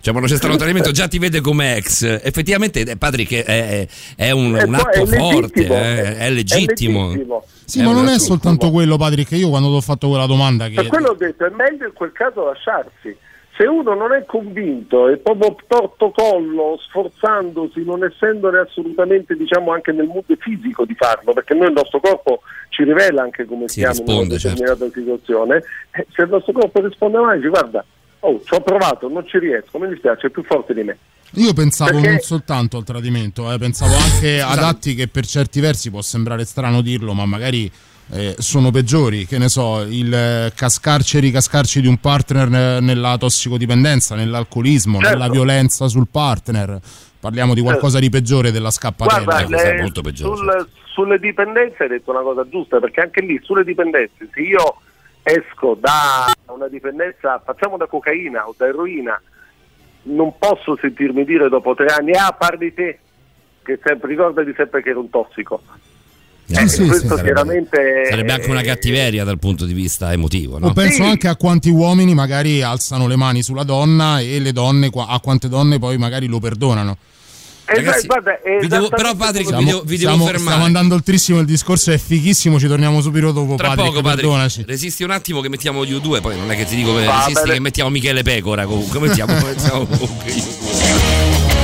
Cioè, quando c'è stato tradimento, già ti vede come ex. Effettivamente, eh, Patrick, è, è un, E un atto è forte, eh, è legittimo. legittimo. Sì, È ma non è soltanto quello, Patrick. Io quando ti ho fatto quella domanda che Per quello ho detto, è meglio in quel caso lasciarsi. Se uno non è convinto e proprio torto collo, sforzandosi, non essendone assolutamente, diciamo, anche nel mood fisico di farlo, perché noi il nostro corpo ci rivela anche come Sì, siamo in risponde, una determinata situazione, eh, se il nostro corpo risponde male, dice guarda, oh, ci ho provato, non ci riesco, mi dispiace, è più forte di me. Io pensavo Perché- non soltanto al tradimento, eh, pensavo anche ad atti che per certi versi può sembrare strano dirlo, ma magari eh, sono peggiori. Che ne so, il eh, cascarci e ricascarci di un partner nella tossicodipendenza, nell'alcolismo, Certo. nella violenza sul partner. Parliamo di qualcosa di peggiore della scappatella. Guarda, eh, sul- sulle dipendenze hai detto una cosa giusta, perché anche lì sulle dipendenze, se io esco da una dipendenza, facciamo da cocaina o da eroina, non posso sentirmi dire dopo tre anni, ah parli te, che sempre, ricordati sempre che ero un tossico. Eh, Eh, sì, questo sì, chiaramente Sarebbe anche una cattiveria dal punto di vista emotivo, no? Penso anche a quanti uomini magari alzano le mani sulla donna e le donne, a quante donne poi magari lo perdonano. Ragazzi, guarda, devo- però, Patrick, come- vi devo- vi devo stiamo, fermare. stiamo andando oltrissimo, il discorso è fighissimo, ci torniamo subito dopo. Tra Patrick, poco, Patrick, perdonaci. resisti un attimo che mettiamo gli U2, poi non è che ti dico che resisti bene. che mettiamo Michele Pecora comunque, mettiamo, mettiamo comunque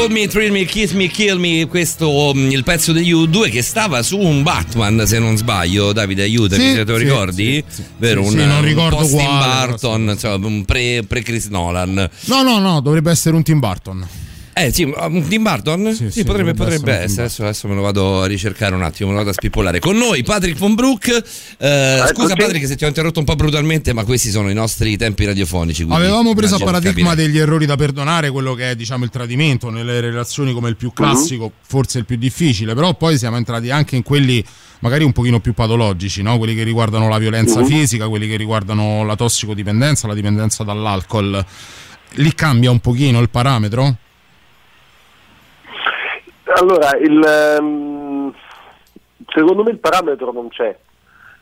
Hold Me, Thrill Me, Kiss Me, Kill Me, questo mm, il pezzo degli U2 che stava su un Batman se non sbaglio, Davide aiutami Sì, se te lo sì, ricordi? sì, sì. Vero, un, non un ricordo post Tim Burton, insomma, un pre, pre Chris Nolan. No, no, no, dovrebbe essere un Tim Burton. Eh sì, un Tim Burton? Sì, sì, potrebbe, potrebbe essere. Adesso, adesso me lo vado a ricercare un attimo, me lo vado a spippolare. Con noi Patrick von Brook. Eh, scusa Patrick se ti ho interrotto un po' brutalmente, ma questi sono i nostri tempi radiofonici. Avevamo preso a paradigma capire. degli errori da perdonare, quello che è diciamo il tradimento nelle relazioni come il più classico, forse il più difficile, però poi siamo entrati anche in quelli magari un pochino più patologici, no? quelli che riguardano la violenza Mhm. fisica, quelli che riguardano la tossicodipendenza, la dipendenza dall'alcol. Lì cambia un pochino il parametro? Allora, il, ehm, secondo me il parametro non c'è,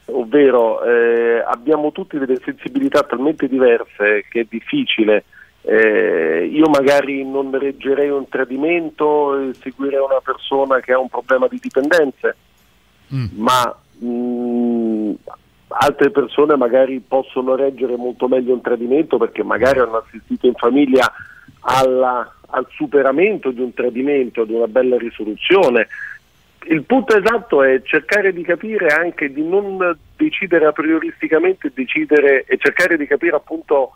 ovvero eh, abbiamo tutti delle sensibilità talmente diverse che è difficile. Eh, io magari non reggerei un tradimento e seguirei una persona che ha un problema di dipendenze, ma mh, altre persone magari possono reggere molto meglio un tradimento perché magari hanno assistito in famiglia alla- al superamento di un tradimento, di una bella risoluzione. Il punto esatto è cercare di capire anche di non decidere a prioristicamente, decidere e cercare di capire appunto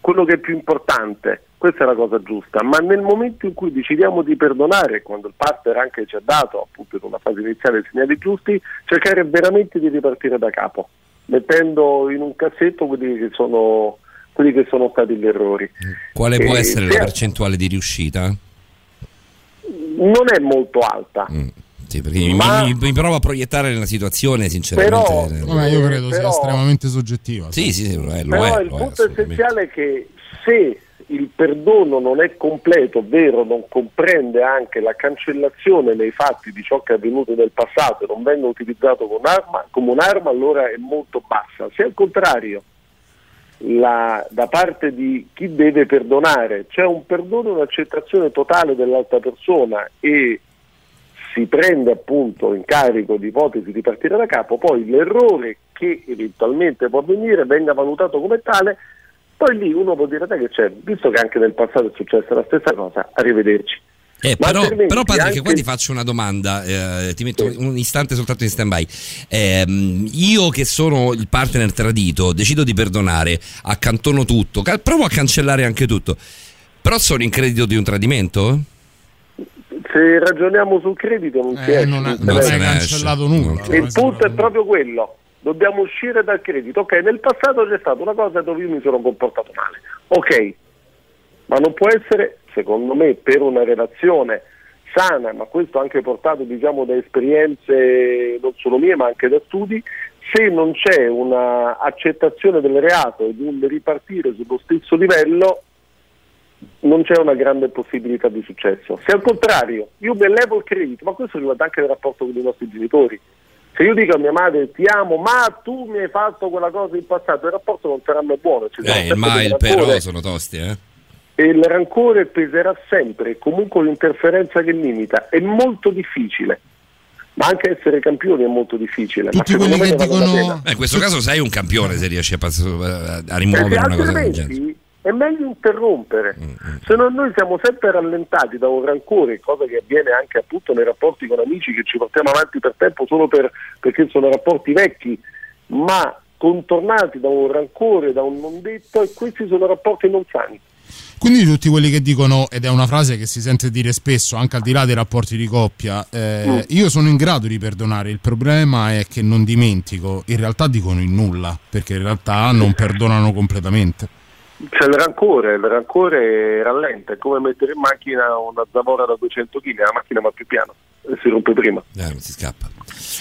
quello che è più importante. Questa è la cosa giusta, ma nel momento in cui decidiamo di perdonare, quando il partner anche ci ha dato appunto in una fase iniziale i segnali giusti, cercare veramente di ripartire da capo, mettendo in un cassetto quelli che sono, quelli che sono stati gli errori. Quale può Eh, essere se- la percentuale di riuscita? Non è molto alta. Sì, perché mi- Ma- mi, mi provo a proiettare nella situazione, sinceramente. Però- Vabbè, io credo sia però- estremamente soggettiva. Sì, sì, sì, lo è, lo Però è, il punto essenziale è che se il perdono non è completo, ovvero non comprende anche la cancellazione nei fatti di ciò che è avvenuto nel passato e non venga utilizzato come un'arma, come un'arma, allora è molto bassa. Se al contrario la- da parte di chi deve perdonare c'è un perdono e un'accettazione totale dell'altra persona e si prende appunto in carico l'ipotesi di partire da capo, poi l'errore che eventualmente può avvenire venga valutato come tale, poi lì uno può dire, che c'è, visto che anche nel passato è successa la stessa cosa, arrivederci. Eh, però, però Patrick, anche- qua ti faccio una domanda, eh, ti metto un istante soltanto in stand-by. Ehm, io che sono il partner tradito, decido di perdonare, accantono tutto, ca- provo a cancellare anche tutto, però sono in credito di un tradimento? Se ragioniamo sul credito non si Eh, esce, non, si non hai cancellato nulla. Il punto è proprio quello, dobbiamo uscire dal credito. Ok, nel passato c'è stata una cosa dove io mi sono comportato male, ok, ma non può essere, secondo me, per una relazione sana, ma questo anche portato diciamo da esperienze non solo mie ma anche da studi, se non c'è una accettazione del reato ed un ripartire sullo stesso livello, non c'è una grande possibilità di successo. Se al contrario io mi elevo il credito, ma questo riguarda anche il rapporto con i nostri genitori. Se io dico a mia madre ti amo, ma tu mi hai fatto quella cosa in passato, il rapporto non sarà mai buono. ci Eh, ma il però sono tosti, eh? E il rancore peserà sempre, comunque l'interferenza che limita. È molto difficile, ma anche essere campioni è molto difficile. ne vale la pena. Eh, in questo caso sei un campione se riesci a, pass- a rimuovere una cosa del genere. altrimenti è meglio interrompere, Mm, se no noi siamo sempre rallentati da un rancore, cosa che avviene anche appunto nei rapporti con amici che ci portiamo avanti per tempo solo per- perché sono rapporti vecchi, ma contornati da un rancore, da un non detto e questi sono rapporti non sani. Quindi tutti quelli che dicono, ed è una frase che si sente dire spesso, anche al di là dei rapporti di coppia, eh, Mm. io sono in grado di perdonare, il problema è che non dimentico, in realtà dicono il nulla, perché in realtà non perdonano completamente. C'è il rancore, il rancore rallenta, è come mettere in macchina una zavora da 200 kg, la macchina va più piano e si rompe prima. Eh, non si scappa.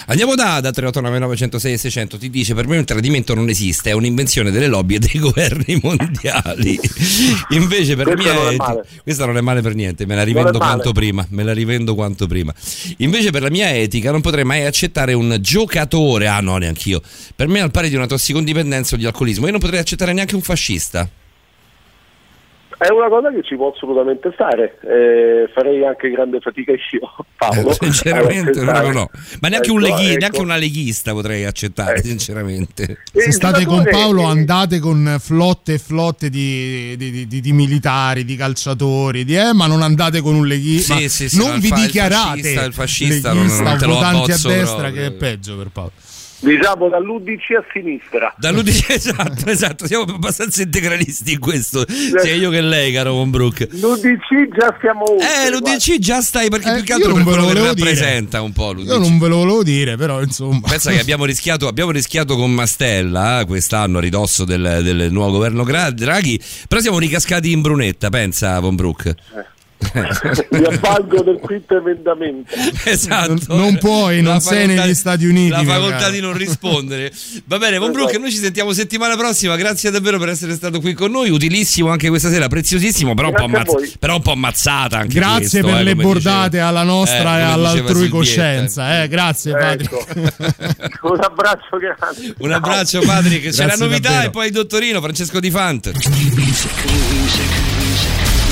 Andiamo da, da 3899 106 e 600. Ti dice: Per me un tradimento non esiste, è un'invenzione delle lobby e dei governi mondiali. Invece, per Questa mia non è etica- male. questa non è male per niente, me la rivendo quanto prima. Me la rivendo quanto prima. Invece, per la mia etica, non potrei mai accettare un giocatore. Ah, no, neanch'io. Per me, al pari di una tossicodipendenza o di alcolismo, io non potrei accettare neanche un fascista. È una cosa che ci può assolutamente stare, eh, farei anche grande fatica io, Paolo. Sinceramente, ad no, no, no. Ma neanche, un, Ecco, leghi- ecco. neanche una leghista potrei accettare, sinceramente. Se state con Paolo andate con flotte e flotte di, di- di- di- di militari, di calciatori, di, eh, ma non andate con un leghista. Sì, sì, sì, non vi fa- il dichiarate fascista- il fascista non- leghista, non te lo votanti a abbozzo destra proprio. che è peggio per Paolo. Diciamo dall'UDC a sinistra. Dall'UDC, esatto, esatto, siamo abbastanza integralisti in questo, sia io che lei, caro Von Brook. L'UDC già siamo oltre. Eh, l'UDC già stai perché Eh, più che altro non per ve lo quello che volevo dire. rappresenta un po' l'UDC. Io non ve lo volevo dire, però insomma. Pensa che abbiamo rischiato, abbiamo rischiato con Mastella eh, quest'anno a ridosso del, del nuovo governo Draghi, però siamo ricascati in brunetta, pensa Von Brook. Mi avvalgo del quinto emendamento. Esatto. Non- non puoi, non La sei facoltà- negli Stati Uniti, La facoltà caro. di non rispondere. Va bene, Von Brook, noi ci sentiamo settimana prossima. Grazie davvero per essere stato qui con noi. Utilissimo anche questa sera, preziosissimo, però, un po', ammazz- però un po' ammazzata anche Grazie questo, per eh, le bordate diceva- alla nostra eh, e all'altrui coscienza. Eh, grazie. Ecco. Un abbraccio grande. Un abbraccio Patrick, c'è la novità davvero. e poi il dottorino Francesco Di Fant.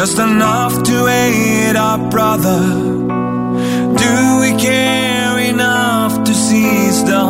Just enough to aid our brother? Do we care enough to seize the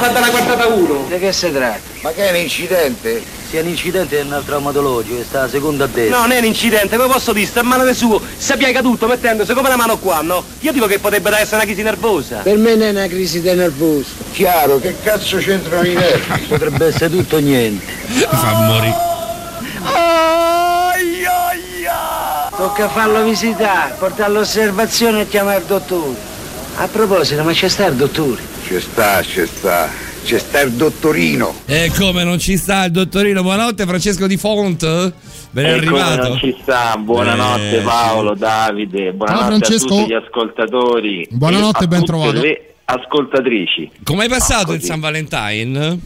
fatta una quartata uno. Di che si tratta? Ma che è un incidente? Se è un incidente è un traumatologico, sta a seconda a destra. No, non è un incidente, come posso dire, sta a mano del suo, si piega tutto mettendosi come la mano qua, no? Io dico che potrebbe essere una crisi nervosa. Per me non è una crisi di nervoso. Chiaro, che cazzo c'entrano i nervi? Potrebbe essere tutto o niente. Fa morire. Tocca farlo visitare, portarlo all'osservazione e chiamare il dottore. A proposito, ma c'è sta il dottore? C'è sta, c'è sta. C'è sta il dottorino. E come non ci sta il dottorino? Buonanotte Francesco Di Font. Ben E come arrivato. non ci sta, buonanotte Eh, Paolo, Davide, buonanotte a Francesco. tutti gli ascoltatori. Buonanotte e ben a tutte trovato. le ascoltatrici. Come hai passato Ah, il. San Valentine?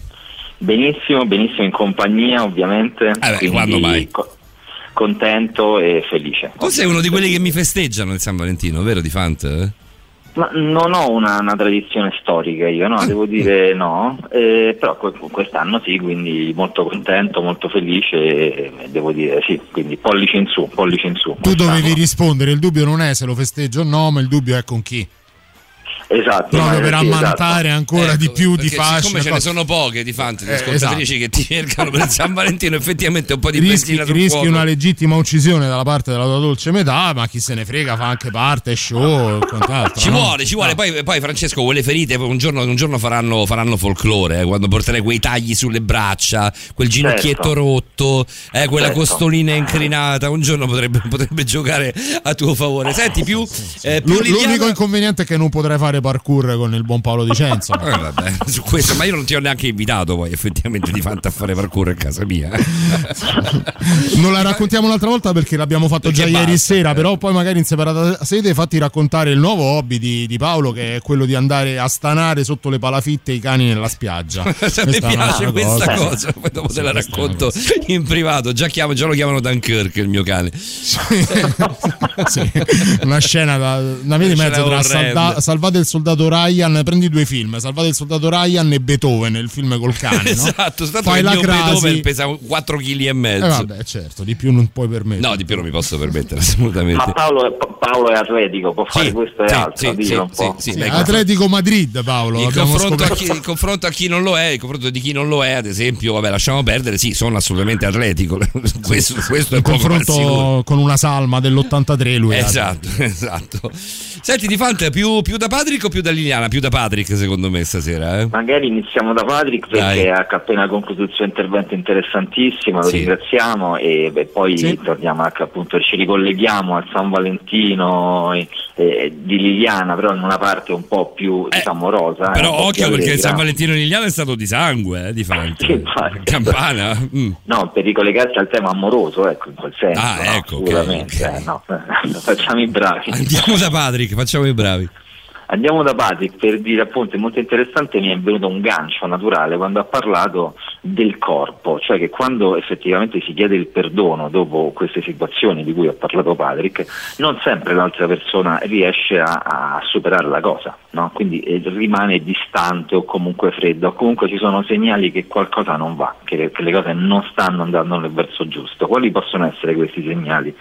Benissimo, benissimo in compagnia ovviamente. beh, quindi quando mai? co- contento e felice. Tu sei uno di quelli che mi festeggiano il San Valentino, vero Di Fant? Ma non ho una, una tradizione storica io, Ah. no, devo dire no, eh, però que- quest'anno sì, quindi molto contento, molto felice e devo dire sì, quindi pollice in su, pollice in su. Tu dovevi rispondere, il dubbio non è se lo festeggio o no, ma il dubbio è con chi. Esatto. Proprio per sì, ammantare esatto. ancora di più di fasce. siccome ce ne sono poche di Fant, di Eh, ascoltatrici che ti cercano per San Valentino, effettivamente un po' di rischi, rischi fuoco. una legittima uccisione dalla parte della tua dolce metà, ma chi se ne frega fa anche parte, show e quant'altro. Ci no? vuole, ci vuole. Poi, poi, Francesco, quelle ferite un giorno, un giorno faranno, faranno folklore. eh, quando porterai quei tagli sulle braccia, quel ginocchietto Certo. rotto, eh, quella Certo. costolina incrinata. Un giorno potrebbe, potrebbe giocare a tuo favore. Senti, più, eh, più L'unico inconveniente è che non potrai fare parkour con il buon Paolo Dicenzo. Eh, vabbè, su questo, ma io non ti ho neanche invitato poi effettivamente di Fanta a fare parkour a casa mia. non la raccontiamo un'altra volta perché l'abbiamo fatto Perché già ieri basta, sera, eh. però poi magari in separata sede fatti raccontare il nuovo hobby di, di Paolo che è quello di andare a stanare sotto le palafitte i cani nella spiaggia. Se è piace questa cosa, poi dopo te la racconto in privato. Già, chiamo- già lo chiamano Dunkirk il mio cane. Sì, una scena da una via di mezzo tra. Salda- Salvate il soldato Ryan, prendi due film, Salvate il soldato Ryan e Beethoven, il film col cane, no? esatto, stato Fai la mio Beethoven crasi. pesa 4 kg e Eh, mezzo. vabbè, certo, di più non puoi permettere. No, di più non mi posso permettere assolutamente. Ma Paolo è, Paolo è atletico, può fare questo e sì, altro, sì, sì, sì, sì, Sì, Atletico Madrid, Paolo. Il confronto, chi, il confronto a chi non lo è, il confronto di chi non lo è, ad esempio, vabbè, lasciamo perdere, sì, sono assolutamente atletico. questo, questo è Il sicuro. confronto con una salma dell'83 lui Esatto, esatto. Senti, Di Fante, più, più da Patrick o più da Liliana? Più da Patrick, secondo me, stasera. Eh? Magari iniziamo da Patrick perché Dai. ha appena concluso il suo intervento interessantissimo, lo Sì. ringraziamo e beh, poi Sì. torniamo anche appunto, ci ricolleghiamo al San Valentino eh, eh, di Liliana, però in una parte un po' più diciamo rosa. eh, Però occhio perché il. San Valentino di Liliana è stato di sangue, eh, di. Sì, infatti. Campana. mm. No, per ricollegarsi al tema amoroso, ecco, in quel senso. Ah, no, ecco, sicuramente, ok. eh, no, facciamo i bravi. Andiamo da Patrick, facciamo i bravi. Andiamo da Patrick per dire appunto è molto interessante mi è venuto un gancio naturale quando ha parlato del corpo, cioè che quando effettivamente si chiede il perdono dopo queste situazioni di cui ha parlato Patrick, non sempre l'altra persona riesce a, a superare la cosa, no? quindi eh, rimane distante o comunque freddo, comunque ci sono segnali che qualcosa non va, che che le cose non stanno andando nel verso giusto. Quali possono essere questi segnali?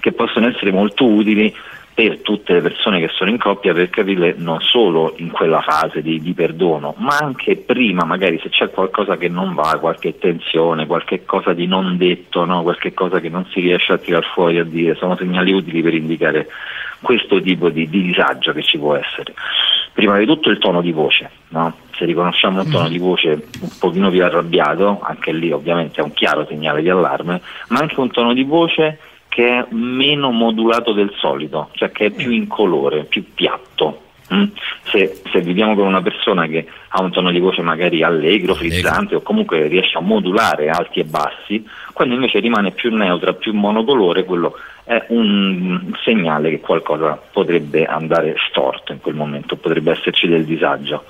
Che possono essere molto utili per tutte le persone che sono in coppia per capire non solo in quella fase di, di perdono, ma anche prima, magari se c'è qualcosa che non va, qualche tensione, qualche cosa di non detto, no? qualche cosa che non si riesce a tirar fuori a dire, sono segnali utili per indicare questo tipo di, di disagio che ci può essere. Prima di tutto il tono di voce, no? se riconosciamo un tono di voce un pochino più arrabbiato, anche lì ovviamente è un chiaro segnale di allarme, ma anche un tono di voce che è meno modulato del solito, cioè che è più incolore, più piatto. mm? Se, se viviamo con una persona che ha un tono di voce magari allegro, frizzante o comunque riesce a modulare alti e bassi, quando invece rimane più neutra, più monocolore, quello è un segnale che qualcosa potrebbe andare storto in quel momento, potrebbe esserci del disagio.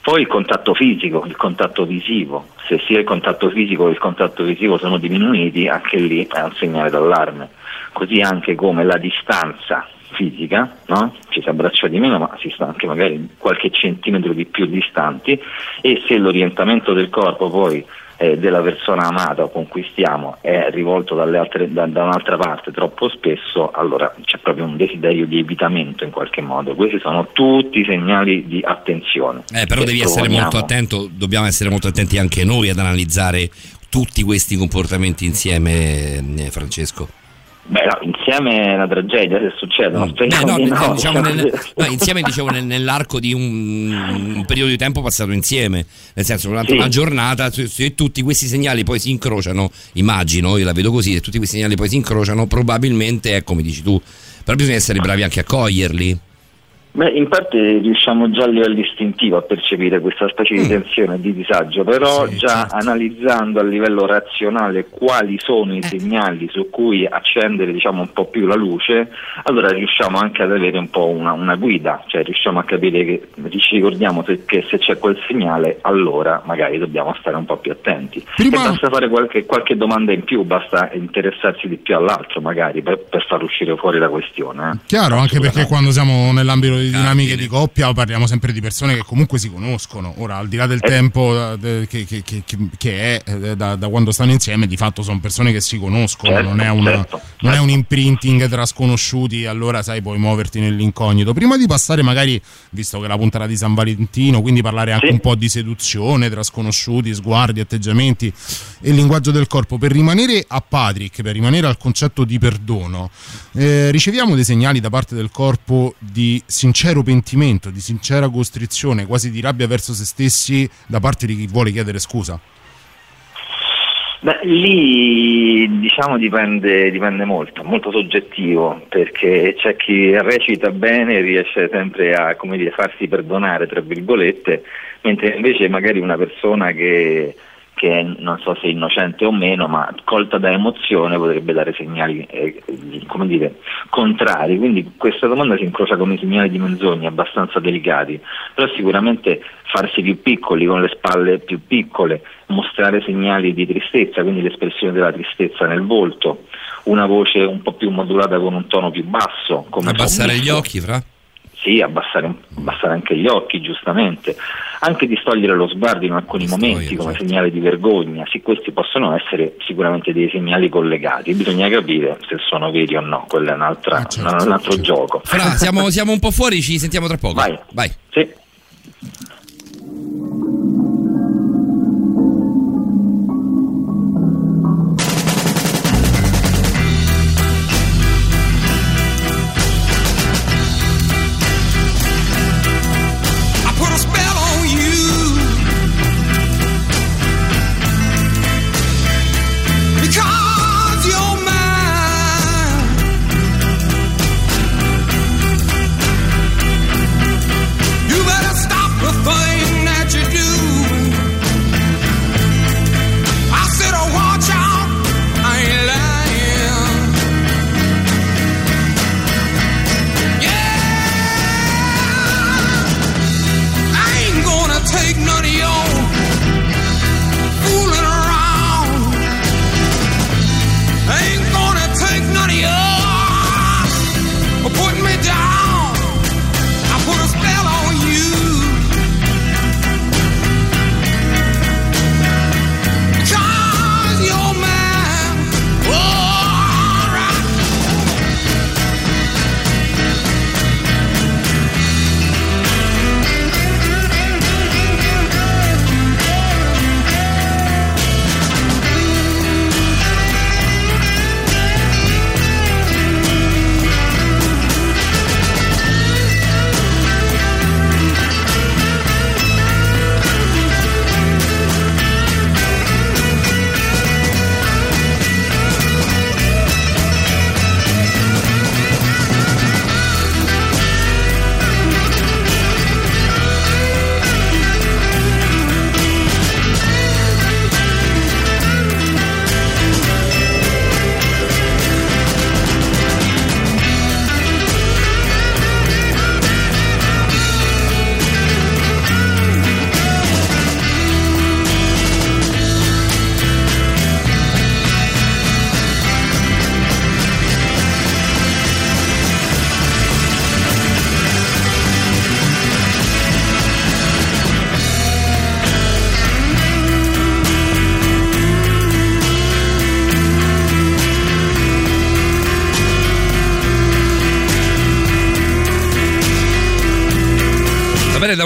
Poi il contatto fisico, il contatto visivo, se sia il contatto fisico o il contatto visivo sono diminuiti, anche lì è un segnale d'allarme. Così anche come la distanza fisica, no? ci si abbraccia di meno ma si sta anche magari qualche centimetro di più distanti e se l'orientamento del corpo poi eh, della persona amata o con cui stiamo è rivolto dalle altre- da, da un'altra parte troppo spesso, allora c'è proprio un desiderio di evitamento in qualche modo. Questi sono tutti segnali di attenzione. Eh, però devi essere proponiamo. molto attento, dobbiamo essere molto attenti anche noi ad analizzare tutti questi comportamenti insieme, eh, Francesco. Beh, no, insieme è una tragedia se succedono. Eh, speriamo no, di no. diciamo nel- no, insieme dicevo nel- nell'arco di un, un periodo di tempo passato insieme, nel senso durante Sì. una giornata se, se tutti questi segnali poi si incrociano, immagino, io la vedo così, se tutti questi segnali poi si incrociano, probabilmente è come dici tu, però bisogna essere bravi anche a coglierli. Beh, in parte riusciamo già a livello istintivo a percepire questa specie Mm. di tensione e di disagio, però già analizzando a livello razionale quali sono Eh. i segnali su cui accendere diciamo, un po' più la luce, allora riusciamo anche ad avere un po' una, una guida, cioè riusciamo a capire che ci ricordiamo se, che se c'è quel segnale allora magari dobbiamo stare un po' più attenti. E basta fare qualche, qualche domanda in più, basta interessarsi di più all'altro magari per, per far uscire fuori la questione. eh. Chiaro, anche perché quando siamo nell'ambito di dinamiche di coppia parliamo sempre di persone che comunque si conoscono. Ora, al di là del tempo eh, che, che- che- che- che è eh, da, da quando stanno insieme, di fatto sono persone che si conoscono, Certo, non, è un, certo, non è un imprinting tra sconosciuti, allora sai, puoi muoverti nell'incognito. Prima di passare, magari, visto che è la puntata di San Valentino, quindi parlare anche un po' di seduzione tra sconosciuti, sguardi, atteggiamenti e linguaggio del corpo, per rimanere a Patrick, per rimanere al concetto di perdono, eh, riceviamo dei segnali da parte del corpo di sincero pentimento, di sincera costrizione, quasi di rabbia verso se stessi da parte di chi vuole chiedere scusa. Beh, lì diciamo dipende, dipende molto, molto soggettivo, perché c'è chi recita bene e riesce sempre a dire, farsi perdonare, tra virgolette, mentre invece magari una persona che, che non so se è innocente o meno, ma colta da emozione potrebbe dare segnali eh, come dire, contrari. Quindi questa domanda si incrocia con i segnali di menzogna abbastanza delicati, però sicuramente farsi più piccoli, con le spalle più piccole, mostrare segnali di tristezza, quindi l'espressione della tristezza nel volto, una voce un po' più modulata con un tono più basso, come Abbassare gli occhi, fra? Sì, abbassare, abbassare anche gli occhi, giustamente. Anche distogliere lo sguardo in alcuni momenti come certo. segnale di vergogna. Sì, questi possono essere sicuramente dei segnali collegati. Bisogna capire se sono veri o no, quello è un'altra- certo, un altro gioco. Fra, siamo, siamo un po' fuori, ci sentiamo tra poco. Vai. Vai. Sì.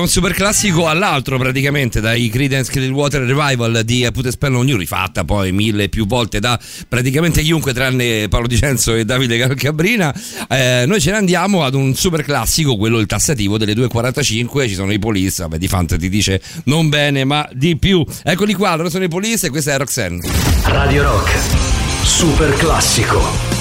Un super classico all'altro praticamente, dai Creedence Clearwater Revival di Put a Spell on You, rifatta poi mille più volte da praticamente chiunque tranne Paolo Dicenzo e Davide Calcabrina. Eh, noi ce ne andiamo ad un super classico, quello il tassativo delle 2.45, ci sono i Police, vabbè di Fanta ti dice non bene ma di più. Eccoli qua, loro sono i Police e questa è Roxanne. Radio Rock, super classico.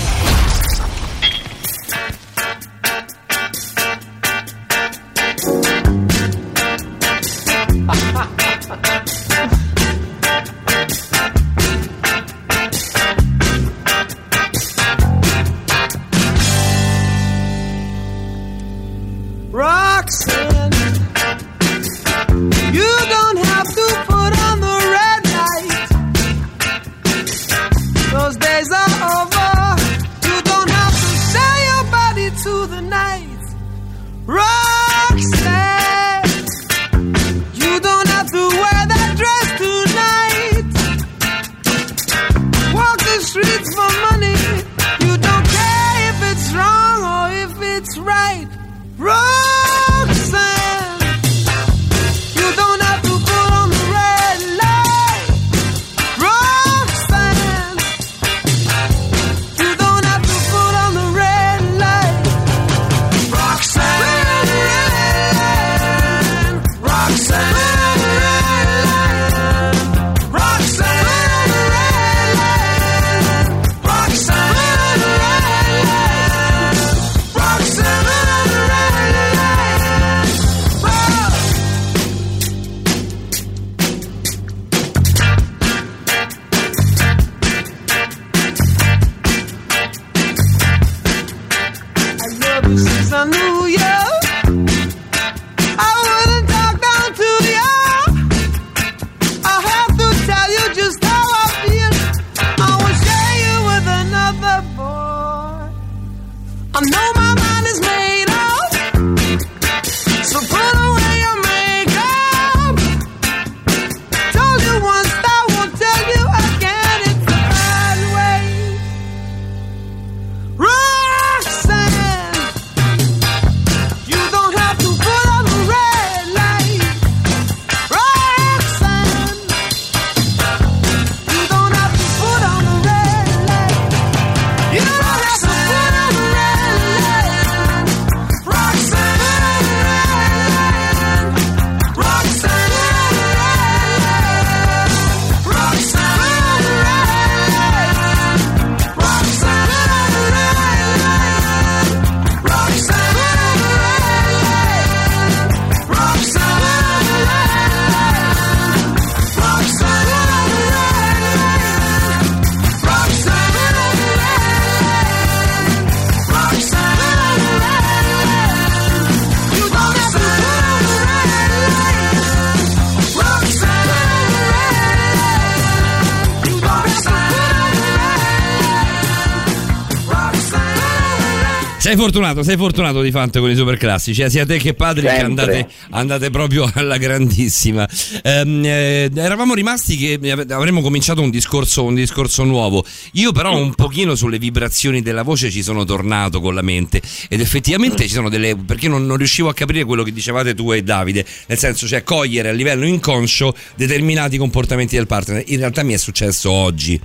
Fortunato, sei fortunato di Fante con i super classici, eh, sia te che padri che andate, andate proprio alla grandissima. Ehm, eh, eravamo rimasti che avremmo cominciato un discorso, un discorso nuovo. Io però un pochino sulle vibrazioni della voce ci sono tornato con la mente ed effettivamente ci sono delle... perché non, non riuscivo a capire quello che dicevate tu e Davide, nel senso cioè cogliere a livello inconscio determinati comportamenti del partner. In realtà mi è successo oggi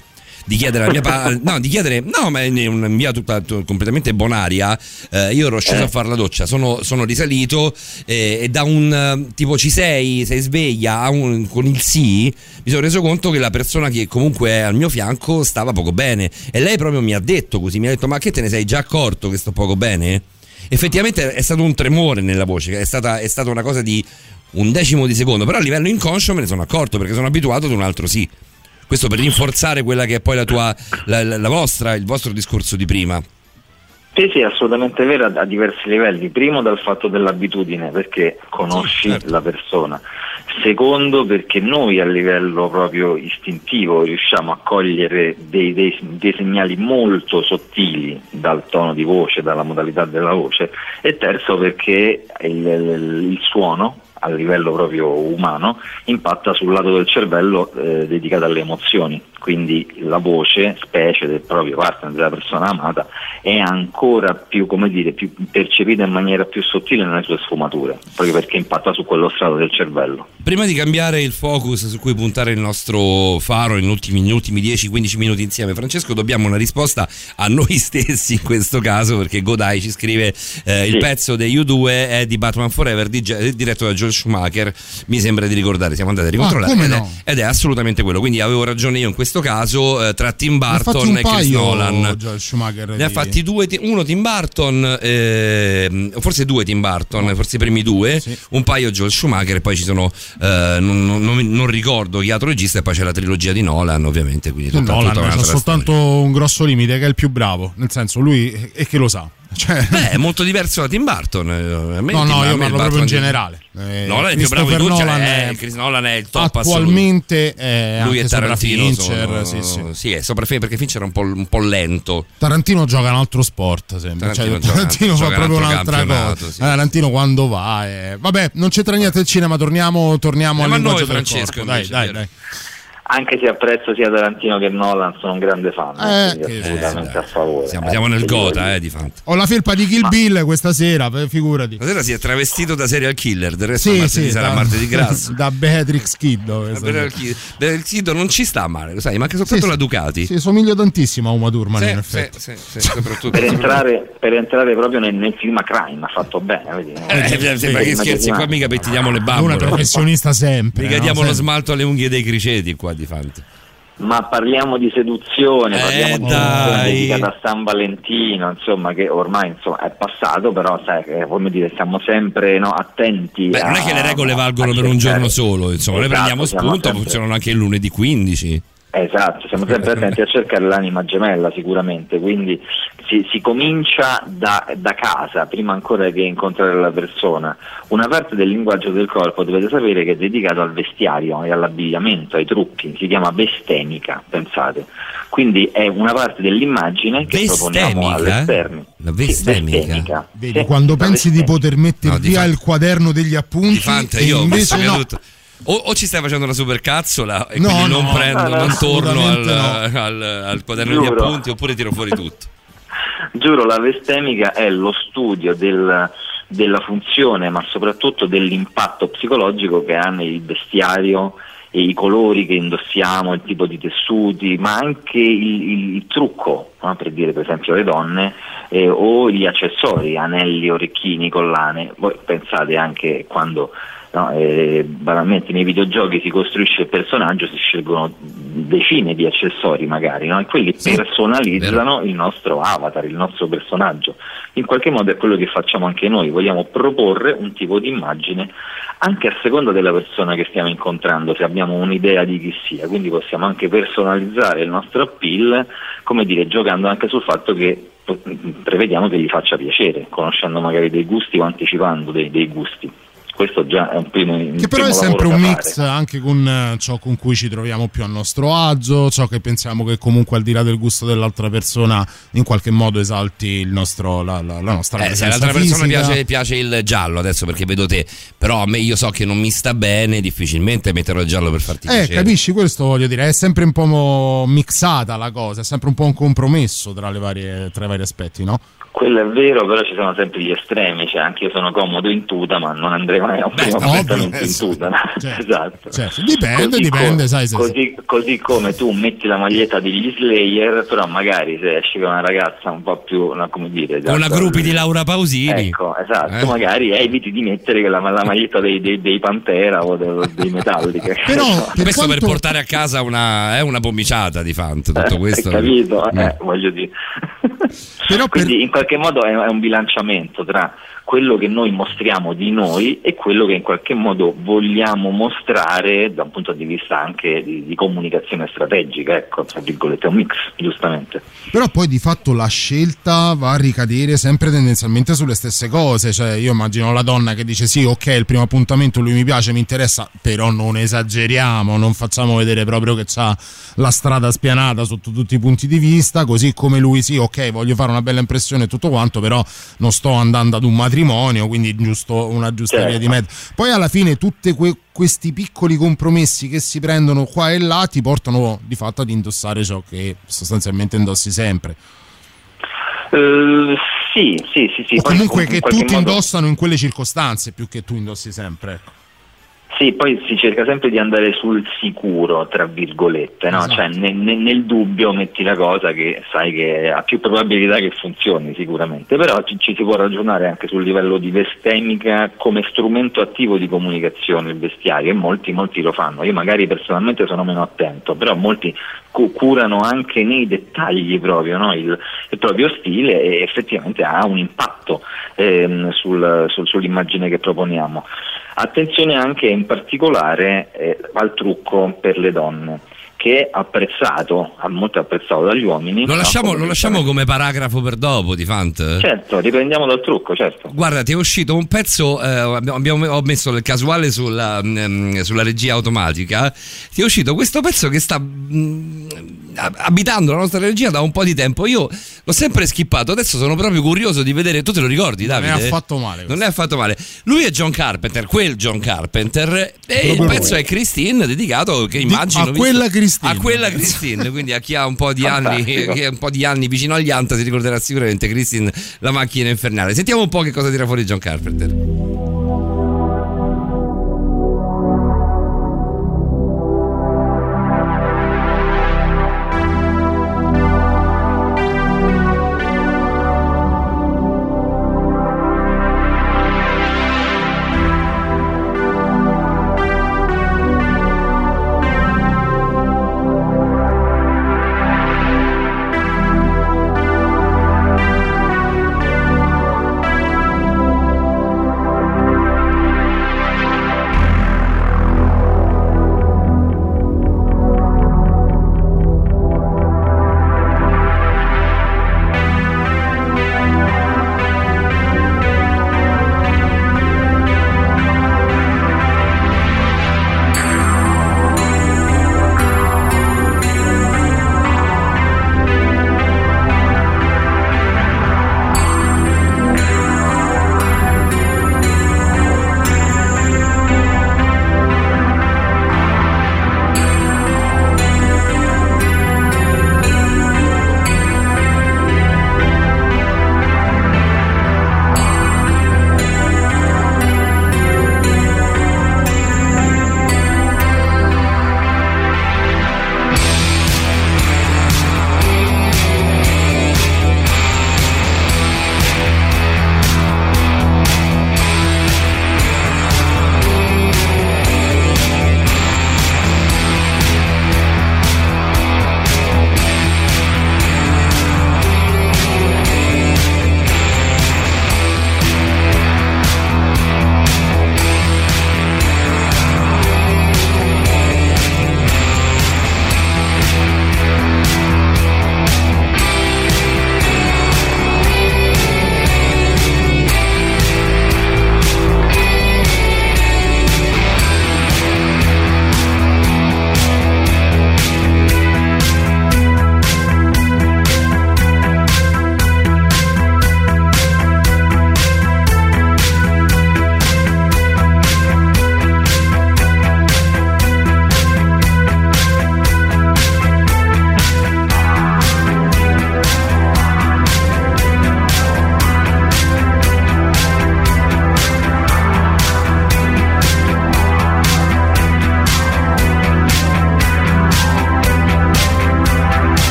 di chiedere alla mia pa- no di chiedere no ma in una via tutta tu- completamente bonaria. Eh, io ero sceso a fare la doccia sono, sono risalito eh, e da un eh, tipo ci sei sei sveglia un- con il sì mi sono reso conto che la persona che comunque è al mio fianco stava poco bene. E lei proprio mi ha detto così mi ha detto ma che te ne sei già accorto che sto poco bene? Effettivamente è stato un tremore nella voce è stata, è stata una cosa di un decimo di secondo però a livello inconscio me ne sono accorto perché sono abituato ad un altro sì questo per rinforzare quella che è poi la tua, la, la- vostra, il vostro discorso di prima. Sì, sì, assolutamente vero a, diversi livelli. Primo dal fatto dell'abitudine, perché conosci la persona. Secondo perché noi a livello proprio istintivo riusciamo a cogliere dei, dei- dei segnali molto sottili dal tono di voce, dalla modalità della voce. E terzo perché il, il- il suono a livello proprio umano, impatta sul lato del cervello eh, dedicato alle emozioni. Quindi la voce, specie del proprio partner, della persona amata, è ancora più, come dire, più percepita in maniera più sottile nelle sue sfumature, proprio perché impatta su quello strato del cervello. Prima di cambiare il focus su cui puntare il nostro faro negli ultimi, ultimi 10-15 minuti insieme, Francesco, dobbiamo una risposta a noi stessi in questo caso, perché Godai ci scrive eh, il Sì. pezzo degli U2 è di Batman Forever, di- diretto da Joel Schumacher, mi sembra di ricordare, siamo andati a ricontrollare, come ed, no? è, ed è assolutamente quello, quindi avevo ragione io in questo caso, eh, tra Tim Burton e Chris Nolan. Ne ha fatti due, uno Tim Burton, ehm, forse due Tim Burton, forse i primi due, un paio Joel Schumacher e poi ci sono, eh, non, non- non- ricordo chi altro regista e poi c'è la trilogia di Nolan ovviamente. Quindi tutta, Nolan tutta c'ha soltanto un grosso limite che è il più bravo, nel senso lui è che lo sa. Cioè, Beh, è molto diverso da Tim Burton. eh, a me no, Tim- no, io parlo proprio in generale. Eh, Nolan è il più bravo di Christopher tutti, Nolan cioè, è- Chris Nolan è il top attualmente è Lui e Tarantino Fincher, sono, sì, sì. sì, è sopra Fincher perché Fincher è un po', un po' lento. Tarantino gioca un altro sport, sembra. Tarantino Cioè, gioca- Tarantino fa gioca un proprio un'altra cosa. sì. Eh, Tarantino quando va. eh. Vabbè, non c'entra niente il cinema, torniamo, torniamo al Eh, ma linguaggio noi, Francesco, corpo. Dai, dai, dai. Anche se apprezzo sia Tarantino che Nolan, sono un grande fan, Eh, assolutamente a favore. Siamo, Eh, siamo nel Gota, eh, di fatto. Ho la felpa di Kill Bill questa sera, eh, figurati. Stasera si è travestito da serial killer, del resto Sì, martedì sì, sarà da, martedì grasso. da Beatrix Kiddo. Del Kido non ci sta male, lo sai, manca soltanto Sì, la Ducati. Sì, somiglio tantissimo a Uma Thurman Sì, in effetti. sì, sì, soprattutto. Per entrare, per entrare proprio nel, nel film a crime ha fatto bene, vedi? Eh, sembra che scherzi, qua mica pettiniamo le Una bambole. professionista sempre. Mica no? diamo lo smalto alle unghie dei criceti qua di fatto. Ma parliamo di seduzione, Eh, parliamo di dai. seduzione dedicata a San Valentino, insomma, che ormai insomma, è passato, però sai, eh, come dire, siamo sempre no, attenti. Beh, a, non è che le regole valgono per un giorno solo, insomma, noi Esatto, prendiamo siamo spunto, sempre- funzionano anche il lunedì 15. Esatto, siamo sempre attenti a cercare l'anima gemella sicuramente, quindi si, si comincia da, da casa, prima ancora che incontrare la persona. Una parte del linguaggio del corpo dovete sapere che è dedicato al vestiario e all'abbigliamento, ai trucchi, si chiama vestemica, pensate. Quindi è una parte dell'immagine che proponiamo Vestemica? all'esterno. La Sì, vestemica? vestemica. Vedi, Sì, quando la pensi di poter mettere No, via fa- il quaderno degli appunti, Di Fante, e io invece posso no. tutto. O, o ci stai facendo una supercazzola e No, quindi non no, prendo, no, no, non torno al, assolutamente al- al quaderno di Giuro. appunti oppure tiro fuori tutto. Giuro, la vestemica è lo studio del- della funzione, ma soprattutto dell'impatto psicologico che ha nel vestiario e i colori che indossiamo, il tipo di tessuti, ma anche il, il- il trucco, no? per dire per esempio le donne, eh, o gli accessori, anelli, orecchini, collane. Voi pensate anche quando no, banalmente nei videogiochi si costruisce il personaggio, si scelgono decine di accessori magari, no? e quelli personalizzano il nostro avatar, il nostro personaggio. In qualche modo è quello che facciamo anche noi, vogliamo proporre un tipo di immagine anche a seconda della persona che stiamo incontrando, se abbiamo un'idea di chi sia, quindi possiamo anche personalizzare il nostro appeal, come dire, giocando anche sul fatto che prevediamo che gli faccia piacere, conoscendo magari dei gusti o anticipando dei, dei gusti. Questo già è un primo un Che però è sempre un mix fare. anche con eh, ciò con cui ci troviamo più a nostro agio, ciò che pensiamo che comunque al di là del gusto dell'altra persona in qualche modo esalti il nostro, la, la- la nostra Eh, se presenza all'altra persona fisica. piace, piace il giallo adesso perché vedo te, però a me io so che non mi sta bene, difficilmente metterò il giallo per farti Eh, piacere. capisci, questo voglio dire, è sempre un po' mixata la cosa, è sempre un po' un compromesso tra, le varie- tra i vari aspetti, no? Quello è vero, però ci sono sempre gli estremi, cioè anche io sono comodo in tuta, ma non andrei mai a un primo appuntamento eh, in tuta. esatto. Certo, dipende, Così dipende, co- sai se... Così, così come tu metti la maglietta degli Slayer, però magari se esci con una ragazza un po' più, no, come dire... Con una esatto, gruppi di Laura Pausini. Ecco, esatto, Eh. magari eviti di mettere la, la maglietta dei, dei- dei Pantera o de- dei Metallica. Questo per portare a casa una, eh, una pommiciata di Fant, tutto questo. Hai capito? Mm. Eh, voglio dire. Quindi in qualche modo è, è un bilanciamento tra quello che noi mostriamo di noi e quello che in qualche modo vogliamo mostrare da un punto di vista anche di, di comunicazione strategica, ecco, tra virgolette, è un mix, giustamente. Però poi di fatto la scelta va a ricadere sempre tendenzialmente sulle stesse cose, cioè io immagino la donna che dice sì ok il primo appuntamento lui mi piace, mi interessa, però non esageriamo, non facciamo vedere proprio che c'ha la strada spianata sotto tutti i punti di vista, così come lui sì ok voglio fare una bella impressione e tutto quanto, però non sto andando ad un matrimonio, quindi giusto, una giusta Certo. via di mezzo. Poi alla fine tutti questi piccoli compromessi che si prendono qua e là ti portano di fatto ad indossare ciò che sostanzialmente indossi sempre. Eh, sì, sì, sì, sì. o comunque in che tutti modo- indossano in quelle circostanze più che tu indossi sempre. ecco. Sì, poi si cerca sempre di andare sul sicuro, tra virgolette, no? Esatto. cioè ne- ne- nel dubbio metti la cosa che sai che ha più probabilità che funzioni sicuramente, però ci, ci si può ragionare anche sul livello di vestemica come strumento attivo di comunicazione, il vestiario, e molti, molti lo fanno. Io magari personalmente sono meno attento, però molti cu- curano anche nei dettagli proprio no? il, il proprio stile e effettivamente ha un impatto ehm, sul- sul- sull'immagine che proponiamo. Attenzione anche in particolare eh, al trucco per le donne, che è apprezzato, molto apprezzato dagli uomini. Lo no? lasciamo, Come lo lasciamo come paragrafo per dopo di Fant? Certo, riprendiamo dal trucco, certo. Guarda, ti è uscito un pezzo, eh, abbiamo, ho messo il casuale sulla, mm, sulla regia automatica, ti è uscito questo pezzo che sta mm, ab- abitando la nostra regia da un po' di tempo. Io l'ho sempre skippato, adesso sono proprio curioso di vedere, tu te lo ricordi Non Davide? è affatto male. Non è affatto male. Lui è John Carpenter, quel John Carpenter, e il pezzo lui. è Christine, dedicato che Di- immagino a quella Christine. A quella Christine, quindi a chi ha un po' di anni, un po' di anni vicino agli Anta si ricorderà sicuramente Christine la macchina infernale. Sentiamo un po' che cosa tira fuori John Carpenter.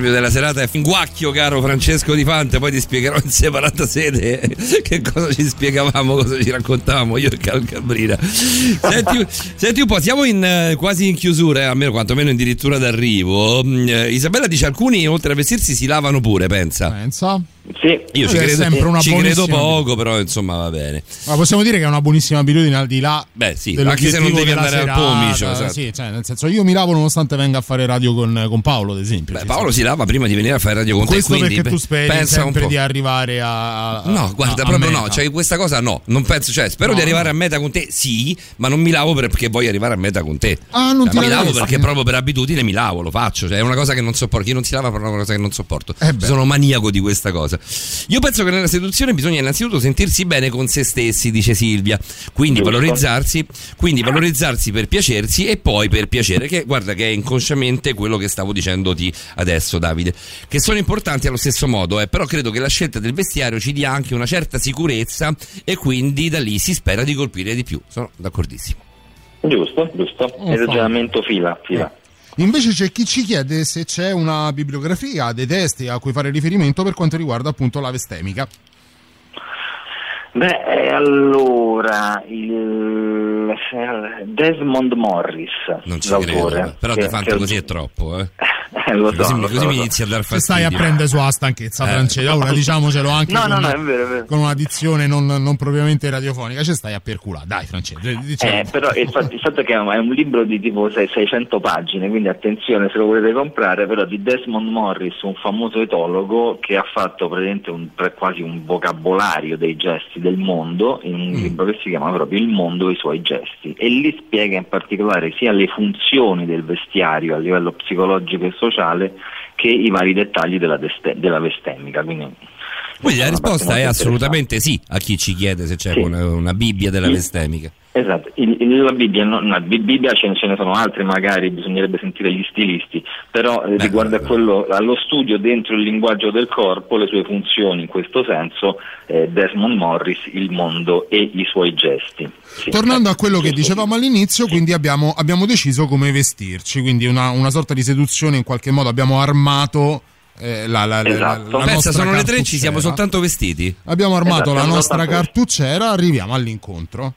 Proverbio della serata è finguacchio, caro Francesco Di Fante. Poi ti spiegherò in separata sede che cosa ci spiegavamo, cosa ci raccontavamo io e Cal Cabrina. Senti, senti un po', siamo in, eh, quasi in chiusura, eh, almeno quantomeno addirittura d'arrivo. Mm, eh, Isabella dice: alcuni oltre a vestirsi si lavano pure, pensa. Pensa. Sì. Io ci credo, sempre una ci credo poco, però insomma va bene. Ma possiamo dire che è una buonissima abitudine al di là Beh, sì, anche se non devi andare al serata, pomicio, esatto. Sì, cioè, nel senso io mi lavo nonostante venga a fare radio con, con Paolo, ad esempio. Beh, Paolo si lava prima di venire a fare radio con te. Questo Quindi perché tu pe- speri sempre di arrivare a, a- No, guarda, a- a proprio meta. no, cioè questa cosa no, non penso, cioè spero No, di arrivare no. a meta con te, sì, ma non mi lavo perché voglio arrivare a meta con te. Ah, non ti mi lavo perché proprio per abitudine mi lavo, lo faccio, cioè è una cosa che non sopporto, chi non si lava è una cosa che non sopporto. Eh. Sono maniaco di questa cosa. Io penso che nella seduzione bisogna innanzitutto sentirsi bene con se stessi, dice Silvia, quindi valorizzarsi, quindi valorizzarsi per piacersi e poi per piacere, che guarda che è inconsciamente quello che stavo dicendoti adesso Davide, che sono importanti allo stesso modo, eh, però credo che la scelta del vestiario ci dia anche una certa sicurezza e quindi da lì si spera di colpire di più. Sono d'accordissimo. Giusto, giusto. Il ragionamento fila, fila. Invece c'è chi ci chiede se c'è una bibliografia, dei testi a cui fare riferimento per quanto riguarda appunto la vestemica. Beh, eh, allora, il Desmond Morris, Non ci l'autore, credo, però che- di così è troppo, eh. Eh, lo so, così lo così so, lo mi so. inizia a dar Se stai fastidio. a prendere sulla stanchezza, Eh. Francesco, ora diciamocelo anche No, con, no, no, è vero, è vero. con una dizione non, non propriamente radiofonica, ci stai a perculare. Dai, Francesco, diciamo. Eh, però il fatto, il fatto è che è un- libro di tipo sei- 600 pagine, quindi attenzione se lo volete comprare, però di Desmond Morris, un famoso etologo che ha fatto praticamente un- quasi un vocabolario dei gesti del mondo in un libro che si chiama proprio Il mondo e i suoi gesti e lì spiega in particolare sia le funzioni del vestiario a livello psicologico e sociale che i vari dettagli della, deste- della vestemica. Quindi, Quindi la risposta è assolutamente sì a chi ci chiede se c'è Sì. una, una Bibbia della Sì. vestemica. Esatto, il- il- la Bibbia, no, no, Bi- Bibbia ce ne, ce ne sono altre magari, bisognerebbe sentire gli stilisti, però eh, riguardo a quello, allo studio dentro il linguaggio del corpo, le sue funzioni in questo senso, eh, Desmond Morris, il mondo e i suoi gesti. Sì. Tornando a quello che dicevamo all'inizio, quindi abbiamo, abbiamo deciso come vestirci, quindi una, una sorta di seduzione in qualche modo abbiamo armato eh, la, la, la- Esatto. la Pensa, nostra sono le tre, ci siamo soltanto vestiti. Abbiamo armato Esatto, la nostra cartucciera, arriviamo all'incontro.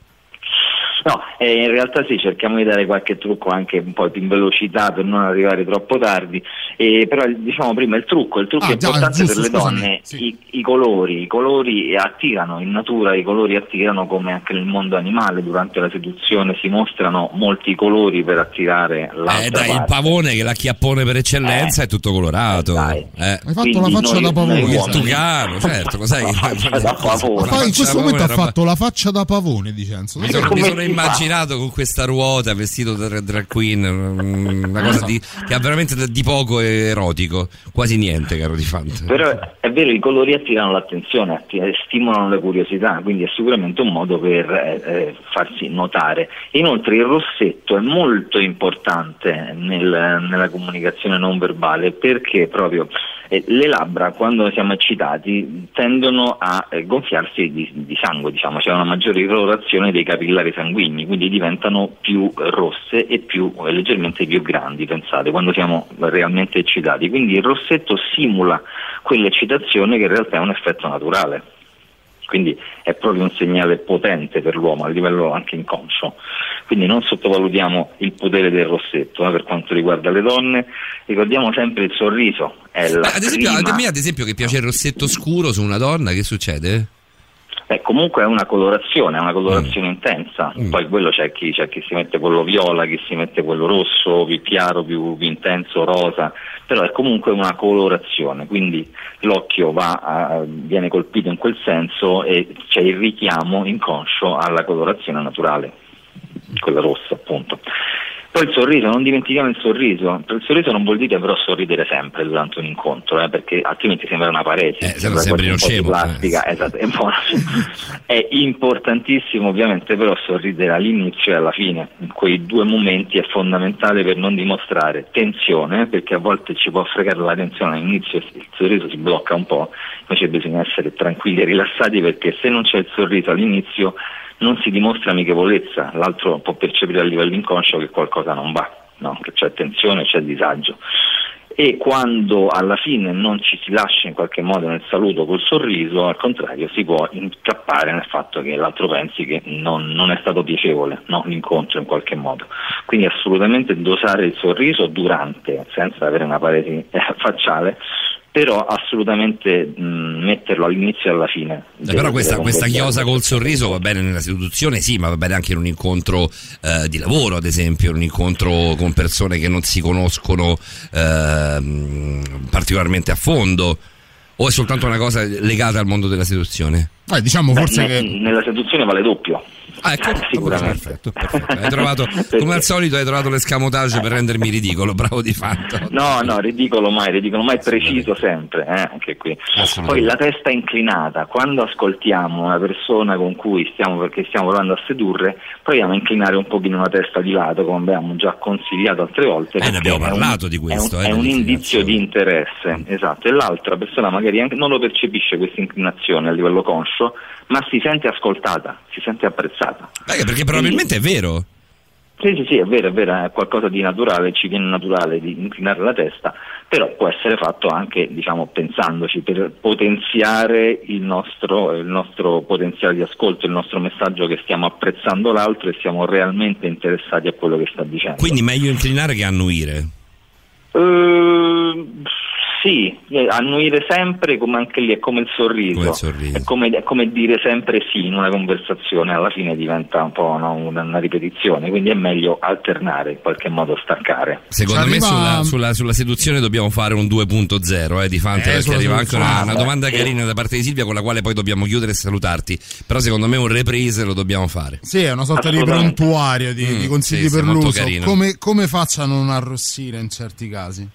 No, eh, in realtà sì, cerchiamo di dare qualche trucco anche un po' più in velocità per non arrivare troppo tardi, eh, però diciamo prima il trucco, il trucco Ah, è già, importante giusto, per le scusami, donne, sì. i, i colori, i colori attirano, in natura i colori attirano come anche nel mondo animale, durante la seduzione si mostrano molti colori per attirare l'altra Eh dai, il parte. pavone che è la chiappone per eccellenza è tutto colorato. Eh. Hai fatto Quindi la faccia noi- da pavone. Il tucano, certo, lo sai. La faccia da pavone. Poi in questo momento ha fatto la faccia da pavone, Vincenzo. Mi sono, mi sono? Immaginato con questa ruota vestito da drag queen, mm, una cosa di, che ha veramente di poco erotico, quasi niente, caro di Fante. Però è vero, i colori attirano l'attenzione, eh, stimolano la curiosità, quindi è sicuramente un modo per eh, eh, farsi notare. Inoltre il rossetto è molto importante nel- nella comunicazione non verbale perché proprio eh, le labbra quando siamo eccitati tendono a eh, gonfiarsi di, di sangue, diciamo, c'è una maggiore colorazione dei capillari sanguigni, quindi diventano più rosse e più, eh, leggermente più grandi, pensate, quando siamo realmente eccitati. Quindi il rossetto simula quell'eccitazione che in realtà è un effetto naturale. Quindi è proprio un segnale potente per l'uomo a livello anche inconscio. Quindi non sottovalutiamo il potere del rossetto eh, per quanto riguarda le donne. Ricordiamo sempre il sorriso. È la ad esempio, prima- a me ad esempio che piace il rossetto scuro su una donna, che succede? Eh, comunque è una colorazione, è una Mm. colorazione intensa. Poi quello c'è chi, c'è chi si mette quello viola, chi si mette quello rosso, più chiaro, più, più intenso, rosa, però è comunque una colorazione, quindi l'occhio va a- viene colpito in quel senso e c'è il richiamo inconscio alla colorazione naturale, quella rossa appunto. Poi il sorriso, non dimentichiamo il sorriso. Il sorriso non vuol dire però sorridere sempre durante un incontro, eh, perché altrimenti sembra una parete, Eh, se no sembri quasi un po' uno di scemo, plastica. Esatto, è, è importantissimo ovviamente però sorridere all'inizio e alla fine. In quei due momenti è fondamentale per non dimostrare tensione, perché a volte ci può fregare la tensione all'inizio e il sorriso si blocca un po', invece bisogna essere tranquilli e rilassati perché se non c'è il sorriso all'inizio non si dimostra amichevolezza, l'altro può percepire a livello inconscio che qualcosa non va, no? che c'è tensione, c'è disagio. E quando alla fine non ci si lascia in qualche modo nel saluto col sorriso, al contrario si può incappare nel fatto che l'altro pensi che non, non è stato piacevole no? l'incontro in qualche modo. Quindi assolutamente dosare il sorriso durante, senza avere una parete eh, facciale, però assolutamente mh, metterlo all'inizio e alla fine. Eh, però questa, questa chiosa col sorriso va bene nella seduzione, sì, ma va bene anche in un incontro eh, di lavoro, ad esempio, in un incontro con persone che non si conoscono ehm, particolarmente a fondo, o è soltanto una cosa legata al mondo della seduzione? Eh, diciamo Beh, forse ne- che Nella seduzione vale doppio. Ah, ecco, sicuramente. perfetto, perfetto. Hai trovato, come al solito hai trovato l'escamotage per rendermi ridicolo, bravo di fatto. No, no, ridicolo mai, ridicolo mai, preciso sempre, eh, anche qui. Poi la testa inclinata, quando ascoltiamo una persona con cui stiamo, perché stiamo provando a sedurre, proviamo a inclinare un pochino la testa di lato, come abbiamo già consigliato altre volte. Eh, ne abbiamo è un- parlato di questo, È un, eh, è un indizio di interesse, esatto, e l'altra persona magari anche non lo percepisce questa inclinazione a livello conscio, ma si sente ascoltata, si sente apprezzata. Beh, perché probabilmente è vero. Sì, sì, sì, è vero, è vero, è qualcosa di naturale, ci viene naturale di inclinare la testa, però può essere fatto anche, diciamo, pensandoci, per potenziare il nostro, il nostro potenziale di ascolto, il nostro messaggio che stiamo apprezzando l'altro e siamo realmente interessati a quello che sta dicendo. Quindi meglio inclinare che annuire. Eh, sì, eh, annuire sempre come anche lì è come il sorriso, Come il sorriso. È, come, è come dire sempre sì in una conversazione, alla fine diventa un po' no, una, una ripetizione, quindi è meglio alternare, in qualche modo staccare. Secondo Ci me arriva- sulla, sulla- sulla seduzione dobbiamo fare un 2.0 eh, di Fante Eh, perché arriva anche una, una domanda Sì. carina da parte di Silvia con la quale poi dobbiamo chiudere e salutarti. Però secondo me un reprise lo dobbiamo fare. Sì, è una sorta di prontuario di, Mm, di consigli sì, per l'uso. Come, come faccia a non arrossire in certi casi?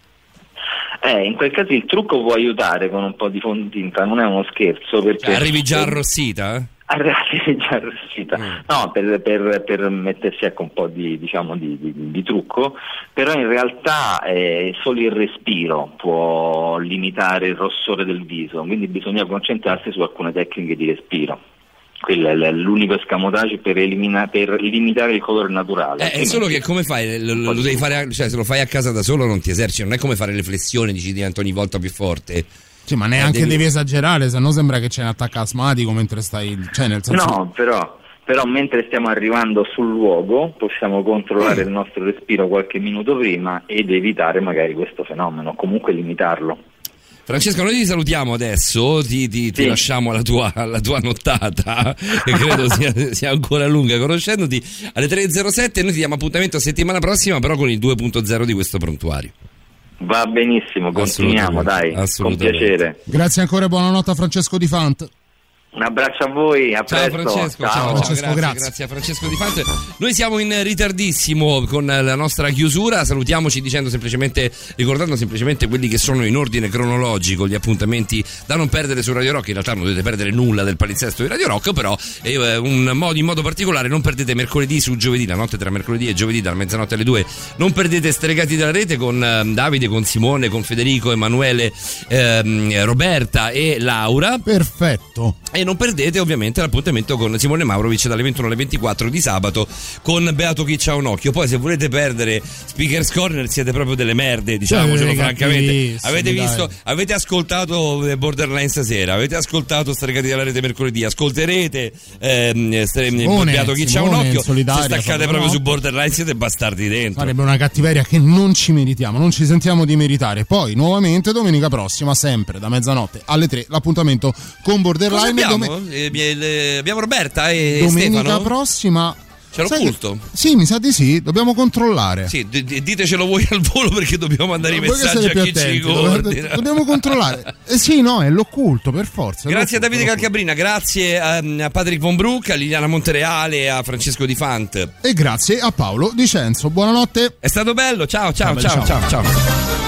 Eh, in quel caso il trucco può aiutare con un po' di fontinta, non è uno scherzo perché... Arrivi già arrossita? eh? Arrivi già arrossita. No, per, per- per mettersi ecco, un po' di, diciamo, di, di- di trucco, però in realtà eh, solo il respiro può limitare il rossore del viso, quindi bisogna concentrarsi su alcune tecniche di respiro. Quello è l- l'unico escamotage per, elimina- per limitare il colore naturale. Eh, è solo che come fai? Lo, lo devi fare, a- cioè, se lo fai a casa da solo non ti eserciti, non è come fare le flessioni, dici diventa ogni volta più forte. Sì, ma neanche Eh, devi- devi esagerare, se no sembra che c'è un attacco asmatico mentre stai. Cioè, nel senso. No, però, però mentre stiamo arrivando sul luogo possiamo controllare il nostro respiro qualche minuto prima ed evitare magari questo fenomeno, comunque limitarlo. Francesco, noi ti salutiamo adesso, ti, ti- ti Sì. lasciamo alla tua, alla tua nottata, che credo sia, sia ancora lunga. Conoscendoti alle 3.07, noi ti diamo appuntamento settimana prossima, però con il 2.0 di questo prontuario. Va benissimo, continuiamo, dai, con piacere. Grazie ancora e buonanotte a Francesco Di Fant. Un abbraccio a voi, a Ciao presto. Francesco, ciao, ciao, Francesco, grazie, grazie. grazie a Francesco Di Fante. Noi siamo in ritardissimo con la nostra chiusura, salutiamoci dicendo semplicemente, ricordando semplicemente quelli che sono in ordine cronologico gli appuntamenti da non perdere su Radio Rock, in realtà non dovete perdere nulla del palinsesto di Radio Rock, però eh, un modo, in modo particolare non perdete mercoledì su giovedì, la notte tra mercoledì e giovedì dalla mezzanotte alle due, non perdete Stregati dalla rete con eh, Davide, con Simone, con Federico, Emanuele, ehm, Roberta e Laura. Perfetto. E non perdete ovviamente l'appuntamento con Simone Maurovic dalle 21 alle 24 di sabato con Beato Chi c'ha un occhio. Poi se volete perdere Speaker's Corner siete proprio delle merde, diciamocelo Siete francamente. Avete dai. visto, avete ascoltato eh, Borderline stasera, avete ascoltato Stregati dalla rete mercoledì, ascolterete ehm, Simone, Beato Chi c'ha un occhio. Se staccate proprio notte. su Borderline siete bastardi dentro. Sarebbe una cattiveria che non ci meritiamo, non ci sentiamo di meritare. Poi, nuovamente, domenica prossima, sempre da mezzanotte alle 3, l'appuntamento con Borderline. Abbiamo? Dome- Eh, le- abbiamo Roberta e domenica Stefano? prossima. C'è l'occulto? Sì, mi sa di sì, dobbiamo controllare. Sì, d- d- ditecelo voi al volo perché dobbiamo mandare i messaggi a chi ci attenti, coordina. dov- dobbiamo controllare. Eh sì, no, è l'occulto, per forza. Grazie a Davide. Calcabrina, grazie a, a Patrick Von Broek, a Liliana Montereale a Francesco Di Fant. E grazie a Paolo Dicenzo. Buonanotte. È stato bello, ciao ciao Ciao, ciao ciao. ciao.